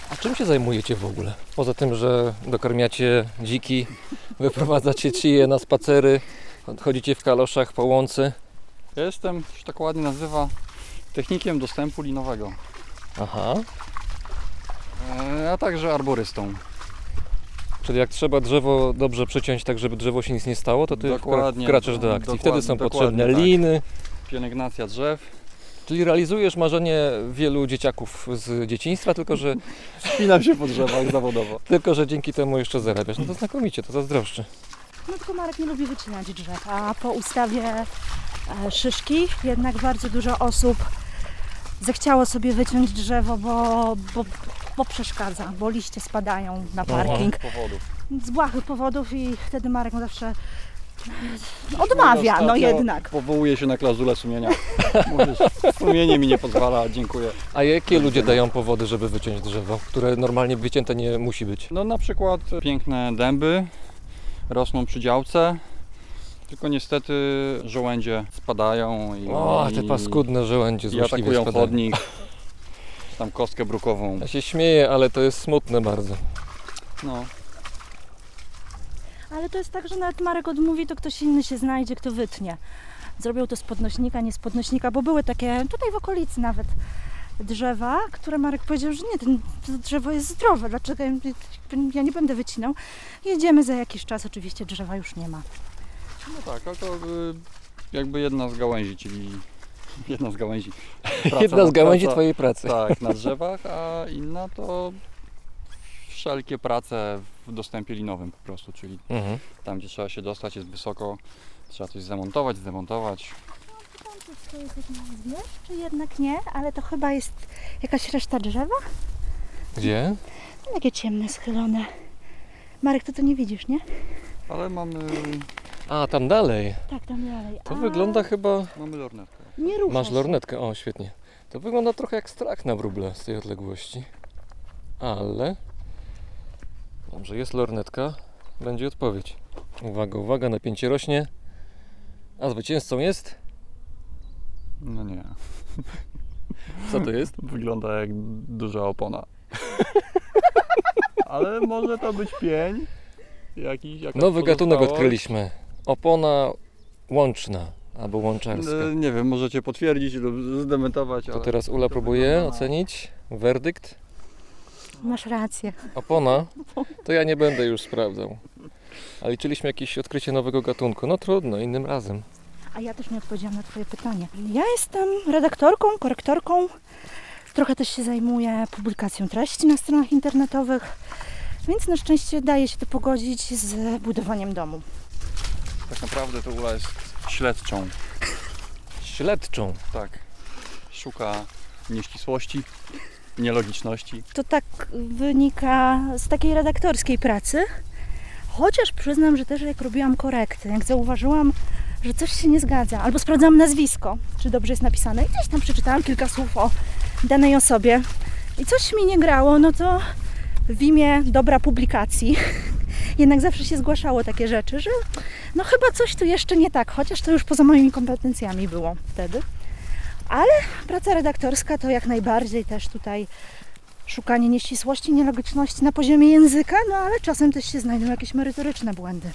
A czym się zajmujecie w ogóle? Poza tym, że dokarmiacie dziki, wyprowadzacie ci je na spacery, chodzicie w kaloszach po łące. ja jestem, to się tak ładnie nazywa, technikiem dostępu linowego, Aha. e, a także arborystą. Czyli jak trzeba drzewo dobrze przyciąć tak, żeby drzewo się nic nie stało, to ty Dokładnie, wkraczasz do akcji. Wtedy są potrzebne tak. liny. Pielęgnacja drzew. Czyli realizujesz marzenie wielu dzieciaków z dzieciństwa, tylko że, Wspinam się po drzewach zawodowo. tylko że dzięki temu jeszcze zarabiasz. No to znakomicie, to zazdroszczę. No tylko Marek nie lubi wycinać drzew, a po ustawie e, szyszki jednak bardzo dużo osób zechciało sobie wyciąć drzewo, bo, bo, bo przeszkadza, bo liście spadają na parking. Powodów. Z błahych powodów i wtedy Marek zawsze odmawia, no jednak. Powołuję się na klauzulę sumienia. Mówisz, sumienie mi nie pozwala, dziękuję. A jakie ludzie dają powody, żeby wyciąć drzewo, które normalnie wycięte nie musi być? No na przykład piękne dęby rosną przy działce, tylko niestety żołędzie spadają i, O, te i, paskudne żołędzie i złośliwie atakują spadają. chodnik, tam kostkę brukową. Ja się śmieję, ale to jest smutne bardzo. No. Ale to jest tak, że nawet Marek odmówi, to ktoś inny się znajdzie, kto wytnie. Zrobił to z podnośnika, nie z podnośnika, bo były takie tutaj w okolicy nawet drzewa, które Marek powiedział, że nie, ten, to drzewo jest zdrowe, dlaczego ja, ja nie będę wycinał. Jedziemy za jakiś czas, oczywiście drzewa już nie ma. no tak, ale to y, jakby jedna z gałęzi, czyli jedna z gałęzi. Praca- Jedna z gałęzi praca- twojej pracy. Tak, na drzewach, a inna to wszelkie prace w dostępie linowym po prostu, czyli Mhm. tam gdzie trzeba się dostać jest wysoko, trzeba coś zamontować, zdemontować. To jest jakiś czy jednak nie, ale to chyba jest jakaś reszta drzewa. Gdzie? Takie ciemne, schylone. Marek, ty to nie widzisz, nie? Ale mamy, A, tam dalej. Tak, tam dalej. To A, wygląda chyba... mamy lornetkę. Nie rusza Masz się. lornetkę, o świetnie. To wygląda trochę jak strach na wróble z tej odległości. Ale... Dobrze, jest lornetka. Będzie odpowiedź. Uwaga, uwaga, napięcie rośnie. A zwycięzcą jest? No nie, Co to jest? wygląda jak duża opona. Ale może to być pień. Jakiś, Nowy gatunek odkryliśmy. Opona łączna albo łączarska. E, Nie wiem, możecie potwierdzić lub zdementować, To ale teraz Ula próbuje ocenić werdykt. Masz rację. Opona? To ja nie będę już sprawdzał. A liczyliśmy jakieś odkrycie nowego gatunku. No trudno, innym razem. A ja też nie odpowiedziałam na Twoje pytanie. Ja jestem redaktorką, korektorką. Trochę też się zajmuję publikacją treści na stronach internetowych, więc na szczęście daje się to pogodzić z budowaniem domu. tak naprawdę to Ula jest śledczą. Śledczą. Tak. Szuka nieścisłości, nielogiczności. To tak wynika z takiej redaktorskiej pracy. Chociaż przyznam, że też jak robiłam korekty, jak zauważyłam że coś się nie zgadza. Albo sprawdzałam nazwisko, czy dobrze jest napisane. I gdzieś tam przeczytałam kilka słów o danej osobie. I coś mi nie grało, no to w imię dobra publikacji jednak zawsze się zgłaszało takie rzeczy, że no chyba coś tu jeszcze nie tak, chociaż to już poza moimi kompetencjami było wtedy. Ale praca redaktorska to jak najbardziej też tutaj szukanie nieścisłości, nielogiczności na poziomie języka, no ale czasem też się znajdą jakieś merytoryczne błędy.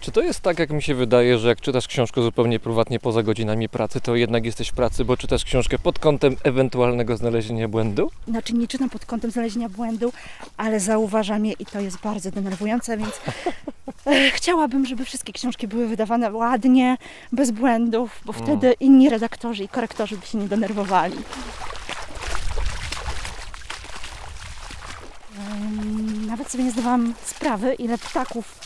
Czy to jest tak, jak mi się wydaje, że jak czytasz książkę zupełnie prywatnie poza godzinami pracy, to jednak jesteś w pracy, bo czytasz książkę pod kątem ewentualnego znalezienia błędu? Znaczy nie czytam pod kątem znalezienia błędu, ale zauważam je i to jest bardzo denerwujące, więc e, chciałabym, żeby wszystkie książki były wydawane ładnie, bez błędów, bo Mm. wtedy inni redaktorzy i korektorzy by się nie denerwowali. Nawet sobie nie zdawałam sprawy, ile ptaków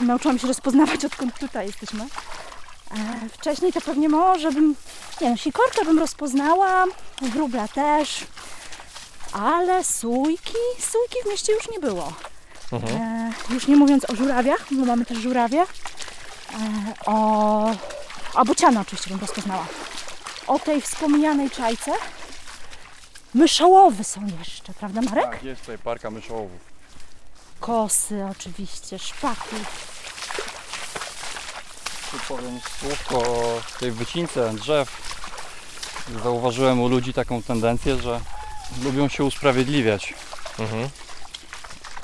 nauczyłam się rozpoznawać, odkąd tutaj jesteśmy. E, Wcześniej to pewnie może bym, nie wiem, sikorkę bym rozpoznała, wróbla też, ale sójki, sójki w mieście już nie było. E, już nie mówiąc o żurawiach, bo mamy też żurawie, e, o, bociana oczywiście bym rozpoznała. O tej wspomnianej czajce, myszołowy są jeszcze, prawda Marek? Tak, jest tutaj parka myszołowów. Kosy oczywiście, szpaki. Tu powiem słówko o tej wycince drzew. Zauważyłem u ludzi taką tendencję, że lubią się usprawiedliwiać. Mhm.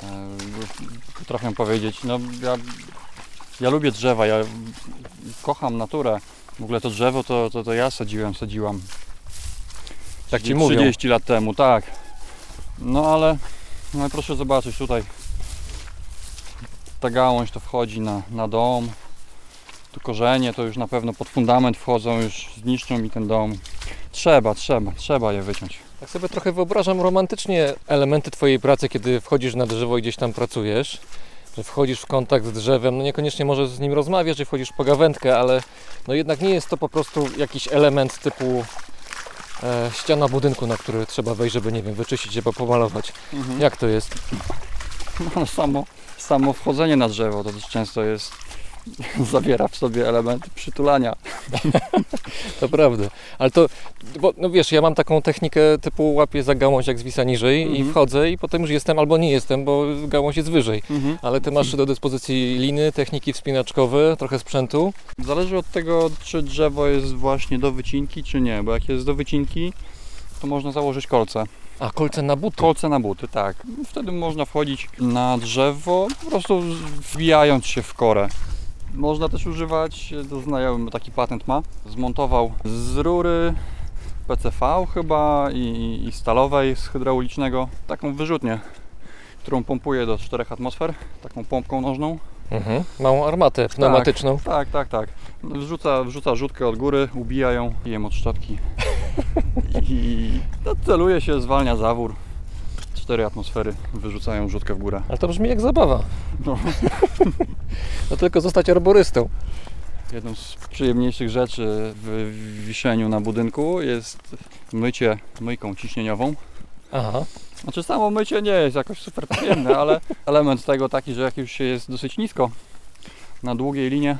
E, Potrafią powiedzieć, no ja, ja lubię drzewa, ja kocham naturę. W ogóle to drzewo to, to, to ja sadziłem, sadziłam. Tak ci mówią. 30 lat temu, tak. No ale, no ale proszę zobaczyć tutaj. Ta gałąź to wchodzi na, na dom. Tu korzenie to już na pewno pod fundament wchodzą, już zniszczą mi ten dom. Trzeba, trzeba, trzeba je wyciąć. Tak sobie trochę wyobrażam romantycznie elementy Twojej pracy, kiedy wchodzisz na drzewo i gdzieś tam pracujesz. Że wchodzisz w kontakt z drzewem, no niekoniecznie możesz z nim rozmawiać, że wchodzisz w pogawędkę, ale no jednak nie jest to po prostu jakiś element typu e, ściana budynku, na który trzeba wejść, żeby nie wiem, wyczyścić albo pomalować. Mhm. Jak to jest? No, samo, samo wchodzenie na drzewo to też często jest, zawiera w sobie elementy przytulania. To prawda. Ale to, bo no wiesz, ja mam taką technikę typu łapię za gałąź jak zwisa niżej i Mhm. wchodzę i potem już jestem albo nie jestem, bo gałąź jest wyżej. Mhm. Ale ty masz do dyspozycji liny, techniki wspinaczkowe, trochę sprzętu. Zależy od tego, czy drzewo jest właśnie do wycinki, czy nie, bo jak jest do wycinki, to można założyć kolce. A, kolce na buty. Kolce na buty, tak. Wtedy można wchodzić na drzewo, po prostu wbijając się w korę. Można też używać, to znajomy taki patent ma, zmontował z rury PCV chyba i, i stalowej z hydraulicznego taką wyrzutnię, którą pompuje do 4 atmosfer, taką pompką nożną. Mhm. Małą armatę pneumatyczną. Tak, tak, tak. Wrzuca, wrzuca rzutkę od góry, ubija ją, pijem od szczotki i no, celuje się, zwalnia zawór. Cztery atmosfery wyrzucają rzutkę w górę. Ale to brzmi jak zabawa. No. No tylko zostać arborystą. Jedną z przyjemniejszych rzeczy w wiszeniu na budynku jest mycie myjką ciśnieniową. Aha. Znaczy samo mycie nie jest jakoś super przyjemne, ale element tego taki, że jak już się jest dosyć nisko na długiej linie,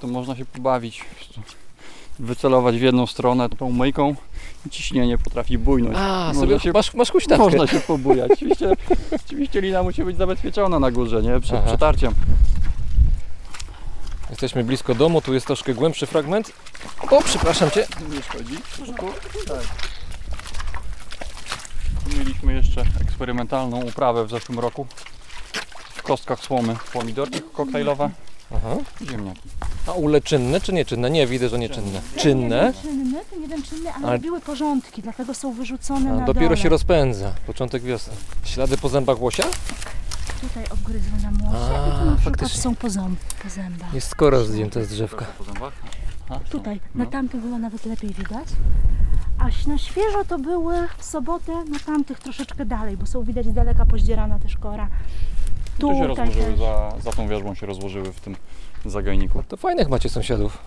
to można się pobawić. Wycelować w jedną stronę tą myjką i ciśnienie potrafi bujnąć. A, Można sobie masz, masz huśtawkę. można się pobujać. Oczywiście, oczywiście lina musi być zabezpieczona na górze, nie? Przed Aha. przetarciem. Jesteśmy blisko domu, tu jest troszkę głębszy fragment. O, przepraszam Cię. Nie szkodzi. Tak. Mieliśmy jeszcze eksperymentalną uprawę w zeszłym roku. W kostkach słomy pomidorki koktajlowe, Aha. ziemniaki. A ule czynne czy nieczynne? Nie, widzę, że nieczynne. Czynne? Czynny, ten jeden czynny, ale Ale- robiły porządki, dlatego są wyrzucone A, na dopiero dole. się rozpędza. Początek wiosny. Ślady po zębach łosia? Tutaj obgryzły nam łosie A, i tu na przykład faktycznie. są po, ząb, po zębach. Jest skoro zdjęte z drzewka. Po zębach? Aha, są. Tutaj, No. na tamtych było nawet lepiej widać. A na świeżo to były w sobotę na tamtych troszeczkę dalej, bo są widać z daleka pozdzierana też kora. Tu się rozłożyły, też. za, za tą wierzbą się rozłożyły w tym zagajniku. To fajnych macie sąsiadów.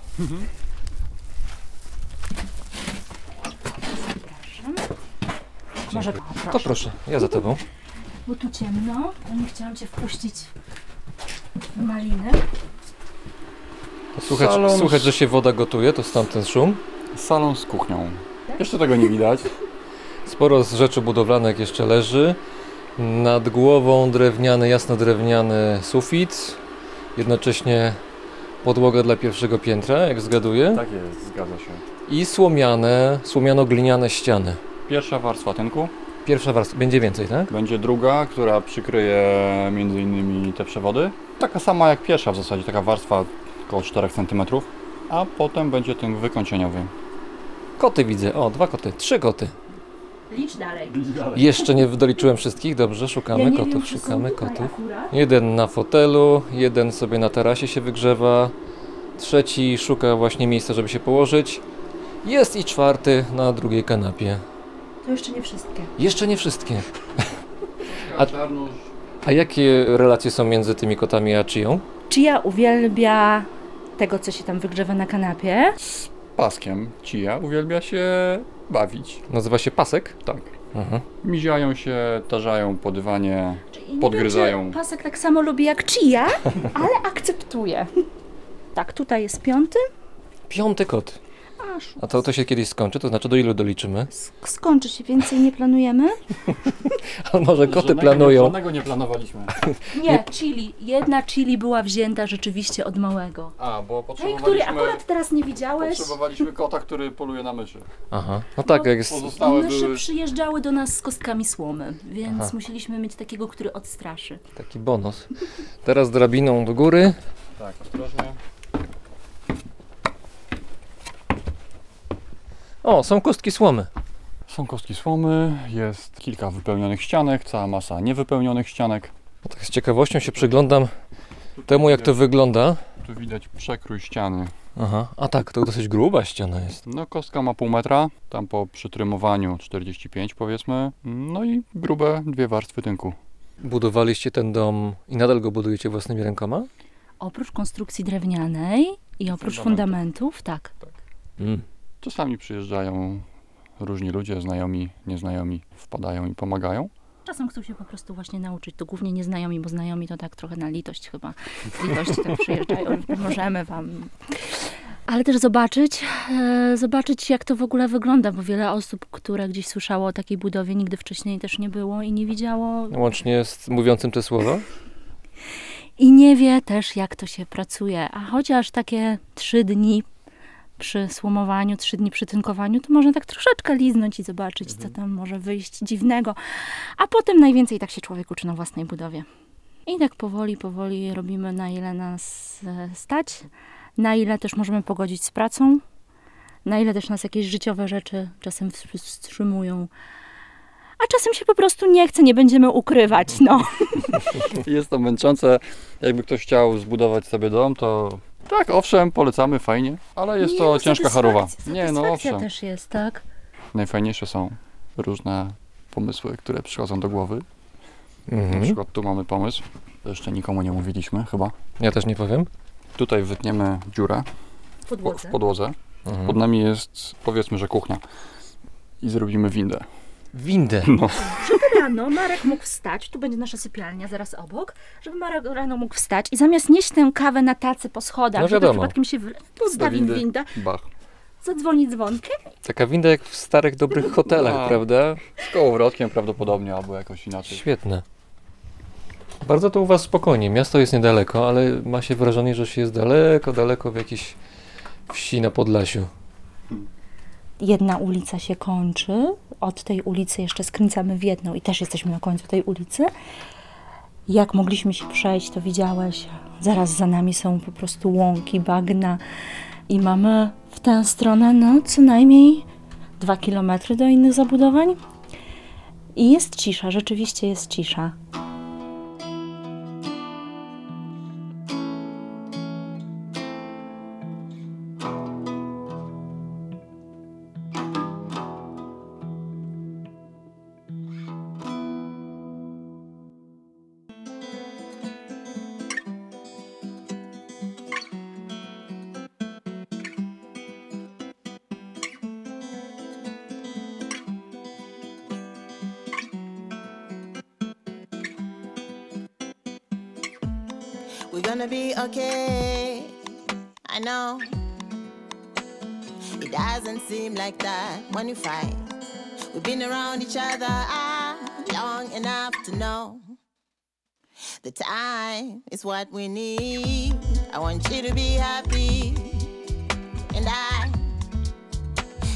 Może To proszę, ja za tobą. Bo tu ciemno, a nie chciałam Cię wpuścić na linę. Słuchać, Salon- że się woda gotuje, to stąd ten szum. Salon z kuchnią. Jeszcze tego nie widać. Sporo z rzeczy budowlanych jeszcze leży. Nad głową drewniany, jasno drewniany sufit. Jednocześnie podłoga dla pierwszego piętra, jak zgaduję. Tak jest, zgadza się. I słomiane, słomiano-gliniane ściany. Pierwsza warstwa tynku. Pierwsza warstwa, będzie więcej, tak? Będzie druga, która przykryje między innymi te przewody. Taka sama jak pierwsza w zasadzie, taka warstwa około 4 cm. A potem będzie ten wykończeniowy. Koty widzę, o, dwa koty, trzy koty. Licz dalej. Jeszcze nie doliczyłem wszystkich, dobrze, szukamy Ja nie kotów, wiem, czy są szukamy tutaj kotów. akurat. Jeden na fotelu, jeden sobie na tarasie się wygrzewa, trzeci szuka właśnie miejsca, żeby się położyć. Jest i czwarty na drugiej kanapie. To jeszcze nie wszystkie. Jeszcze nie wszystkie. A, a jakie relacje są między tymi kotami a Chią? Chia uwielbia tego, co się tam wygrzewa na kanapie. Paskiem Cia uwielbia się bawić. Nazywa się pasek? Tak. Mhm. Miziają się, tarzają po dywanie, Nie podgryzają. Wiem, czy pasek tak samo lubi jak Chia, ale akceptuje. Tak, tutaj jest piąty. Piąty kot. Aż A to, to się kiedyś skończy, to znaczy do ilu doliczymy? skończy się, więcej nie planujemy. A może koty Żadnego planują? Nie, żadnego nie planowaliśmy. Nie, chili. Jedna chili była wzięta rzeczywiście od małego. A, bo Tej, który potrzebowaliśmy, akurat teraz nie widziałeś. potrzebowaliśmy kota, który poluje na myszy. Aha, no tak, jak jest... Pozostałe Myszy były... przyjeżdżały do nas z kostkami słomy, więc Aha. musieliśmy mieć takiego, który odstraszy. Taki bonus. Teraz drabiną do góry. Tak, ostrożnie. O, są kostki słomy. Są kostki słomy, jest kilka wypełnionych ścianek, cała masa niewypełnionych ścianek. No tak z ciekawością się przyglądam temu, jak to wygląda. Tu widać przekrój ściany. Aha, a tak, to dosyć gruba ściana jest. No kostka ma pół metra, tam po przytrymowaniu 45 powiedzmy. No i grube dwie warstwy tynku. Budowaliście ten dom i nadal go budujecie własnymi rękoma? Oprócz konstrukcji drewnianej i oprócz fundamentów, tak. Mm. Czasami przyjeżdżają różni ludzie, znajomi, nieznajomi, wpadają i pomagają. Czasem chcą się po prostu właśnie nauczyć. To głównie nieznajomi, bo znajomi to tak trochę na litość chyba. Z litości tak przyjeżdżają, że pomożemy wam. Ale też zobaczyć, e, zobaczyć jak to w ogóle wygląda, bo wiele osób, które gdzieś słyszało o takiej budowie, nigdy wcześniej też nie było i nie widziało Łącznie z mówiącym te słowa? i nie wie też jak to się pracuje. A chociaż takie trzy dni przy słomowaniu, trzy dni przy tynkowaniu, to można tak troszeczkę liznąć i zobaczyć, co tam może wyjść dziwnego. A potem najwięcej tak się człowiek uczy na własnej budowie. I tak powoli, powoli robimy na ile nas e, stać, na ile też możemy pogodzić z pracą, na ile też nas jakieś życiowe rzeczy czasem wstrzymują. A czasem się po prostu nie chce, nie będziemy ukrywać, no. Jest to męczące. Jakby ktoś chciał zbudować sobie dom, to tak, owszem, polecamy, fajnie, ale jest Nie, to no, ciężka charowa. Nie, no owszem. też jest, tak? Najfajniejsze są różne pomysły, które przychodzą do głowy. Na Mhm. przykład tu mamy pomysł, to jeszcze nikomu nie mówiliśmy chyba. Ja też nie powiem. Tutaj wytniemy dziurę W po- podłodze. w podłodze. Mhm. Pod nami jest powiedzmy, że kuchnia. I zrobimy windę. Windę. No. Żeby rano Marek mógł wstać, tu będzie nasza sypialnia zaraz obok, żeby Marek rano mógł wstać i zamiast nieść tę kawę na tacy po schodach, No żeby przypadkiem się postawił windy. windę, Bach. zadzwoni dzwonkiem Taka winda jak w starych, dobrych hotelach, No. prawda? Z kołowrotkiem prawdopodobnie, albo jakoś inaczej. Świetne. Bardzo to u Was spokojnie. Miasto jest niedaleko, ale ma się wrażenie, że się jest daleko, daleko w jakiejś wsi na Podlasiu. Jedna ulica się kończy, od tej ulicy jeszcze skręcamy w jedną i też jesteśmy na końcu tej ulicy. Jak mogliśmy się przejść, to widziałeś, zaraz za nami są po prostu łąki, bagna i mamy w tę stronę no co najmniej dwa kilometry do innych zabudowań. I jest cisza, rzeczywiście jest cisza. We're gonna be okay. I know it doesn't seem like that when you fight. We've been around each other ah, long enough to know the time is what we need. I want you to be happy, and I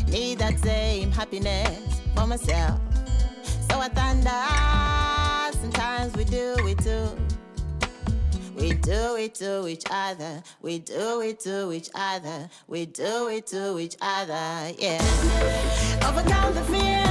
need that same happiness for myself. So I thunder, do it to each other. We do it to each other. We do it to each other. Yeah. Overcome the fear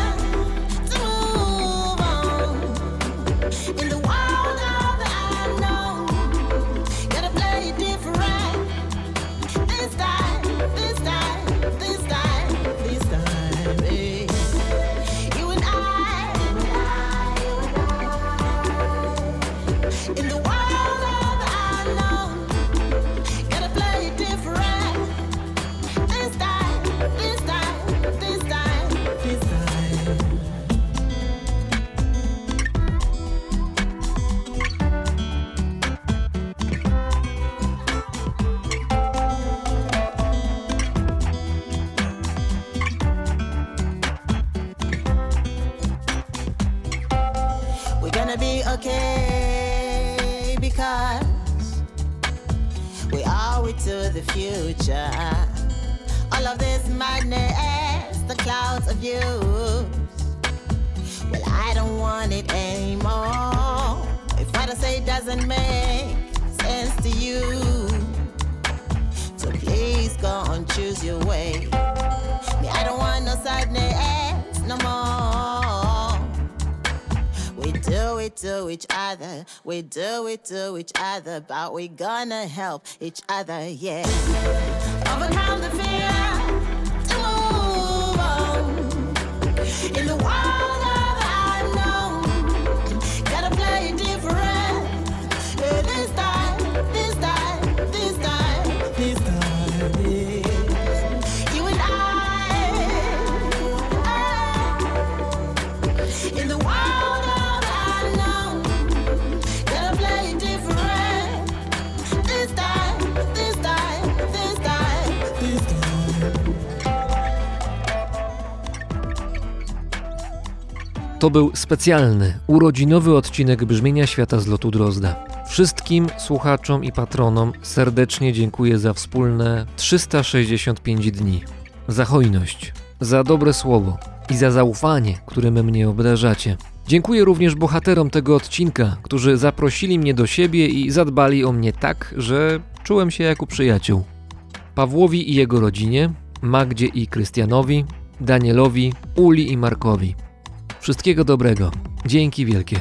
we do it to each other, but we gonna help each other, yeah. Overcome the fear to move on in the world To był specjalny, urodzinowy odcinek Brzmienia Świata z lotu Drozda. Wszystkim słuchaczom i patronom serdecznie dziękuję za wspólne 365 dni. Za hojność, za dobre słowo i za zaufanie, którym mnie obdarzacie. Dziękuję również bohaterom tego odcinka, którzy zaprosili mnie do siebie i zadbali o mnie tak, że czułem się jak u przyjaciół. Pawłowi i jego rodzinie, Magdzie i Krystianowi, Danielowi, Uli i Markowi. Wszystkiego dobrego. Dzięki wielkie.